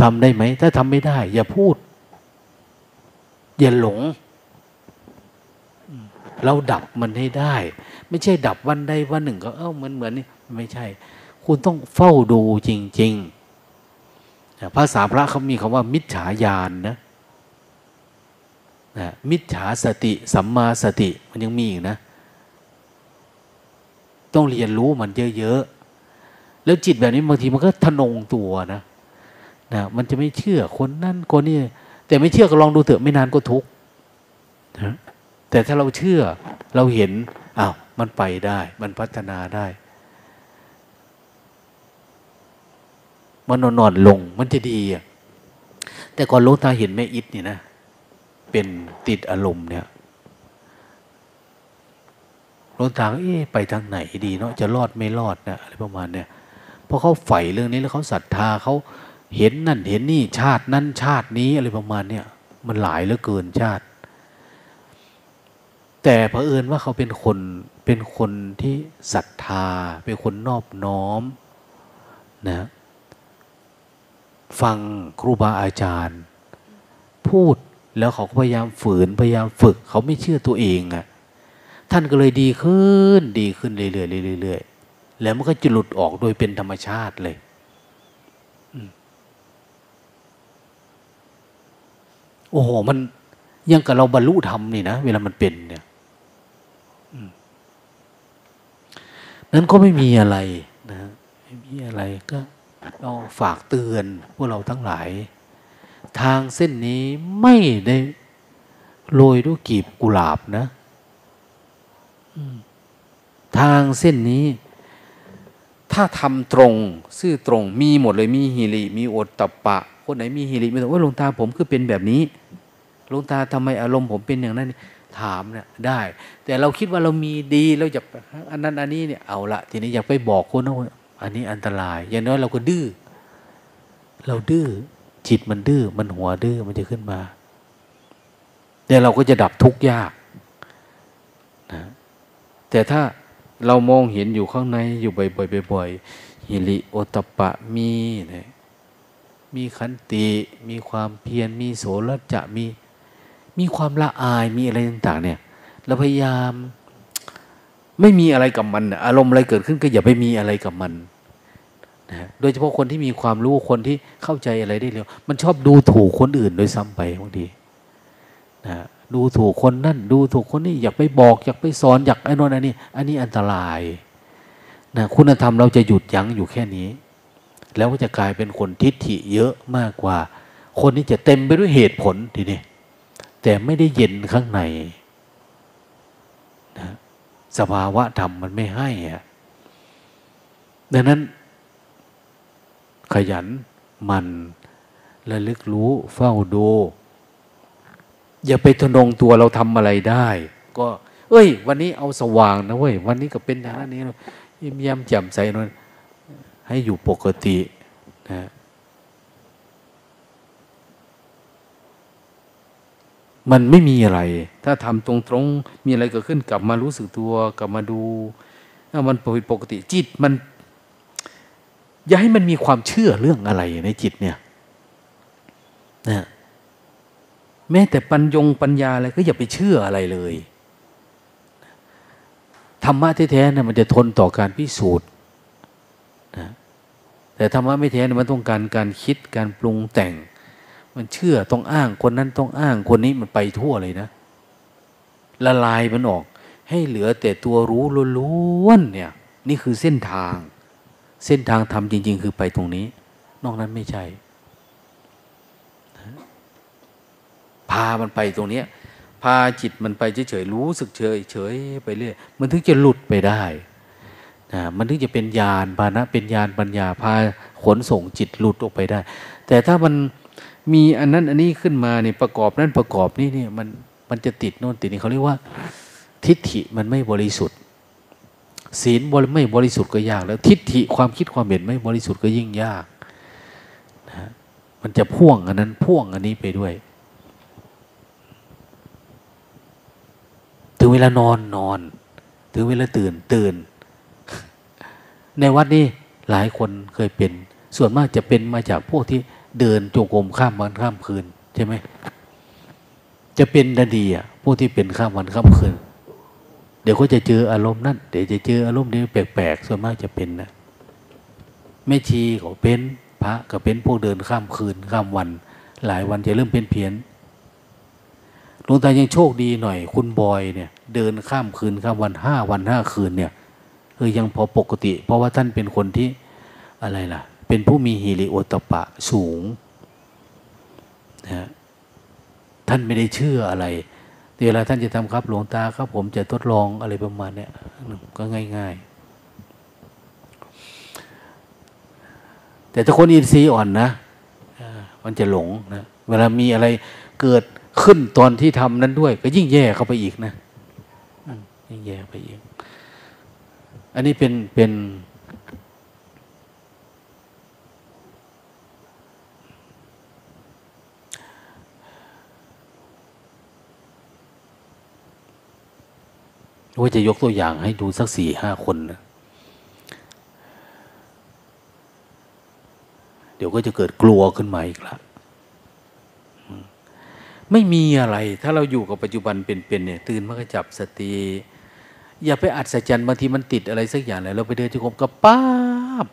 S1: ทำได้ไหม ถ้าทำไม่ได้ อย่าพูด อย่าหลง เราดับมันให้ได้ ไม่ใช่ดับวันใดวันหนึ่ง ก็เอ้ามันเหมือนนี่ไม่ใช่ คุณต้องเฝ้าดูจริง ๆ ภาษาพระเขามีคำว่า มิจฉาญาณนะนะมิจฉาสติ สัมมาสติ มันยังมีอีกนะ ต้องเรียนรู้มันเยอะ ๆ แล้วจิตแบบนี้บางทีมันก็ทะนงตัวนะนะ มันจะไม่เชื่อคนนั่นคนนี้แต่ไม่เชื่อก็ลองดูเถอะไม่นานก็ทุกข์แต่ถ้าเราเชื่อเราเห็นอ้าวมันไปได้ มันพัฒนาได้ มันนอนนอนลงมันจะดีอะแต่ก่อนลงตาเห็นแม่อิดนี่นะ เป็นติดอารมณ์เนี่ยลงตาก็เอ๊ะไปทางไหนดีเนาะจะรอดไม่รอดนะอะไรประมาณเนี่ยพราะเขาใฝ่เรื่องนี้แล้วเขาศรัทธาเขาเห็นนั่นเห็นนี่ชาตินั้นชาตินี้อะไรประมาณเนี่ยมันหลายเหลือเกินชาติ แต่เผอิญว่าเขาเป็นคนเป็นคนที่ศรัทธา เป็นคนนอบน้อมนะ ฟังครูบาอาจารย์ พูดแล้วเขาก็พยายามฝืนพยายามฝึก เขาไม่เชื่อตัวเองอะ่ะท่านก็เลยดีขึ้นดีขึ้นเรื่อยๆเรื่อยๆแล้วมันก็จะหลุดออกโดยเป็นธรรมชาติเลยโอ้โหมันยังกับเราบรรลุธรรมนี่นะเวลามันเป็นเนี่ยนั้นก็ไม่มีอะไรนะไม่มีอะไรก็ เราฝากเตือนพวกเราทั้งหลาย ทางเส้นนี้ไม่ได้โรยด้วยกีบกุหลาบนะ ทางเส้นนี้ ถ้าทำตรง ซื่อตรงมีหมดเลยมีฮิริมีโอตตะปะ คนไหนมีฮิริไม่ต้องว่าหลวงตาผมคือเป็นแบบนี้หลวงตาทำไมอารมณ์ผมเป็นอย่างนั้นถามเนี่ยได้ แต่เราคิดว่าเรามีดีเราจะอันนั้นอันนี้เนี่ยเอาละทีนี้อยากไปบอกคนนะ อันนี้อันตราย อย่างน้อยเราก็ดื้อ เราดื้อ จิตมันดื้อ มันหัวดื้อ มันจะขึ้นมาเดี๋ยวเราก็จะดับทุกข์ยากนะแต่ถ้าเรามองเห็นอยู่ข้างในอยู่บ่อยๆบ่อยๆฮิริโอตปะมีนี่ยมีขันติมีความเพียรมีโสรจะมี มีความละอายมีอะไรต่าง ๆ เนี่ยเราพยายาม ไม่มีอะไรกับมันอารมณ์อะไรเกิดขึ้นก็อย่าไปมีอะไรกับมันนะโดยเฉพาะคนที่มีความรู้คนที่เข้าใจอะไรได้เร็ว มันชอบดูถูกคนอื่นโดยซ้ำไปบางทีนะดูถูกคนนั่น ดูถูกคนนี้อยากไปบอกอยากไปสอนอยากไอ้นนอันนี้ อันนี้อันตรายนะคุณธรรมเราจะหยุดยั้งอยู่แค่นี้ แล้วก็จะกลายเป็นคนทิฏฐิเยอะมากกว่า คนนี้จะเต็มไปด้วยเหตุผลทีนี้แต่ไม่ได้เย็นข้างใน สภาวะธรรมมันไม่ให้อะดังนั้น ขยันมันระลึกรู้เฝ้าดู อย่าไปทนงตัวเราทำอะไรได้ ก็ เอ้ย วันนี้เอาสว่างนะเว้ย วันนี้ก็เป็นอย่างนี้ยิ้มแย้มแจ่มใสนนให้อยู่ปกตินะ มันไม่มีอะไร ถ้าทำตรงๆ มีอะไรเกิดขึ้นกลับมารู้สึกตัวกลับมาดูถ้ามันปกติจิตมัน อย่าให้มันมีความเชื่อเรื่องอะไรในจิตเนี่ยนะแม้แต่ปัญญงปัญญาอะไรก็อย่าไปเชื่ออะไรเลยธรรมะแท้ๆนะมันจะทนต่อการพิสูจน์นะแต่ธรรมะไม่แท้มันต้องการการคิดการปรุงแต่ง มันเชื่อต้องอ้างคนนั้นต้องอ้างคนนี้มันไปทั่วเลยนะ ละลายมันออก ให้เหลือแต่ตัวรู้ล้วนๆเนี่ย นี่คือเส้นทาง เส้นทางทำจริง ๆ คือไปตรงนี้ นอกนั้นไม่ใช่พามันไปตรงนี้พาจิตมันไปเฉยๆรู้สึกเฉยเฉยไปเรื่อยมันถึงจะหลุดไปได้นะมันถึงจะเป็นญาณพานะเป็นญาณปัญญาพาขนส่งจิตหลุดออกไปได้ แต่ถ้ามัน มีอันนั้นอันนี้ขึ้นมาเนี่ยประกอบนั้นประกอบนี่เนี่ยมันมันจะติดโน่นติดนี่เขาเรียกว่า ทิฏฐิมันไม่บริสุทธิ์ ศีลไม่บริสุทธิ์ก็ยาก แล้วทิฏฐิความคิดความเห็นไม่บริสุทธิ์ก็ยิ่งยากนะมันจะพ่วงอันนั้นพ่วงอันนี้ไปด้วย ถึงเวลานอนนอน ถึงเวลาตื่นตื่น ในวัดนี้หลายคนเคยเป็น ส่วนมากจะเป็นมาจากพวกที่ เดินจงกรมข้ามวันข้ามคืนใช่ไหมจะเป็นนาดีอะพวกที่เป็นข้ามวันข้ามคืน เดี๋ยวก็จะเจออารมณ์นั่นเดี๋ยวจะเจออารมณ์นี้แปลกๆส่วนมากจะเป็นนะแม่ชีก็เป็นพระก็เป็นพวกเดินข้ามคืนข้ามวัน หลายวันจะเริ่มเป็นเพี้ยนหลวงตายังโชคดีหน่อย คุณบอยเนี่ย เดินข้ามคืนข้ามวันห้าวันห้าคืนเนี่ยเออยังพอปกติ เพราะว่าท่านเป็นคนที่อะไรล่ะ เป็นผู้มีฮิริโอตปะสูงนะท่านไม่ได้เชื่ออะไรเวลาท่านจะทำครับหลวงตาครับ ผมจะทดลองอะไรประมาณนี้ก็ง่าย ๆ แต่ถ้าคนอินทรีย์อ่อนนะมันจะหลงนะเวลามีอะไรเกิดขึ้นตอนที่ทำนั้นด้วย ก็ยิ่งแย่เข้าไปอีกนะยิ่งแย่ไปอีก อันนี้เป็นเป็น ว่าจะยกตัวอย่างให้ดูสักสี่ห้าคนนะเดี๋ยวก็จะเกิดกลัวขึ้นมาอีกละไม่มีอะไร ถ้าเราอยู่กับปัจจุบันเป็นๆเนี่ย ตื่นมาก็จับสติอย่าไปอัศจรรย์บางทีมันติดอะไรสักอย่างเลยเราไปเดินที่กรมก็ป้า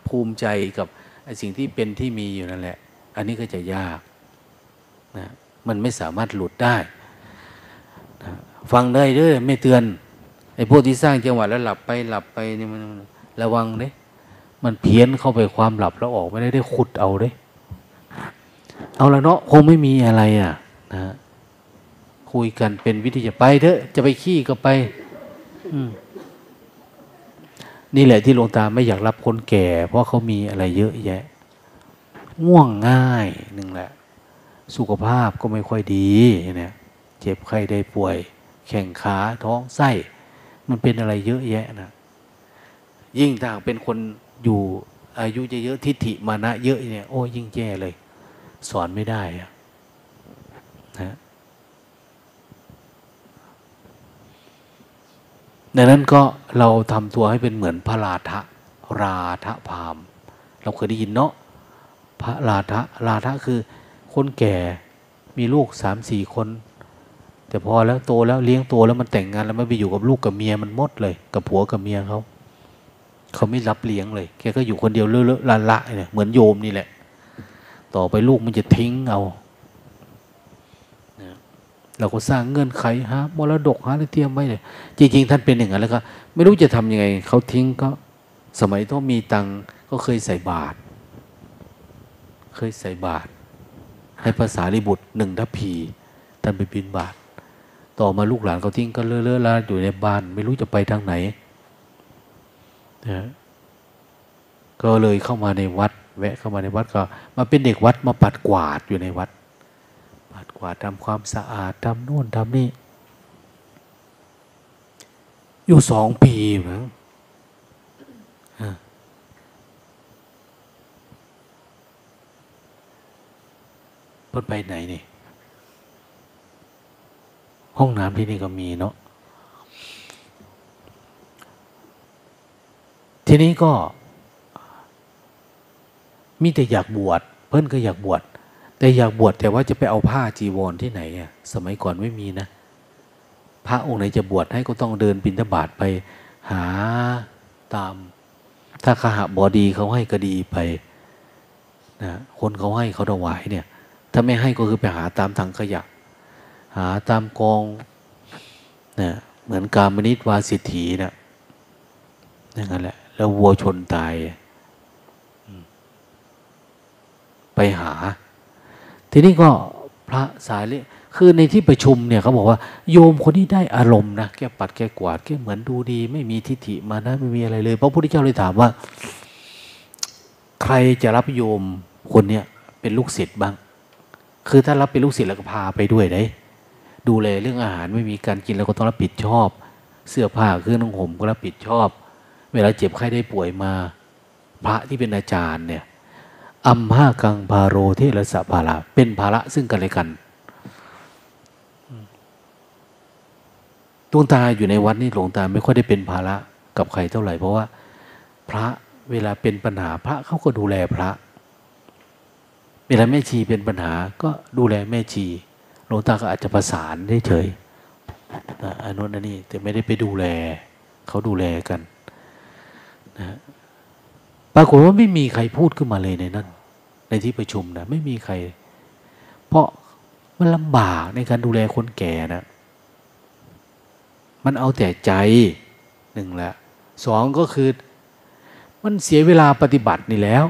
S1: ภูมิใจกับไอ้สิ่งที่เป็นที่มีอยู่นั่นแหละ อันนี้ก็จะยากนะมันไม่สามารถหลุดได้นะฟังได้เด้อไม่เตือน ไอ้พวกที่สร้างจังหวะแล้วหลับไปหลับไปนี่มันระวังเด้มันเพี้ยนเข้าไปความหลับแล้วออกไม่ได้ได้ขุดเอาเด้เอาละเนาะคงไม่มีอะไรอะนะคุยกันเป็นวิธีจะไปเถอะ จะไปขี้ก็ไป อืมนี่แหละที่หลวงตาไม่อยากรับคนแก่ เพราะเขามีอะไรเยอะแยะ ง่วงง่ายหนึ่งแหละ สุขภาพก็ไม่ค่อยดีเนี่ยเจ็บไข้ได้ป่วย แข่งขาท้องไส้ มันเป็นอะไรเยอะแยะนะยิ่งถ้าเป็นคนอยู่อายุเยอะๆทิฏฐิมานะเยอะเนี่ยโอ้ยิ่งแย่เลย สอนไม่ได้อะนะดังนั้นก็เราทำตัวให้เป็นเหมือนพระราทะราทะพามเราเคยได้ยินเนาะพระราทะราทะคือคนแก่มีลูกสามสี่คน แต่พอแล้วโตแล้วเลี้ยงโตแล้วมันแต่งงานแล้วมันไปอยู่กับลูกกับเมียมันหมดเลย กับผัวกับเมียเขาเขาไม่รับเลี้ยงเลยแกก็อยู่คนเดียวเลอะละละเนี่ยเหมือนโยมนี่แหละ ต่อไปลูกมันจะทิ้งเอาเราก็สร้างเงื่อนไขฮะมรดกฮะเตรียมไว้เลยจริง ๆ ท่านเป็นอย่างนั้นแล้วก็ไม่รู้จะทำยังไงเขาทิ้งก็สมัยต้องมีตังก็เคยใส่บาตรเคยใส่บาตรให้ภาษาลิบุตรหนึ่งทัพพีท่านไปบินบาตร ต่อมาลูกหลานเขาทิ้งก็เลอะเลอะลาอยู่ในบ้าน ไม่รู้จะไปทางไหนนะก็เลยเข้ามาในวัด แวะเข้ามาในวัดก็ มาเป็นเด็กวัดมาปัดกวาดอยู่ในวัด ปัดกวาดทำความสะอาดทำโน่นทำนี่ อยู่สองปีมั้งเพิ่นไปไหนนี่ ห้องน้ำที่นี่ก็มีเนาะทีนี้ก็ มีแต่อยากบวชเพิ่อนก็อยากบวชแต่อยากบวชแต่ว่าจะไปเอาผ้าจีวรที่ไหนอะสมัยก่อนไม่มีนะ พระองค์ไหนจะบวชให้ก็ต้องเดินบิณฑบาตไป หาตาม ถ้าขหบอดีเขาให้ก็ดีไปนะคนเขาให้เขาถวายเนี่ย ถ้าไม่ให้ก็คือไปหาตามถังขยะ หาตามกองนะเหมือนกามนิตวาสิทธีนะนั่นแหละ แล้ววัวชนตาย ไปหา ทีนี้ก็พระสายเลยคือในที่ประชุมเนี่ยเขาบอกว่า โยมคนนี้ได้อารมณ์นะแกปัดแกกวาดแกเหมือนดูดี ไม่มีทิฏฐิมานะไม่มีอะไรเลยเพราะพระพุทธเจ้าเลยถามว่า ใครจะรับโยมคนเนี้ยเป็นลูกศิษย์บ้าง คือถ้ารับเป็นลูกศิษย์แล้วก็พาไปด้วยได้ ดูแลเรื่องอาหารไม่มีการกินแล้วก็ต้องรับผิดชอบ เสื้อผ้าเครื่องนุ่งห่มก็รับผิดชอบ เวลาเจ็บไข้ได้ป่วยมา พระที่เป็นอาจารย์เนี่ยอัมหากังพาโรเทระสะภาระเป็นภาระซึ่งกันและกันดวงตาอยู่ในวัดนี่หลวงตาไม่ค่อยได้เป็นภาระกับใครเท่าไหร่เพราะว่า พระเวลาเป็นปัญหาพระเขาก็ดูแลพระ เวลาแม่ชีเป็นปัญหาก็ดูแลแม่ชี ลวงตาก็อาจจะประสานได้เฉยนะอันนู้นอันนี้แต่ไม่ได้ไปดูแล เขาดูแลกันนะปรากฏว่าไม่มีใครพูดขึ้นมาเลยในนั้น ในที่ประชุมนะไม่มีใคร เพราะมันลำบากในการดูแลคนแก่นะ มันเอาแต่ใจหนึ่งละสองก็คือ มันเสียเวลาปฏิบัตินี่แล้ว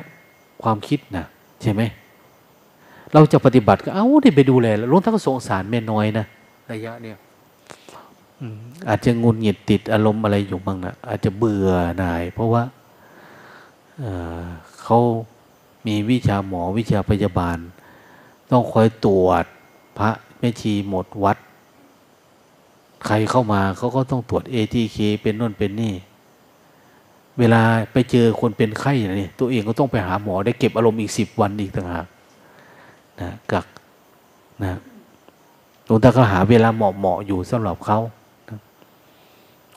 S1: ความคิดนะใช่ไหม เราจะปฏิบัติก็เอาได้ไปดูแลแล้วลุงท่านก็สงสารแม่น้อยนะระยะเนี้ยอาจจะงุนหงิดติดอารมณ์อะไรอยู่บ้างนะอาจจะเบื่อหน่าย เพราะว่าเเขามีวิชาหมอวิชาพยาบาล ต้องคอยตรวจพระแม่ชีหมดวัด ใครเข้ามาเขาก็ต้องตรวจเอทีเคเป็นน่นเป็นนี่ เวลาไปเจอคนเป็นไข้นี่ตัวเองก็ต้องไปหาหมอได้เก็บอารมณ์อีกสิบวันอีกต่างหาก นะกักนะหลวงตาก็หาเวลาเหมาะเหมาะอยู่สำหรับเขานะ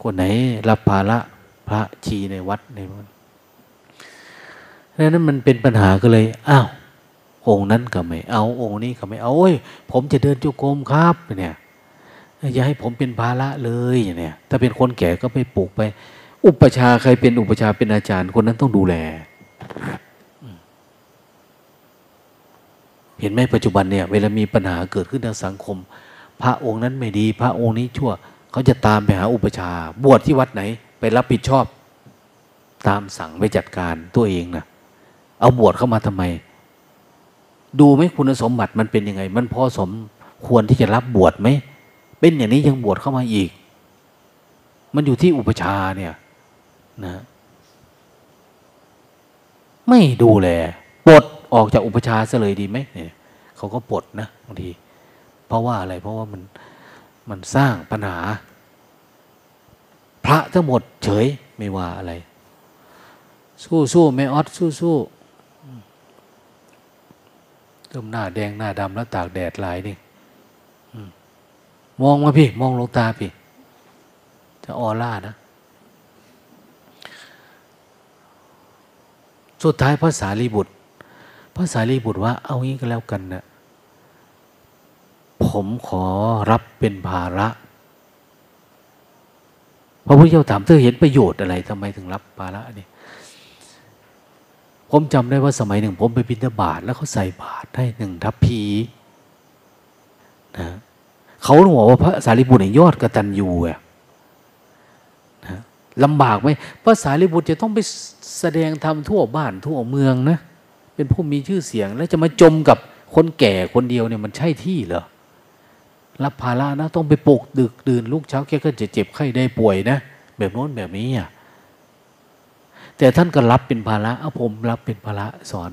S1: คนไหนรับภาระพระชีในวัดในวันนั้นมันเป็นปัญหาก็เลยอ้าวองค์นั้นก็ไม่เอาองค์นี้ก็ไม่เอาโอ้ยผมจะเดินจุกรมครับเนี่ยอย่าให้ผมเป็นภาระเลยเนี่ยถ้าเป็นคนแก่ก็ไปปลูกไป อุปชาใครเป็นอุปชาเป็นอาจารย์คนนั้นต้องดูแล เห็นไหมปัจจุบันเนี่ยเวลามีปัญหาเกิดขึ้นทางสังคม พระองค์นั้นไม่ดี พระองค์นี้ชั่ว เขาจะตามไปหาอุปชา บวชที่วัดไหน ไปรับผิดชอบ ตามสั่งไปจัดการตัวเองนะเอาบวชเข้ามาทำไม ดูไหมคุณสมบัติมันเป็นยังไง มันพอสมควรที่จะรับบวชไหมเป็นอย่างนี้ยังบวชเข้ามาอีก มันอยู่ที่อุปชาเนี่ยนะ ไม่ดูแลปลด ออกจากอุปชาซะเลยดีไหมเนี่ยเขาก็ปลดนะบางที เพราะว่าอะไร เพราะว่ามันมันสร้างปัญหา พระทั้งหมดเฉยไม่ว่าอะไร สู้สู้ไม่ออดสู้สู้เริ่มหน้าแดงหน้าดำแล้วตากแดดหลายนี่มองมาพี่ มองลงตาพี่ จะออร่านะ สุดท้ายพระสารีบุตร พระสารีบุตรว่า เอางี้ก็แล้วกันนะผมขอรับเป็นภาระพระพุทธเจ้าถามเธอเห็นประโยชน์อะไรทำไมถึงรับภาระนี่ผมจำได้ว่าสมัยหนึ่ง ผมไปบิณฑบาตแล้วเขาใส่บาตรให้หนึ่งทัพพีนะเขาบอกว่าพระสารีบุตรยอดกระตัญญูอะนะลำบากไหมพระสารีบุตรจะต้องไปแสดงธรรมทั่วบ้านทั่วเมืองนะ เป็นผู้มีชื่อเสียง แล้วจะมาจมกับคนแก่คนเดียวเนี่ยมันใช่ที่เหรอรับภาระนะต้องไปปลุกดึกดื่นลูกเช้าแกก็จะเจ็บไข้ได้ป่วยนะแบบโน้นแบบนี้อะแต่ท่านก็รับเป็นภาระเอาผมรับเป็นภาระสอน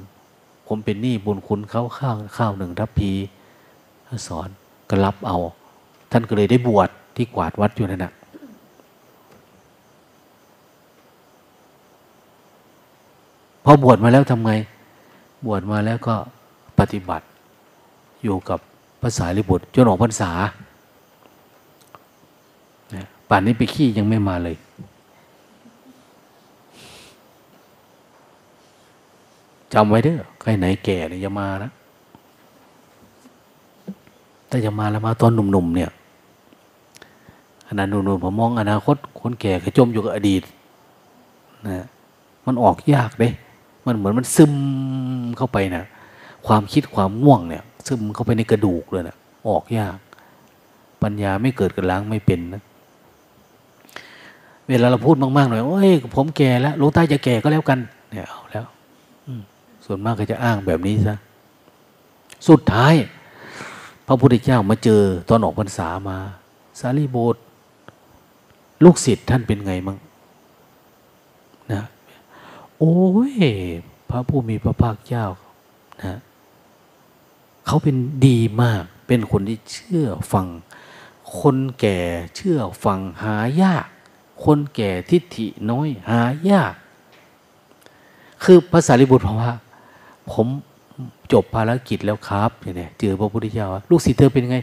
S1: ผมเป็นหนี้บุญคุณเขาข้าวข้าวหนึ่งทัพพีสอนก็รับเอา ท่านก็เลยได้บวชที่กวาดวัดอยู่นั่นนะพอบวชมาแล้วทำไง บวชมาแล้วก็ปฏิบัติอยู่กับภาษาลิบุตรจนออกพรรษาป่านนี้ไปขี้ยังไม่มาเลย จำไว้เด้อใครไหนแก่เนี่ยจะมานะถ้าจะมาแล้วมาตอนหนุ่มๆเนี่ยขนาดหนุ่มๆผมมองอนาคตคนแก่ขจมอยู่กับอดีตนะมันออกยากเด้ มันเหมือนมันซึมเข้าไปนะความคิดความง่วงเนี่ยซึมเข้าไปในกระดูกเลยนะออกยาก ปัญญาไม่เกิดกันล้างไม่เป็นนะเวลาเราพูดมากๆหน่อยโอ้ยผมแก่แล้วลูกตาจะแก่ก็แล้วกัน เนี่ยเอาแล้วส่วนมากก็จะอ้างแบบนี้ซะสุดท้าย พระพุทธเจ้ามาเจอตอนออกพรรษามา สารีบุตรลูกศิษย์ท่านเป็นไงมั่งนะ โอ้ย พระผู้มีพระภาคเจ้านะเขาเป็นดีมาก เป็นคนที่เชื่อฟัง คนแก่เชื่อฟังหายาก คนแก่ทิฏฐิน้อยหายาก คือภาษาลิบุตรพราว่า ผมจบภารกิจแล้วครับเนี่ยเจอพระพุทธเจ้าลูกศิษย์เธอเป็นไง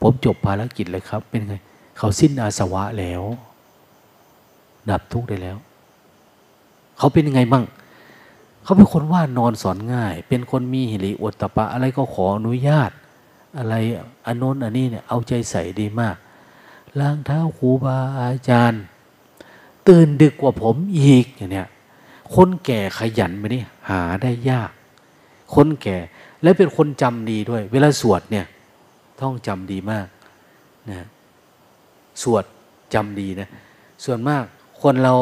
S1: ผมจบภารกิจเลยครับ เป็นไง เขาสิ้นอาสวะแล้ว ดับทุกข์ได้แล้ว เขาเป็นยังไงบ้าง เขาเป็นคนว่านอนสอนง่าย เป็นคนมีหิริอดตะปะ อะไรก็ขออนุญาต อะไรอนนนอันนี้เนี่ยเอาใจใส่ดีมากล้างเท้าครูบาอาจารย์ ตื่นดึกกว่าผมอีกอย่างเนี้ยคนแก่ขยันไปนี่หาได้ยาก คนแก่และเป็นคนจำดีด้วย เวลาสวดเนี่ยท่องจำดีมากนะสวดจำดีนะส่วนมากคนเรา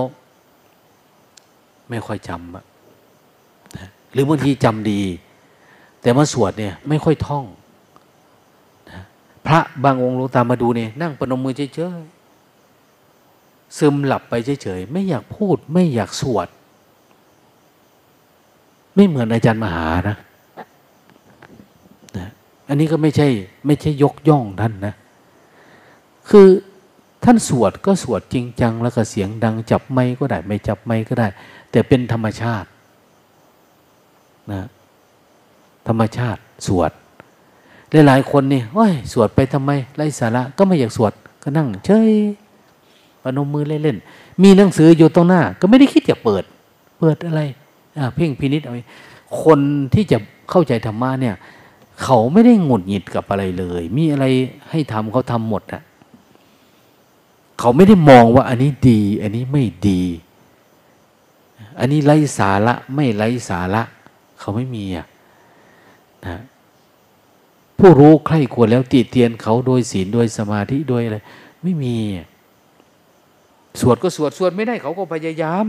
S1: ไม่ค่อยจำนะหรือบางทีจำดี แต่มาสวดเนี่ย ไม่ค่อยท่องนะพระบางองค์ลงตามมาดูเนี่ยนั่งประนมมือเฉยๆซึมหลับไปเฉยๆไม่อยากพูด ไม่อยากสวด ไม่เหมือนอาจารย์มหานะนะอันนี้ก็ไม่ใช่ ไม่ใช่ยกย่องท่านนะ คือท่านสวดก็สวดจริงจัง แล้วก็เสียงดัง จับไม้ก็ได้ ไม่จับไม้ก็ได้ แต่เป็นธรรมชาตินะธรรมชาติสวดหลายๆคนนี่โอ้ยสวดไปทำไมไร้สาระก็ไม่อยากสวดก็นั่ง เฉยปนมมือเล่นๆมีหนังสืออยู่ตรงหน้า ก็ไม่ได้คิดจะเปิด เปิดอะไรเพ่งพินิษเอาคนที่จะเข้าใจธรรมะเนี่ย เขาไม่ได้หงุดหงิดกับอะไรเลย มีอะไรให้ทำเขาทำหมดอะเขาไม่ได้มองว่าอันนี้ดี อันนี้ไม่ดี อันนี้ไร้สาระไม่ไร้สาระ เขาไม่มีอะนะผู้รู้ใครควรแล้วติเตียนเขาโดยศีลโดยสมาธิโดยอะไรไม่มี สวดก็สวดสวดไม่ได้เขาก็พยายาม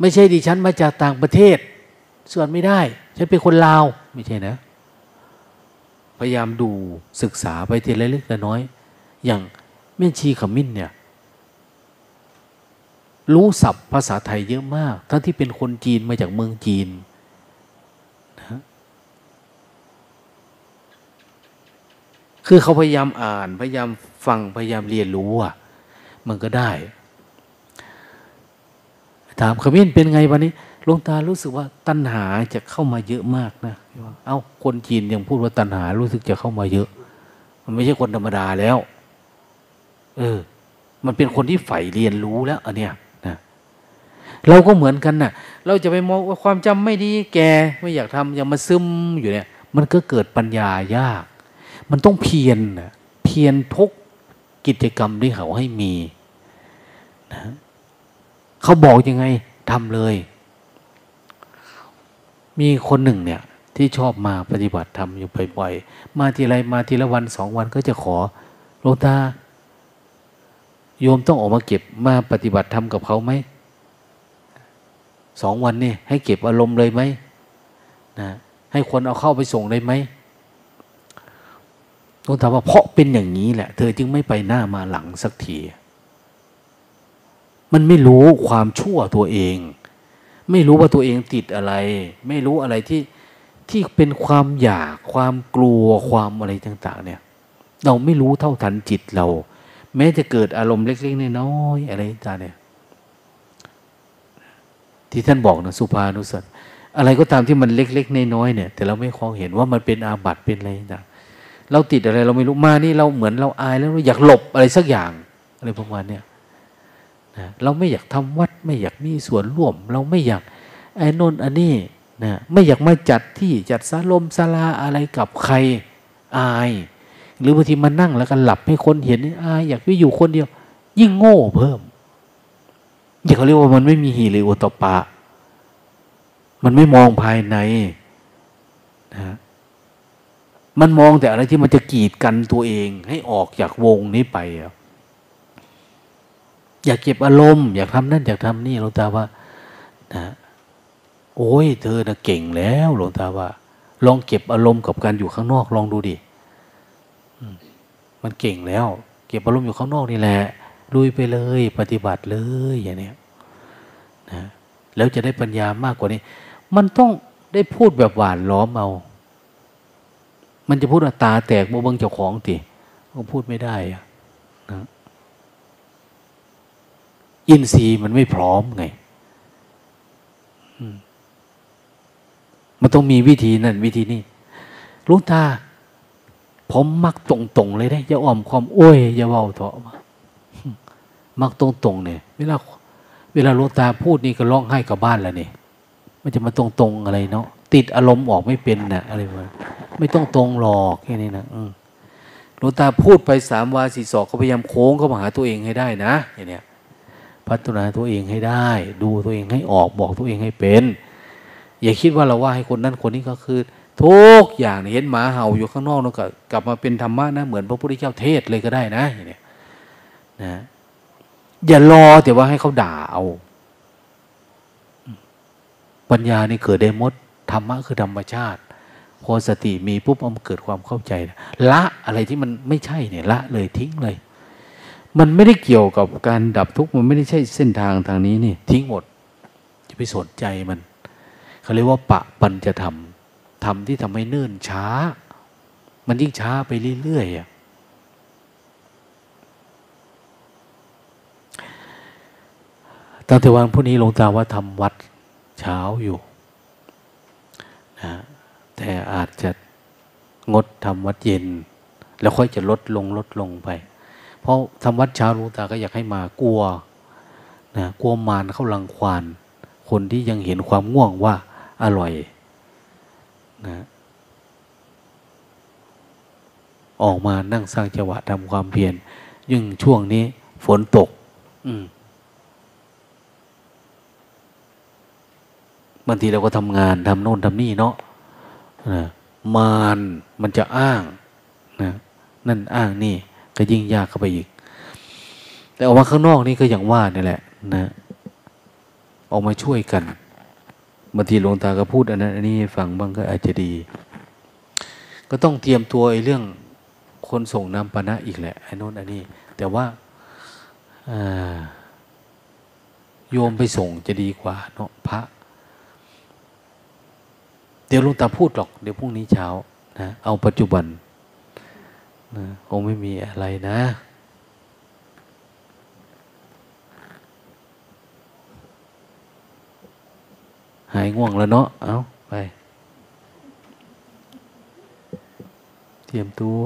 S1: ไม่ใช่ดิฉันมาจากต่างประเทศ สวดไม่ได้ ฉันเป็นคนลาว ไม่ใช่นะ พยายามดูศึกษาไปทีละเล็กละน้อย อย่างแม่ชีขมิ้นเนี่ย รู้ศัพท์ภาษาไทยเยอะมาก ทั้งที่เป็นคนจีนมาจากเมืองจีนคือเขาพยายามอ่าน พยายามฟัง พยายามเรียนรู้อะ มันก็ได้ ถามขมิ้นเป็นไงวันนี้ลงตารู้สึกว่าตัณหาจะเข้ามาเยอะมากนะ เอา้า คนจีนยังพูดว่าตัณหารู้สึกจะเข้ามาเยอะ มันไม่ใช่คนธรรมดาแล้ว เออ มันเป็นคนที่ใฝ่เรียนรู้แล้วอันเนี้ย เราก็เหมือนกันนะ่ะ เราจะไปมองว่าความจำไม่ดีแกไม่อยากทำยังมาซึมอยู่เนี่ย มันก็เกิดปัญญายาก มันต้องเพียรเพียรทุกกิจกรรมที่เขาให้มีนะเขาบอกยังไงทำเลย มีคนหนึ่งเนี่ย ที่ชอบมาปฏิบัติธรรมอยู่บ่อยๆมาทีไรมาทีละวันสองวันก็จะขอหลตาโยมต้องออกมาเก็บมาปฏิบัติธรรมกับเขาไหม สองวันนี่ให้เก็บอารมณ์เลยไหมนะให้คนเอาเข้าไปส่งได้ไหมต้องถามว่าเพราะเป็นอย่างนี้แหละ เธอจึงไม่ไปหน้ามาหลังสักที มันไม่รู้ความชั่วตัวเอง ไม่รู้ว่าตัวเองติดอะไร ไม่รู้อะไรที่ที่เป็นความอยากความกลัวความอะไรต่าง ๆ เนี่ย เราไม่รู้เท่าทันจิตเรา แม้จะเกิดอารมณ์เล็กๆน้อยๆอะไรต่างเนี่ย ที่ท่านบอกนะสุภานุสัตอะไรก็ตามที่มันเล็กๆน้อยๆเนี่ย แต่เราไม่คองเห็นว่ามันเป็นอาบัติเป็นอะไรต่างเราติดอะไร เราไม่รู้มานี่เราเหมือนเราอายแล้วเราอยากหลบอะไรสักอย่างอะไรประมาณเนี้ยนะเราไม่อยากทำวัดไม่อยากมีส่วนร่วม เราไม่อยากไอ้นนอันนี้นะไม่อยากมาจัดที่จัดสาลมสาลาอะไรกับใครอาย หรือบางทีมานั่งแล้วก็หลับให้คนเห็นอายอยากไปอยู่คนเดียว ยิ่งโง่เพิ่ม อย่าเขาเรียกว่ามันไม่มีหีรือโอตปะ มันไม่มองภายในนะมันมองแต่อะไรที่มันจะกีดกันตัวเอง ให้ออกจากวงนี้ไปอยากเก็บอารมณ์ อยากทำนั่นอยากทำนี่หลวงตาว่านะโอ้ยเธอนะเก่งแล้วหลวงตาว่า ลองเก็บอารมณ์กับการอยู่ข้างนอกลองดูดิมันเก่งแล้ว เก็บอารมณ์อยู่ข้างนอกนี่แหละ ลุยไปเลย ปฏิบัติเลยอย่างนี้นะแล้วจะได้ปัญญามากกว่านี้ มันต้องได้พูดแบบหวานล้อมเอา มันจะพูดว่าตาแตกโมบังเจ้าของติก็พูดไม่ได้อะนะอินทรีย์มันไม่พร้อมไงมันต้องมีวิธีนั่นวิธีนี้ลุงตา ผมมักตรงๆเลยได้อย่าอ้อมความโอ้ยอย่าเว้าเถอะมั มักตรงๆเนี่ยเวลาเวลาลุงตาพูดนี่ก็ร้องไห้กับบ้านแล้วนี่มันจะมาตรงๆอะไรเนาะติดอารมณ์ออกไม่เป็นนะอะไรวะไม่ต้องตรงหลอกแค่นี้นะหลวงตาพูดไปสามวาสี่ศอกก็พยายามโค้งเข้ามาหาตัวเองให้ได้นะอย่างเนี้ยพัฒนาตัวเองให้ได้ ดูตัวเองให้ออกบอกตัวเองให้เป็น อย่าคิดว่าเราว่าให้คนนั้นคนนี้ก็คือ ทุกอย่างเห็นหมาเห่าอยู่ข้างนอกแล้วก็กลับมาเป็นธรรมะนะเหมือนพระพุทธเจ้าเทศเลยก็ได้นะอย่างเนี้ยนะ อย่ารอแต่ว่าให้เขาด่าเอา ปัญญานี่เกิดได้มดธรรมะคือธรรมชาติ พอสติมีปุ๊บมันเกิดความเข้าใจ ละอะไรที่มันไม่ใช่เนี่ยละเลยทิ้งเลย มันไม่ได้เกี่ยวกับการดับทุกข์มันไม่ได้ใช่เส้นทางทางนี้นี่ทิ้งหมดจะไปสนใจมันเขาเรียกว่าปะปัญจะทำทำที่ทำให้เนิ่นช้า มันยิ่งช้าไปเรื่อยๆอะ ตั้งแต่วันพรุ่งนี้หลวงตาว่าทำวัดเช้าอยู่นะแต่อาจจะงดทำวัดเย็น แล้วค่อยจะลดลงลดลงไป เพราะทำวัดเช้าหลวงตาก็อยากให้มากลัวนะกลัวมารเข้ารังควานคนที่ยังเห็นความง่วงว่าอร่อยนะออกมานั่งสร้างจังหวะทำความเพียรยิ่งช่วงนี้ฝนตก อืม บางทีเราก็ทำงานทำโน่นทำนี่เนาะนะมารมันจะอ้างนะนั่นอ้างนี่ก็ยิ่งยากเข้าไปอีก แต่ออกมาข้างนอกนี่ก็อย่างว่านี่แหละ นะออกมาช่วยกันบางทีหลวงตาก็พูดอันนั้นอันนี้ให้ฟังบ้างก็อาจจะดี ก็ต้องเตรียมตัวไอ้เรื่องคนส่งน้ำปานะอีกแหละไอ้โน้นอันนี้ แต่ว่าโยมไปส่งจะดีกว่าเนาะพระ ดี๋ยวลุงตาพูดหรอก เดี๋ยวพรุ่งนี้เช้านะเอาปัจจุบันนะคงไม่มีอะไรนะหายง่วงแล้วเนาะ เอาไป เตรียมตัว